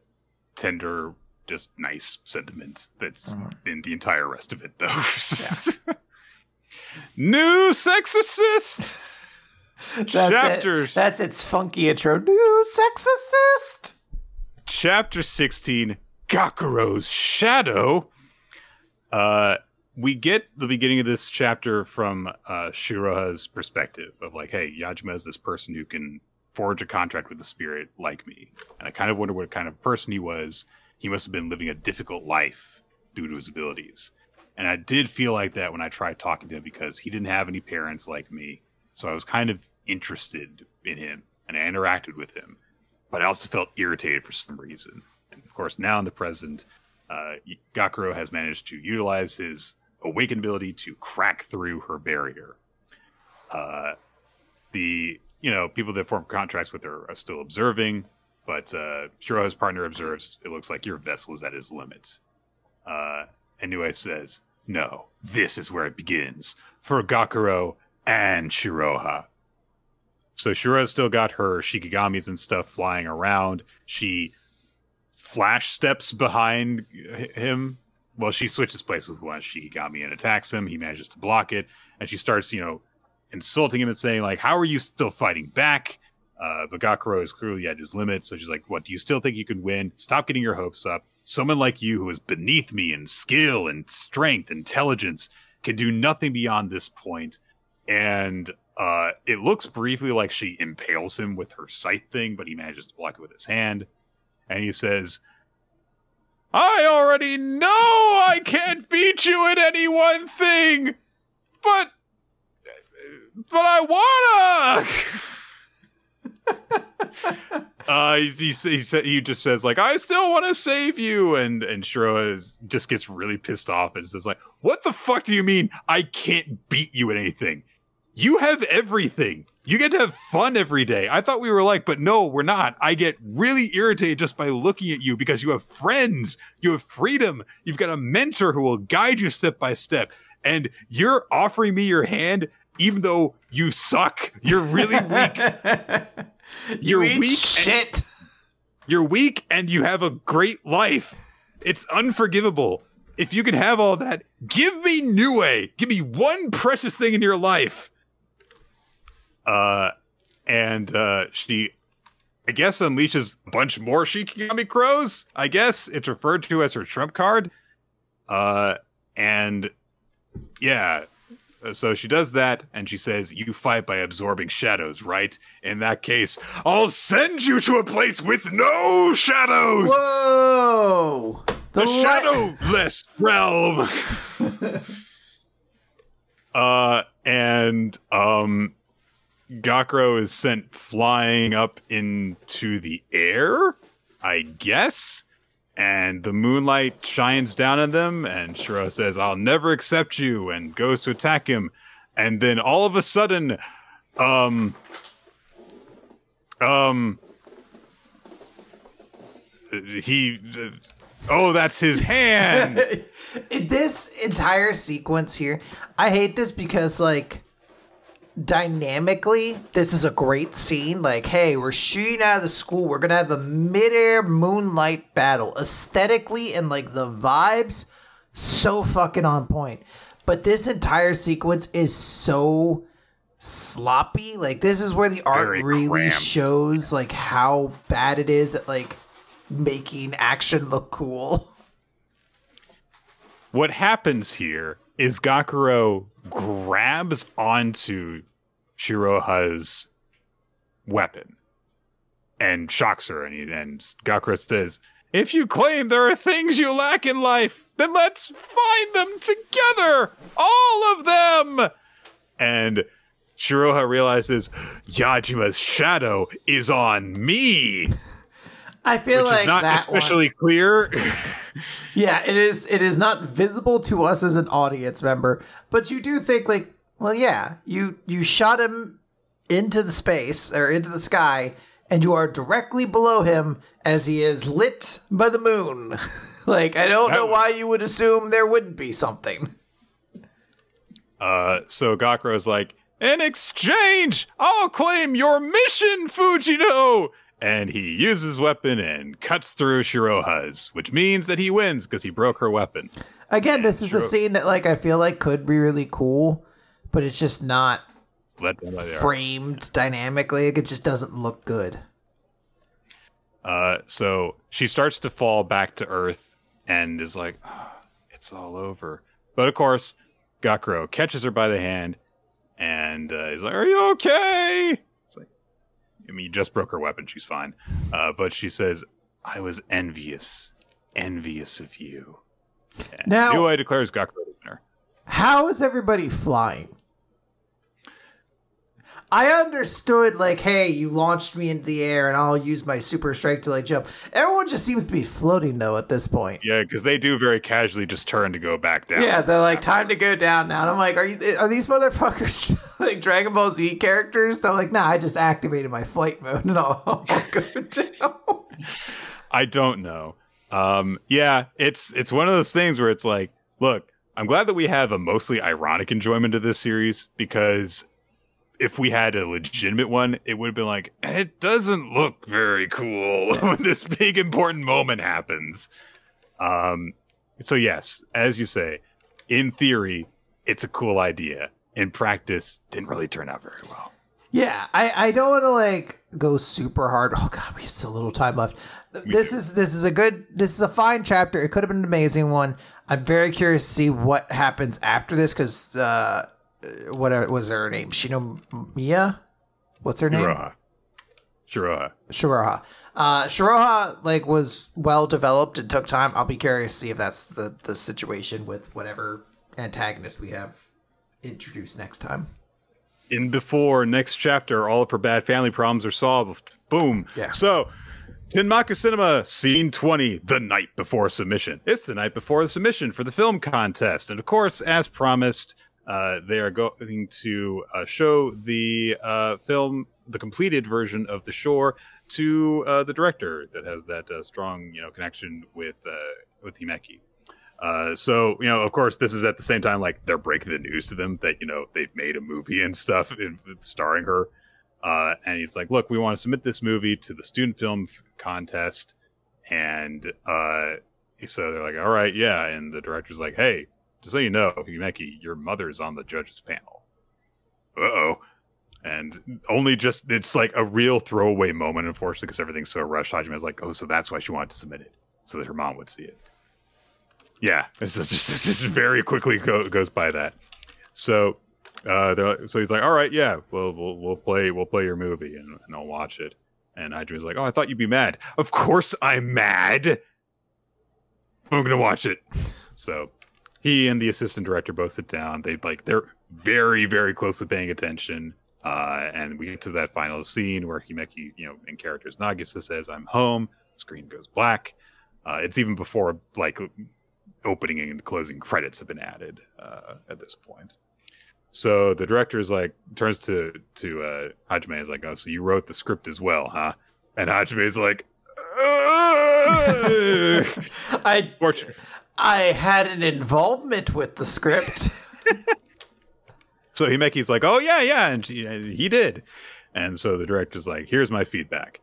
tender, just nice sentiment that's in the entire rest of it, though. Nue's Exorcist. That's Chapters. It. That's its funky intro. Nue's Exorcist. Chapter sixteen. Gakuro's shadow. Uh, we get the beginning of this chapter from uh, Shiroha's perspective of like, hey, Yajima is this person who can forge a contract with the spirit like me, and I kind of wonder what kind of person he was. He must have been living a difficult life due to his abilities, and I did feel like that when I tried talking to him because he didn't have any parents like me, so I was kind of interested in him and I interacted with him, but I also felt irritated for some reason. And of course, now in the present, uh, Gakuro has managed to utilize his awakened ability to crack through her barrier. Uh, the you know people that form contracts with her are still observing, but uh, Shiroha's partner observes it looks like your vessel is at its limit. Uh, Inoue says, "No, this is where it begins for Gakuro and Shiroha." So Shiroha's still got her Shikigamis and stuff flying around. She flash steps behind him. Well, she switches places with one Shikigami and attacks him. He manages to block it, and she starts, you know, insulting him and saying like, "How are you still fighting back?" Uh, but Gakuro is clearly at his limit, so she's like, "What? Do you still think you can win? Stop getting your hopes up. Someone like you, who is beneath me in skill and strength, intelligence, can do nothing beyond this point." And uh, it looks briefly like she impales him with her scythe thing, but he manages to block it with his hand. And he says, I already know I can't beat you at any one thing, but but I wanna. uh, he, he, he, he just says like, I still want to save you. And, and Shiroha is, just gets really pissed off and says like, what the fuck do you mean I can't beat you at anything? You have everything. You get to have fun every day. I thought we were like, but no, we're not. I get really irritated just by looking at you because you have friends, you have freedom, you've got a mentor who will guide you step by step. And you're offering me your hand even though you suck. You're really weak. you're you weak. Shit. You're weak and you have a great life. It's unforgivable. If you can have all that, give me Nue. Give me one precious thing in your life. Uh, and uh, she, I guess, unleashes a bunch more Shikigami crows. I guess it's referred to as her trump card. Uh, and yeah, so she does that, and she says, "You fight by absorbing shadows, right? In that case, I'll send you to a place with no shadows." Whoa! The, the shadowless realm. uh, and um, Gakuro is sent flying up into the air, I guess. And the moonlight shines down on them, and Shiro says, I'll never accept you, and goes to attack him. And then all of a sudden, um, um, he, oh, that's his hand. this entire sequence here, I hate this because, like, dynamically, this is a great scene. Like, hey, we're shooting out of the school. We're gonna have a midair moonlight battle. Aesthetically and like the vibes, so fucking on point. But this entire sequence is so sloppy. Like, this is where the art Very really cramped. shows like how bad it is at like making action look cool. What happens here is Gakuro grabs onto Shiroha's weapon and shocks her. And, he, and Gakuro says, If you claim there are things you lack in life, then let's find them together! All of them! And Shiroha realizes Yajima's shadow is on me. I feel like is not especially one. clear. yeah, it is. It is not visible to us as an audience member, but you do think like, well, yeah, you you shot him into the space or into the sky, and you are directly below him as he is lit by the moon. like, I don't that know why you would assume there wouldn't be something. Uh, so Gakuro's like, in exchange, I'll claim your mission, Fujino and he uses his weapon and cuts through Shiroha's, which means that he wins because he broke her weapon. Again, and this is Shiro- a scene that like I feel like could be really cool, but it's just not framed dynamically. It just doesn't look good. Uh, so she starts to fall back to Earth and is like, oh, "It's all over." But of course, Gakuro catches her by the hand and uh, he's like, "Are you okay?" I mean, you just broke her weapon. She's fine. Uh, but she says, I was envious, envious of you. And now, I declares Gakuro the winner. How is everybody flying? I understood, like, hey, you launched me into the air and I'll use my super strike to, like, jump. Everyone just seems to be floating, though, at this point. Yeah, because they do very casually just turn to go back down. Yeah, they're like, time to go down now. And I'm like, are you, are these motherfuckers like Dragon Ball Z characters? They're like, nah, I just activated my flight mode and I'll, I'll go down. I don't know. Um, yeah, it's it's one of those things where it's like, look, I'm glad that we have a mostly ironic enjoyment of this series because if we had a legitimate one, it would have been like, it doesn't look very cool when this big important moment happens. Um, so yes, as you say, in theory, it's a cool idea. In practice, didn't really turn out very well. Yeah, I, I don't want to like go super hard. Oh god, we have so little time left. This is this is a good this is a fine chapter. It could have been an amazing one. I'm very curious to see what happens after this because uh, what was her name? Shinomiya? What's her name? Shiroha. Shiroha. Shiroha. Uh, Shiroha like was well developed and took time. I'll be curious to see if that's the the situation with whatever antagonist we have introduced next time. In before next chapter, all of her bad family problems are solved, Boom. Yeah. So, Tenmaku Cinema, scene 20, the night before submission. It's the night before the submission for the film contest. And of course, as promised, uh, they are going to uh, show the uh, film, the completed version of The Shore, to uh, the director that has that uh, strong, you know, connection with with Himeki. So you know, of course, this is at the same time like they're breaking the news to them that you know they've made a movie and stuff in, starring her. And he's like, "Look, we want to submit this movie to the student film contest," and so they're like, "All right, yeah." And the director's like, "Hey, just so you know, Himeki, your mother's on the judges panel." Uh oh. And only just it's like a real throwaway moment, unfortunately, because everything's so rushed. Hajime's like, "Oh, so that's why she wanted to submit it, so that her mom would see it." Yeah, it's just, it's just very quickly go, goes by that. So, uh, so he's like, "All right, yeah, we'll we'll, we'll play we'll play your movie and, and I'll watch it." And Hajime's like, "Oh, I thought you'd be mad. Of course I'm mad. I'm gonna watch it." So he and the assistant director both sit down. They like they're very very closely paying attention. Uh, and we get to that final scene where Himeki, you know, in characters Nagisa says, "I'm home." Screen goes black. Uh, it's even before like opening and closing credits have been added uh, at this point. So the director is like turns to to uh, Hajime is like, "Oh, so you wrote the script as well, huh?" And Hajime is like. I I had an involvement with the script. So Himeki's like, "Oh yeah, yeah," and she, he did. And so the director's like, "Here's my feedback.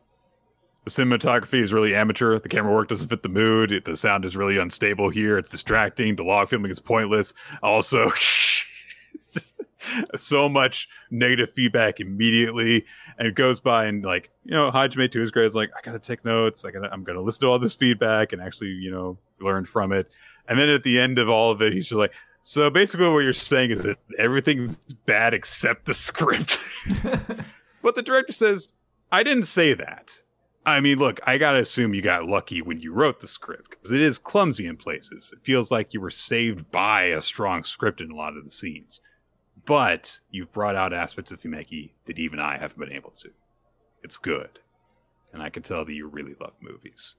The cinematography is really amateur. The camera work doesn't fit the mood. It, the sound is really unstable here. It's distracting. The log filming is pointless. Also, so much negative feedback immediately, and goes by and like you know, Hajime to his grade is like, I gotta take notes. I gotta, I'm gonna listen to all this feedback and actually, you know, learn from it. And then at the end of all of it, he's just like, so basically, what you're saying is that everything's bad except the script. but the director says, I didn't say that. I mean, look, I gotta assume you got lucky when you wrote the script because it is clumsy in places. It feels like you were saved by a strong script in a lot of the scenes. But you've brought out aspects of Himeki that even I haven't been able to. It's good. And I can tell that you really love movies.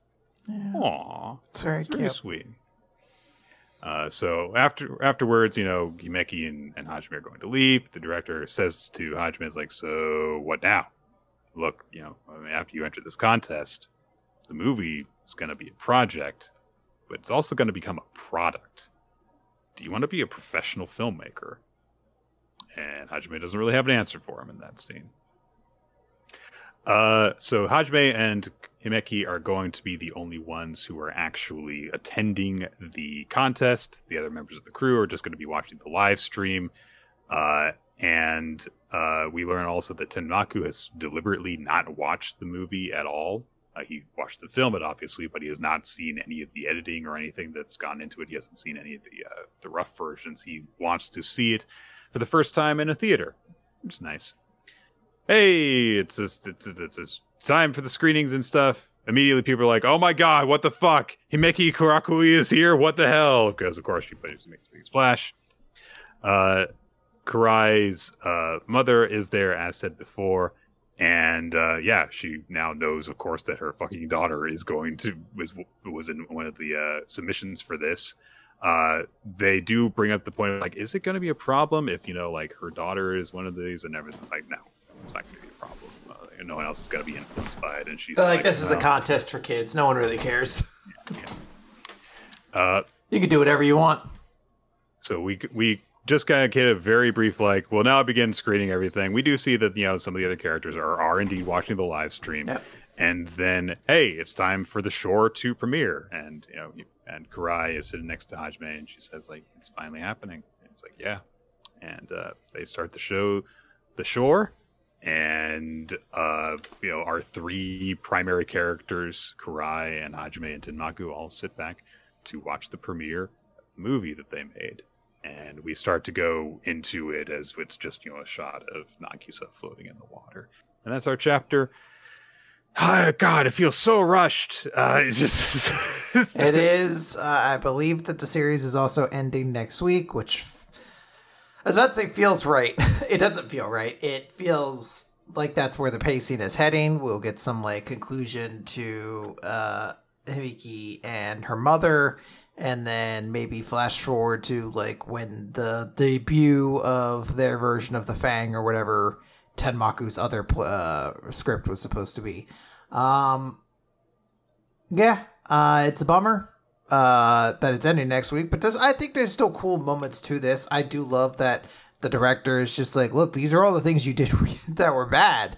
Yeah, Aww. it's very It's very sweet. Uh, so after afterwards, you know, Himeki and, and Hajime are going to leave. The director says to Hajime, "Is like, so what now? Look, you know, I mean, after you enter this contest, the movie is going to be a project, but it's also going to become a product. Do you want to be a professional filmmaker?" And Hajime doesn't really have an answer for him in that scene. Uh, so Hajime and Himeki are going to be the only ones who are actually attending the contest. The other members of the crew are just going to be watching the live stream. Uh, and uh, we learn also that Tenmaku has deliberately not watched the movie at all. Uh, he watched the film, it obviously, but he has not seen any of the editing or anything that's gone into it. He hasn't seen any of the uh, the rough versions. He wants to see it for the first time in a theater, It's nice. Hey, it's just, it's it's it's, time for the screenings and stuff. Immediately, people are like, "Oh my god, what the fuck? Himeki Kurakui is here. What the hell?" Because of course she plays makes a big splash. Uh, Karai's uh, mother is there, as said before, and uh, yeah, she now knows, of course, that her fucking daughter is going to was was in one of the uh, submissions for this. Uh, they do bring up the point of like, is it going to be a problem if you know, like, her daughter is one of these, and everything's like, no, it's not going to be a problem. Uh, no one else is going to be influenced by it, and she's But like, this is a contest for kids. No one really cares. Uh, You can do whatever you want. So we we just kind of get a very brief like, well, now begin screening everything. We do see that you know some of the other characters are are indeed watching the live stream, Yep. and then hey, it's time for the shore to premiere, and you know, and Karai is sitting next to Hajime, and she says like, it's finally happening. And it's like, yeah, and uh, they start the show, the shore. And uh, you know our three primary characters, Karai and Hajime and Tenmaku, all sit back to watch the premiere of the movie that they made and we start to go into it as it's just you know a shot of Nagisa floating in the water, and that's our chapter. Ah, God, it feels so rushed. Uh, it's just It is. Uh, I believe that the series is also ending next week, which I was about to say feels right. it doesn't feel right. It feels like that's where the pacing is heading. We'll get some like conclusion to uh Hibiki and her mother and then maybe flash forward to like when the debut of their version of the Fang or whatever Tenmaku's other pl- uh, script was supposed to be. Um, yeah, uh, it's a bummer uh, that it's ending next week, but there's, I think there's still cool moments to this. I do love that the director is just like, look, these are all the things you did that were bad,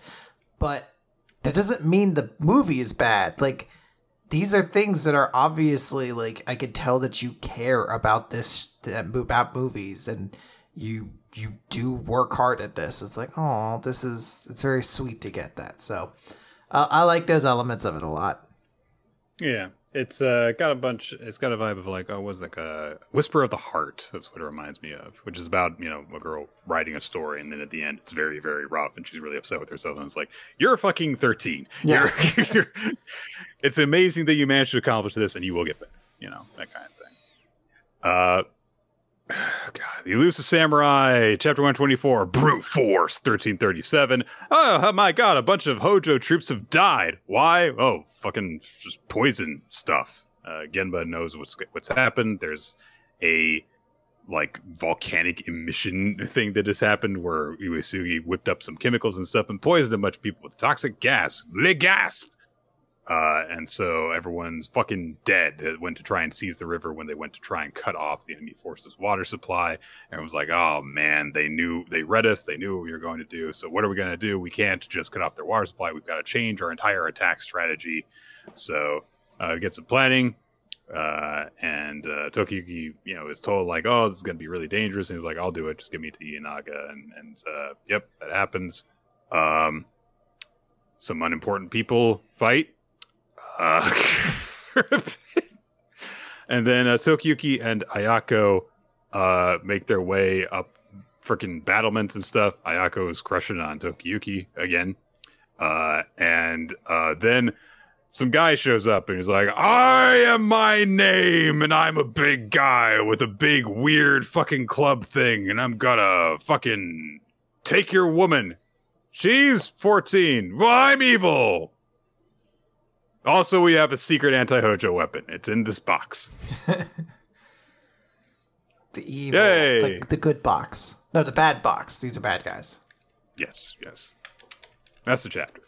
but that doesn't mean the movie is bad. Like these are things that are obviously like I could tell that you care about this about movies and you you do work hard at this. It's like, oh, this is it's very sweet to get that. So uh, I like those elements of it a lot. Yeah, it's uh, got a bunch. It's got a vibe of like, oh, was like a whisper of the heart. That's what it reminds me of, which is about you know a girl writing a story, and then at the end, it's very very rough, and she's really upset with herself, and it's like, you're fucking thirteen. Yeah. You're, you're, it's amazing that you managed to accomplish this, and you will get better. You know that kind of thing. Uh, God, the samurai, chapter 124, brute force, 1337. Oh, my God, a bunch of Hojo troops have died. Why? Oh, fucking just poison stuff. Uh, Genba knows what's what's happened. There's a like volcanic emission thing that has happened where Uesugi whipped up some chemicals and stuff and poisoned a bunch of people with toxic gas. Le gasp! Uh, and so everyone's fucking dead that went to try and seize the river when they went to try and cut off the enemy force's water supply. And was like, oh man, they knew, they read us, they knew what we were going to do. So what are we going to do? We can't just cut off their water supply. We've got to change our entire attack strategy. So uh, get some planning. Uh, and uh, you know, is told like, oh, this is going to be really dangerous. And he's like, I'll do it. Just give me to Ienaga. And, and uh, yep, that happens. Um, some unimportant people fight uh, and then uh, Tokiyuki and Ayako uh, make their way up freaking battlements and stuff. Ayako is crushing on Tokiyuki again. Uh, and uh, then some guy shows up and he's like, I am my name, and I'm a big guy with a big, weird fucking club thing, and I'm gonna fucking take your woman. She's 14. Well, I'm evil. Also, we have a secret anti-Hojo weapon. It's in this box. the evil, Yay! The, the good box. No, the bad box. These are bad guys. Yes, yes. That's the chapter.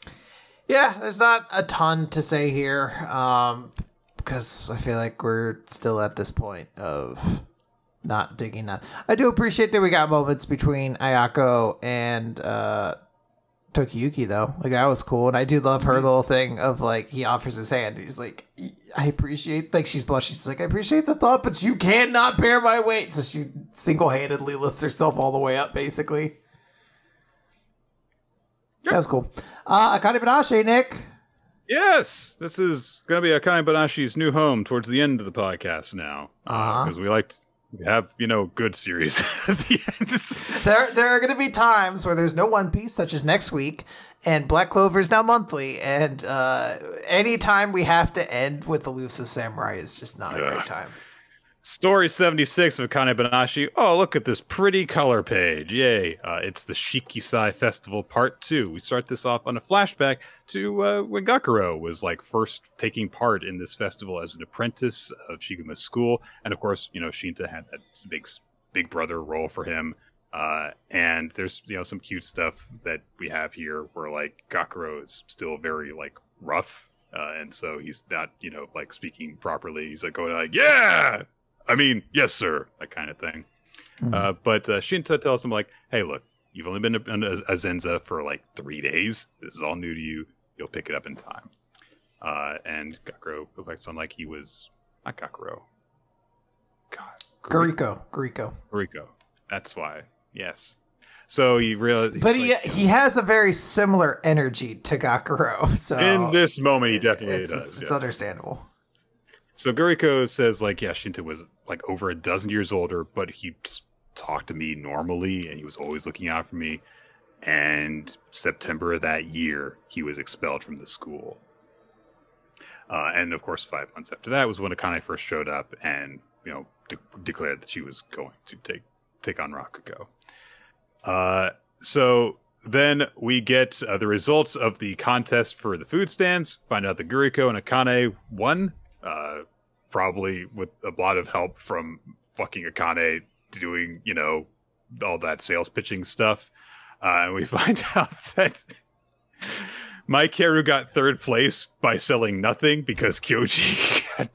Yeah, there's not a ton to say here, um, because I feel like we're still at this point of not digging up. I do appreciate that we got moments between Ayako and uh, Tokiyuki though. Like that was cool, and I do love her mm-hmm. little thing of like he offers his hand. He's like, I appreciate like she's blushing. She's like, I appreciate the thought, but you cannot bear my weight. So she single handedly lifts herself all the way up, basically. Yep. That was cool. Uh, Akane Banashi, Nick. Yes, this is going to be Akane Banashi's new home towards the end of the podcast now, because uh-huh. uh, we liked have you know good series at the end. There, there are going to be times where there's no One Piece, such as next week, and Black Clover is now monthly, and uh, anytime we have to end with Elusive Samurai is just not a great time. Story 76 of Kane Banashi. Oh, look at this pretty color page. Yay. Uh, it's the Shikisai Festival Part 2. We start this off on a flashback to uh, when Gakuro was like first taking part in this festival as an apprentice of Shiguma's school. And of course, you know, Shinta had that big, big brother role for him. Uh, and there's, you know, some cute stuff that we have here where like Gakuro is still very like rough. Uh, and so he's not, you know, like speaking properly. He's like going like, yeah, I mean, yes, sir, that kind of thing. Mm-hmm. Uh, but uh, Shinta tells him like, "Hey, look, you've only been a, a, Zenza for like three days. This is all new to you. You'll pick it up in time." Uh, and Gakuro reflects on like he was not Gakuro. God, Guriko, Guriko, Guriko. That's why. Yes. So he really, but he like, he has a very similar energy to Gakuro. So in this moment, he definitely it's, does. It's, it's understandable. So Guriko says like, yeah, Shinta was like over a dozen years older, but he just talked to me normally and he was always looking out for me. And September of that year, he was expelled from the school. Uh, and of course, five months after that was when Akane first showed up and you know de- declared that she was going to take take on Rakugo. Uh, so then we get uh, the results of the contest for the food stands. Find out that Guriko and Akane won, uh, probably with a lot of help from fucking Akane doing, you know, all that sales pitching stuff. Uh, and we find out that Maikeru got third place by selling nothing because Kyoji had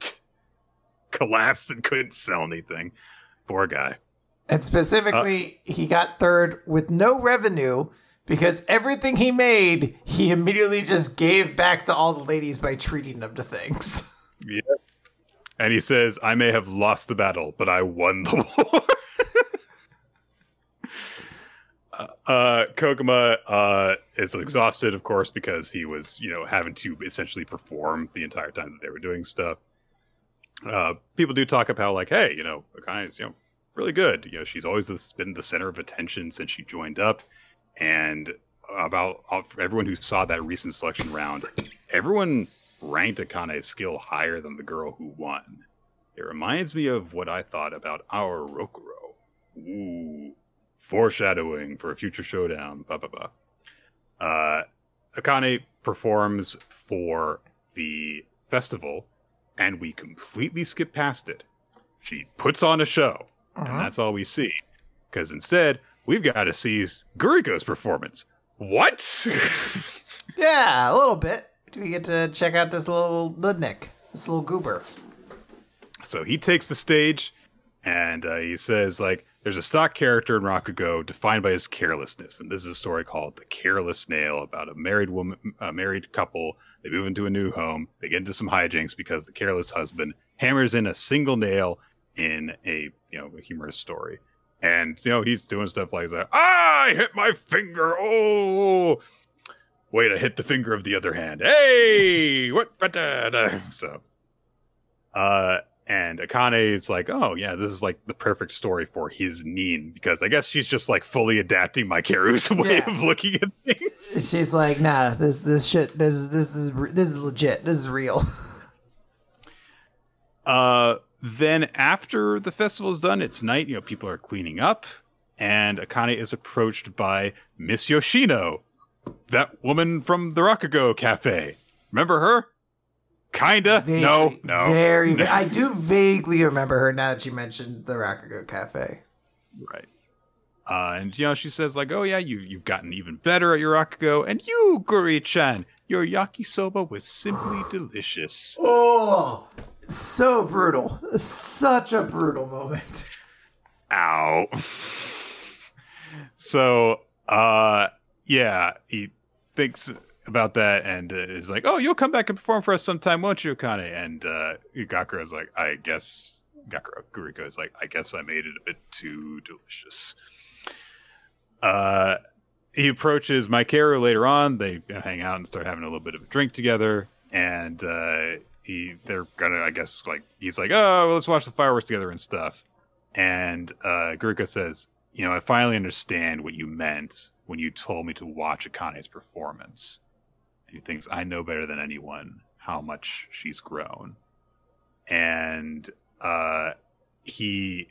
collapsed and couldn't sell anything. Poor guy. And specifically, uh, he got third with no revenue because everything he made, he immediately just gave back to all the ladies by treating them to things. Yeah. And he says, I may have lost the battle, but I won the war. uh, Koguma uh, is exhausted, of course, because he was, you know, having to essentially perform the entire time that they were doing stuff. Uh, people do talk about like, hey, you know, Akane's, you know, really good. You know, she's always been the center of attention since she joined up, and about uh, everyone who saw that recent selection round, everyone ranked Akane's skill higher than the girl who won. It reminds me of what I thought about our Rokuro. Ooh, foreshadowing for a future showdown. Blah blah blah. Uh, Akane performs for the festival, and we completely skip past it. She puts on a show, uh-huh. and that's all we see. Because instead, we've got to see Guriko's performance. What? yeah, a little bit. Do we get to check out this little Ludnick, this little goober? So he takes the stage, and uh, he says, like, there's a stock character in Rakugo defined by his carelessness, and this is a story called "The Careless Nail" about a married woman, a married couple. They move into a new home. They get into some hijinks because the careless husband hammers in a single nail in a you know humorous story, and you know he's doing stuff like that. Ah, I hit my finger. Oh, wait, I hit the finger of the other hand. Hey, what? So, uh, and Akane is like, oh yeah, this is like the perfect story for his Nin because I guess she's just like fully adapting Maikeru's way yeah. of looking at things. She's like, nah, this this shit, this this is this is legit, this is real. Uh, then after the festival is done, it's night. You know, people are cleaning up, and Akane is approached by Miss Yoshino, that woman from the Rakugo Cafe. Remember her? Kinda. No, no. Very, very. I do vaguely remember her now that you mentioned the Rakugo Cafe. Right. Uh, and you know, she says like, "Oh yeah, you you've gotten even better at your rakugo, and you, Guri-chan, your yakisoba was simply delicious." Oh, so brutal! Such a brutal moment. Ow. so, uh, yeah, he thinks about that and uh, is like, "Oh, you'll come back and perform for us sometime, won't you, Akane?" And uh, Gakuro is like, "I guess." Gakuro is like, "I guess I made it a bit too delicious." Uh, he approaches Maikeru later on. They hang out and start having a little bit of a drink together, and uh, he they're gonna, I guess, like he's like, "Oh, well, let's watch the fireworks together and stuff." And uh, Guriko says, "You know, I finally understand what you meant when you told me to watch Akane's performance." He thinks I know better than anyone how much she's grown, and uh, he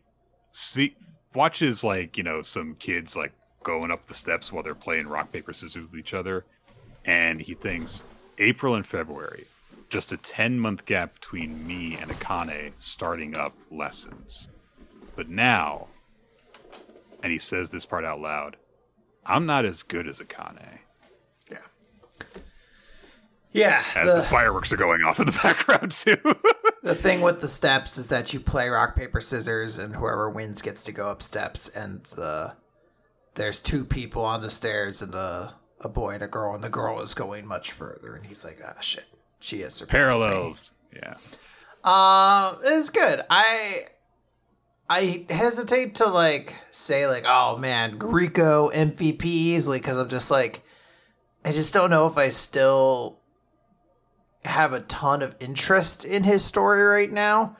see watches like you know some kids like going up the steps while they're playing rock paper scissors with each other, and he thinks April and February, just a ten month gap between me and Akane starting up lessons, but now, and he says this part out loud, I'm not as good as Akane. Yeah. Yeah. As the, the, fireworks are going off in the background, too. the thing with the steps is that you play rock, paper, scissors, and whoever wins gets to go up steps. And the there's two people on the stairs, and a, a boy and a girl, and the girl is going much further. And he's like, ah, shit. She has surpassed Parallels. Me. Yeah. Uh, it's good. I. I hesitate to like say like, oh man, Guriko MVP easily because I'm just like, I just don't know if I still have a ton of interest in his story right now.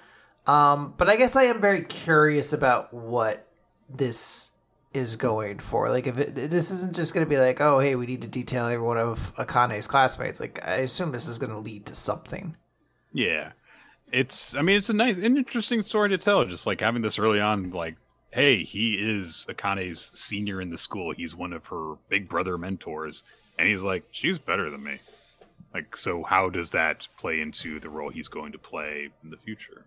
Um, but I guess I am very curious about what this is going for. Like, if it, this isn't just going to be like, oh, hey, we need to detail every one of Akane's classmates. Like, I assume this is going to lead to something. Yeah, it's. I mean, it's a nice, an interesting story to tell. Just like having this early on, like hey, he is Akane's senior in the school. He's one of her big brother mentors. And he's like, she's better than me. Like, so how does that play into the role he's going to play in the future?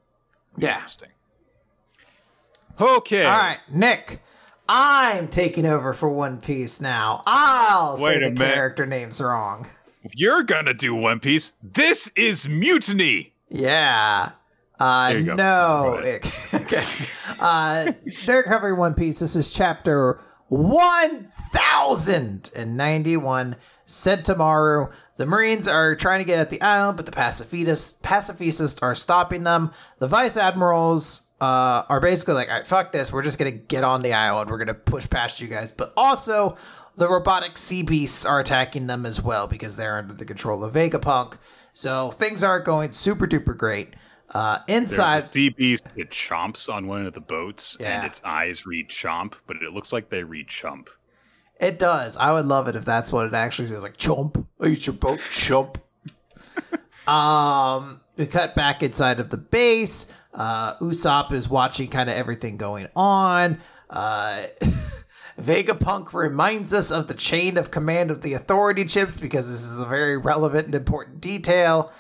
Yeah. Interesting. Okay. All right, Nick. I'm taking over for One Piece now. I'll Wait say the minute. character names wrong. If you're gonna do One Piece, this is mutiny. Yeah. Uh, There you go. no. Okay. Uh, Derek covering One Piece. This is chapter 1091. Sentomaru. The Marines are trying to get at the island, but the pacifists, pacifistas are stopping them. The vice admirals uh, are basically like, all right, fuck this. We're just going to get on the island. We're going to push past you guys. But also, the robotic sea beasts are attacking them as well because they're under the control of Vegapunk. So things aren't going super duper great. Uh, There's inside, a sea beast that chomps on one of the boats, Yeah. and its eyes read chomp, but it looks like they read chump. it does. I would love it if that's what it actually says, like chomp. I eat your boat, chomp. um, we cut back inside of the base. Uh, Usopp is watching kind of everything going on. Uh, Vegapunk reminds us of the chain of command of the authority chips because this is a very relevant and important detail.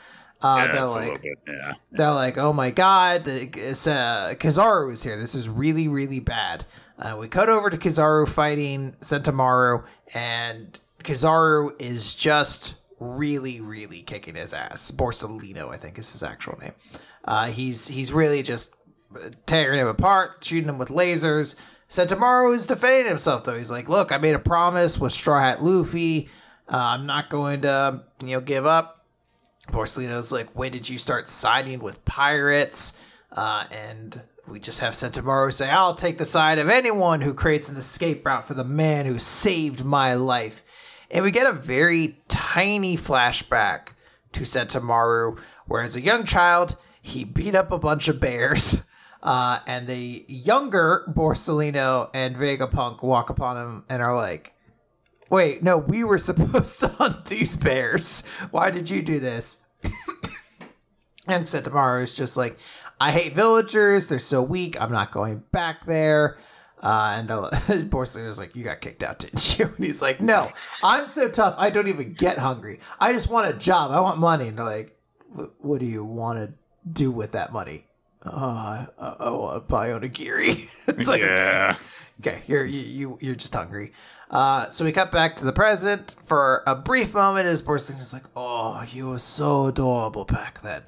Uh, yeah, they're like, bit. Yeah. they're like, oh my god, it's, uh, Kizaru is here. This is really, really bad. Uh, we cut over to Kizaru fighting Sentomaru, and Kizaru is just really, really kicking his ass. Borsalino, I think, is his actual name. Uh, he's he's really just tearing him apart, shooting him with lasers. Sentomaru is defending himself though. He's like, "Look, I made a promise with Straw Hat Luffy. Uh, I'm not going to, you know, give up." Borsalino's like, when did you start siding with pirates? Uh, and we just have Sentomaru say, I'll take the side of anyone who creates an escape route for the man who saved my life. And we get a very tiny flashback to said Sentomaru, where as a young child, he beat up a bunch of bears. Uh, and the younger Borsalino and Vegapunk walk upon him and are like, Wait, no, we were supposed to hunt these bears. Why did you do this? and Sentomaru is just like, I hate villagers. They're so weak. I'm not going back there. Uh, and uh, Borsalino's like, You got kicked out, didn't you? And he's like, No, I'm so tough. I don't even get hungry. I just want a job. I want money. And they're like, What do you want to do with that money? Uh, I, I want to buy onigiri. it's like, yeah. Okay, you're you, you you're just hungry. Uh, so we cut back to the present for a brief moment as Borsling is like, "Oh, you were so adorable back then."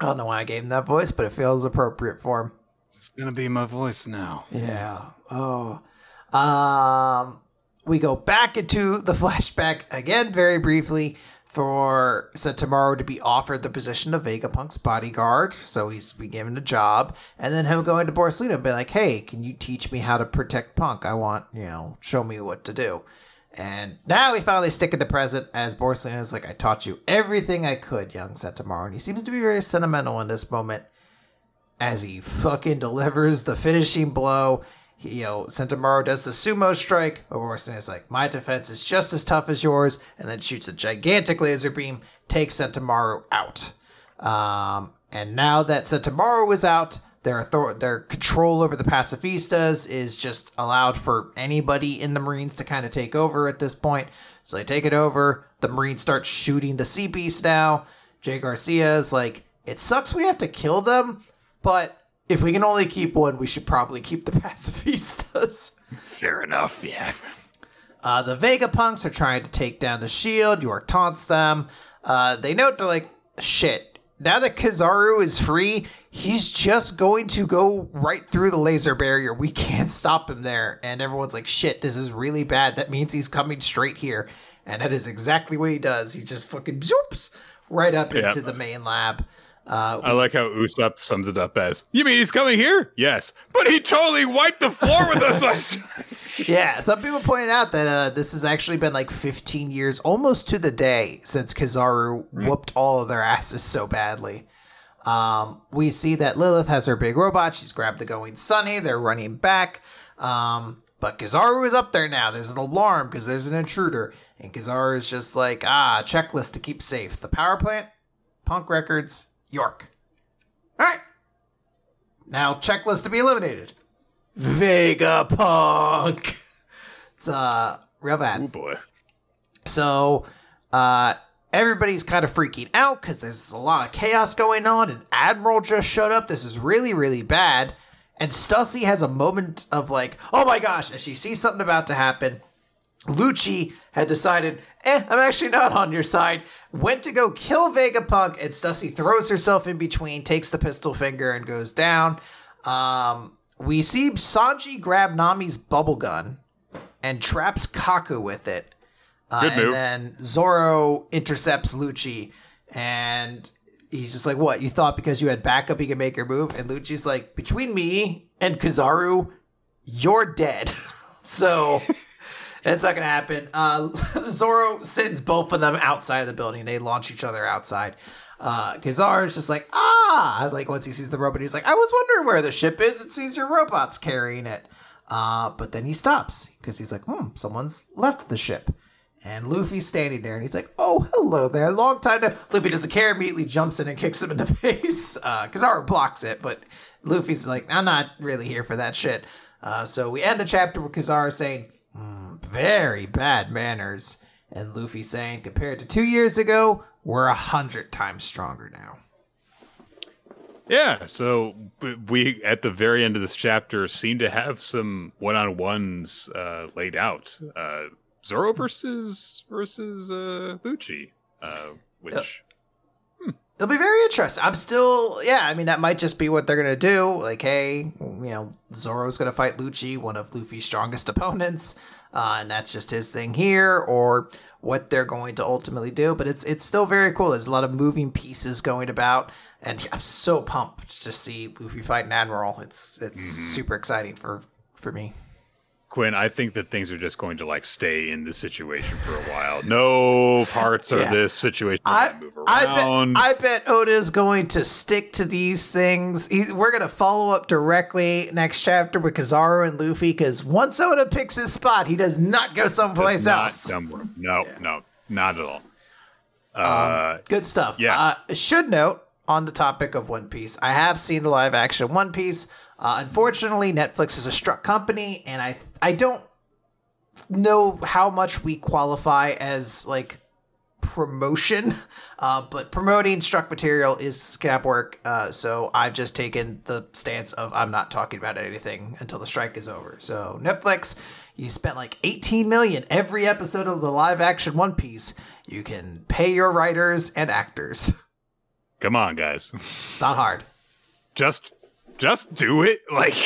I don't know why I gave him that voice, but it feels appropriate for him. It's gonna be my voice now. Yeah. Oh. Um. We go back into the flashback again, very briefly, for Sentomaru to be offered the position of Vegapunk's bodyguard. So he's be given a job, and then him going to Borsalino and be like, "Hey, can you teach me how to protect Punk? I want you know, show me what to do." And now we finally stick it to present as Borsalino is like, "I taught you everything I could, young Sentomaru," and he seems to be very sentimental in this moment as he fucking delivers the finishing blow. You know, Sentomaru does the sumo strike. Orson is like, my defense is just as tough as yours, and then shoots a gigantic laser beam, takes Sentomaru out. Um, and now that Sentomaru is out, their author- their control over the pacifistas is just allowed for anybody in the Marines to kind of take over at this point. So they take it over. The Marines start shooting the sea beast now. Jaygarcia is like, it sucks we have to kill them, but if we can only keep one, we should probably keep the pacifistas. Fair enough. Yeah. Uh, the Vegapunks are trying to take down the shield. York taunts them. Uh, they note they're like, shit, now that Kizaru is free, he's just going to go right through the laser barrier. We can't stop him there. And everyone's like, shit, this is really bad. That means he's coming straight here. And that is exactly what he does. He just fucking zoops right up Yep. into the main lab. Uh, I like how Usopp sums it up as, "You mean he's coming here? Yes, but he totally wiped the floor with us." Yeah, some people pointed out that uh, this has actually been like 15 years, almost to the day, since Kizaru whooped all of their asses so badly. Um, we see that Lilith has her big robot. She's grabbed the going Sunny. They're running back. Um, but Kizaru is up there now. There's an alarm because there's an intruder. And Kizaru is just like, ah, checklist to keep safe. The power plant, Punk Records, York. All right. Now, checklist to be eliminated. Vegapunk. It's uh real bad. Oh boy. So, uh, everybody's kind of freaking out because there's a lot of chaos going on, and Admiral just showed up. This is really, really bad. And Stussy has a moment of like, oh my gosh, and she sees something about to happen. Lucci had decided, eh, I'm actually not on your side. Went to go kill Vegapunk, and Stussy throws herself in between, takes the pistol finger, and goes down. Um, we see Sanji grab Nami's bubble gun and traps Kaku with it. Uh, Good and move. then Zoro intercepts Lucci, and he's just like, "What? You thought because you had backup, you could make your move?" And Lucci's like, "Between me and Kizaru, you're dead." so that's not gonna happen. Uh, Zoro sends both of them outside of the building. They launch each other outside. Uh, Kizaru's just like, "Ah!" Like once he sees the robot, he's like, "I was wondering where the ship is. It sees your robots carrying it." Uh, but then he stops because he's like, "Hmm, someone's left the ship." And Luffy's standing there, and he's like, "Oh, hello there. Long time to." Luffy doesn't care. Immediately jumps in and kicks him in the face. Uh, Kizaru blocks it, but Luffy's like, "I'm not really here for that shit." Uh, so we end the chapter with Kizaru saying, "Hmm, "Very bad manners," and Luffy saying, "Compared to two years ago, we're a hundred times stronger now." Yeah, so we at the very end of this chapter seem to have some one-on-ones uh, laid out. Uh, Zoro versus versus uh, Lucci, uh, which It'll be very interesting. I'm still, yeah. I mean, that might just be what they're gonna do. Like, hey, you know, Zoro's gonna fight Lucci, one of Luffy's strongest opponents, uh, and that's just his thing here, or what they're going to ultimately do. But it's it's still very cool. There's a lot of moving pieces going about, and I'm so pumped to see Luffy fight an admiral. It's it's super exciting for for me. Quinn, I think that things are just going to like stay in this situation for a while. No parts of this situation I, move I around. bet I bet Oda's going to stick to these things. He, we're gonna follow up directly next chapter with Kizaru and Luffy because once Oda picks his spot, he does not go someplace not else. somewhere. No, no, not at all. Uh, Good stuff. Yeah. Uh, should note on the topic of One Piece, I have seen the live action One Piece. Uh, unfortunately, Netflix is a struck company, and I I don't know how much we qualify as like promotion, uh, but promoting struck material is scab work. Uh, so I've just taken the stance of I'm not talking about anything until the strike is over. So Netflix, you spent like 18 million every episode of the live action One Piece. You can pay your writers and actors. come on, guys, It's not hard. just just do it. Like,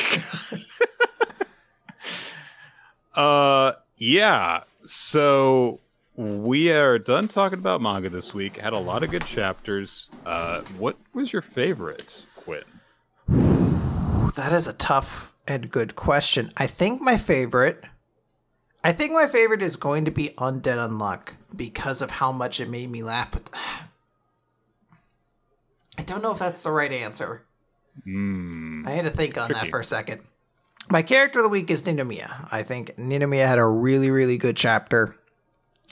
uh, yeah. So we are done talking about manga this week. Had a lot of good chapters. Uh, what was your favorite, Quinn? That is a tough and good question. I think my favorite I think my favorite is going to be Undead Unluck because of how much it made me laugh. But I don't know if that's the right answer. Hmm. I had to think on that for a second. My character of the week is Ninomiya. I think Ninomiya had a really, really good chapter.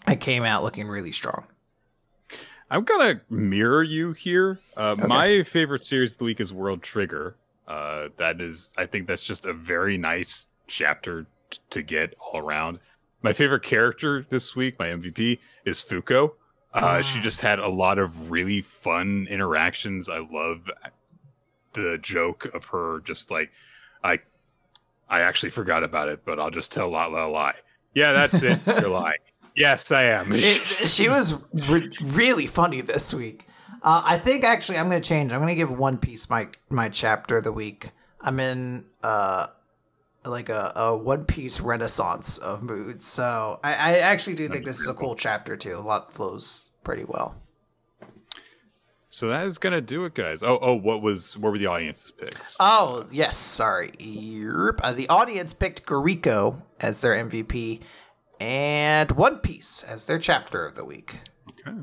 I came out looking really strong. I'm gonna mirror you here. Uh, My favorite series of the week is World Trigger. Uh, that is, I think that's just a very nice chapter t- to get all around. My favorite character this week, my MVP, is Fuko. Uh, She just had a lot of really fun interactions. I love the joke of her just like, I, I actually forgot about it, but I'll just tell la lie. Yeah, that's it. You're lying. Yes, I am. It, she was re- really funny this week. Uh, I think actually I'm going to change. I'm going to give One Piece my my chapter of the week. I'm in uh like a, a One Piece renaissance of moods. So I, I actually do think this is a cool chapter too. A lot flows pretty well. So that is gonna do it, guys. Oh, oh, what was what were the audience's picks? Oh yes, sorry. Yerp. Uh, the audience picked Gariko as their MVP and One Piece as their chapter of the week. Okay.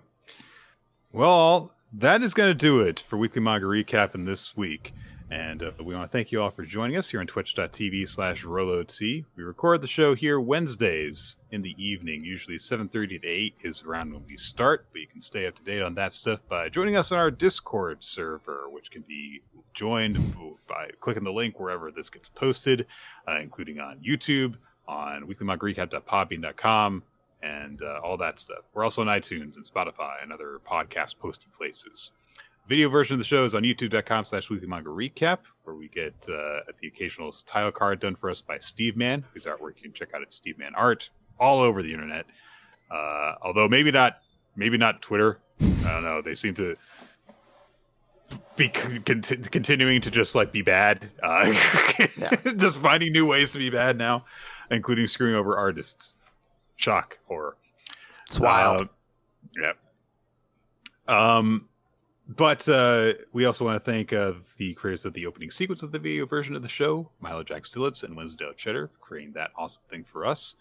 Well, that is going to do it for Weekly Manga Recap in this week. And uh, we want to thank you all for joining us here on twitch.tv slash RoloT. We record the show here Wednesdays in the evening. Usually 7.30 to 8 is around when we start, but you can stay up to date on that stuff by joining us on our Discord server, which can be joined by clicking the link wherever this gets posted, uh, including on YouTube, on weeklymangarecap.podbean.com, and uh, all that stuff. We're also on iTunes and Spotify and other podcast posting places. Video version of the show is on youtube.com slash weekly manga recap, where we get uh, the occasional title card done for us by Steve Man, whose artwork you can check out at Steve Man Art all over the internet. Uh, although maybe not, maybe not Twitter. I don't know. They seem to be con- continuing to just like be bad, uh, just finding new ways to be bad now, including screwing over artists. Shock horror. It's wild. Uh, yeah. Um, but uh, we also want to thank uh, the creators of the opening sequence of the video version of the show, Milo Jack Stillitz and Winsdale Cheddar, for creating that awesome thing for us.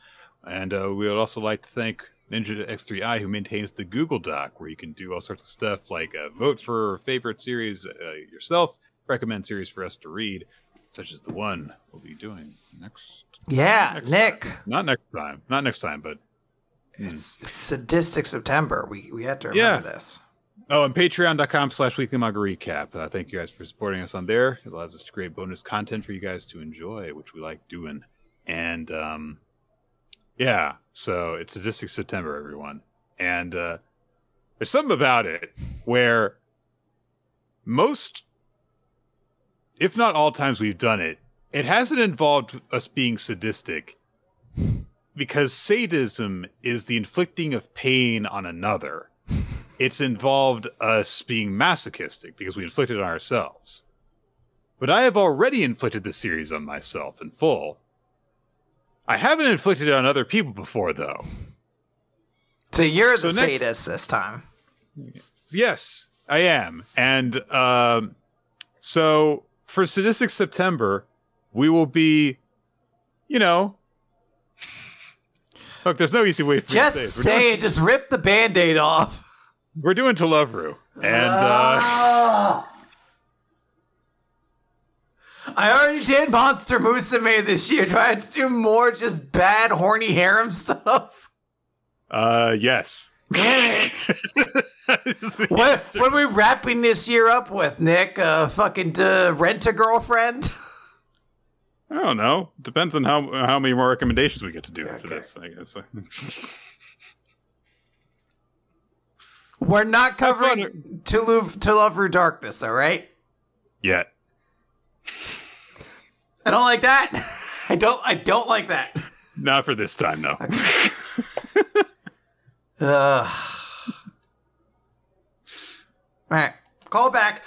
And uh, we would also like to thank Ninja X3i, who maintains the Google Doc, where you can do all sorts of stuff like uh, vote for favorite series uh, yourself, recommend series for us to read, such as the one we'll be doing next. Yeah, next Nick. Time. Not next time. Not next time, but it's, it's sadistic September. We we had to remember Yeah. this. Oh, and patreon.com slash weekly manga recap. Uh, thank you guys for supporting us on there. It allows us to create bonus content for you guys to enjoy, which we like doing. And um, yeah, so it's Sadistic September, everyone. And uh, there's something about it where most, if not all times we've done it, it hasn't involved us being sadistic because sadism is the inflicting of pain on another it's involved us being masochistic because we inflicted it on ourselves. But I have already inflicted this series on myself in full. I haven't inflicted it on other people before, though. So you're So the next- sadist this time. Yes, I am. And um, so for Sadistic September, we will be, you know. Look, there's no easy way for me Just to say this. We're say it. Just rip the band-aid off. We're doing To Love Ru. And uh, Ah. I already did Monster Musume this year. Do I have to do more just bad, horny harem stuff? uh, yes. What, what are we wrapping this year up with, Nick? Uh, fucking to rent a girlfriend? I don't know. Depends on how how many more recommendations we get to do after Okay. this. I guess. We're not Have fun. covering to love to love Ru darkness, all right? Yet. I don't like that. I don't. I don't like that. Not for this time, no. Ugh. All right, call back.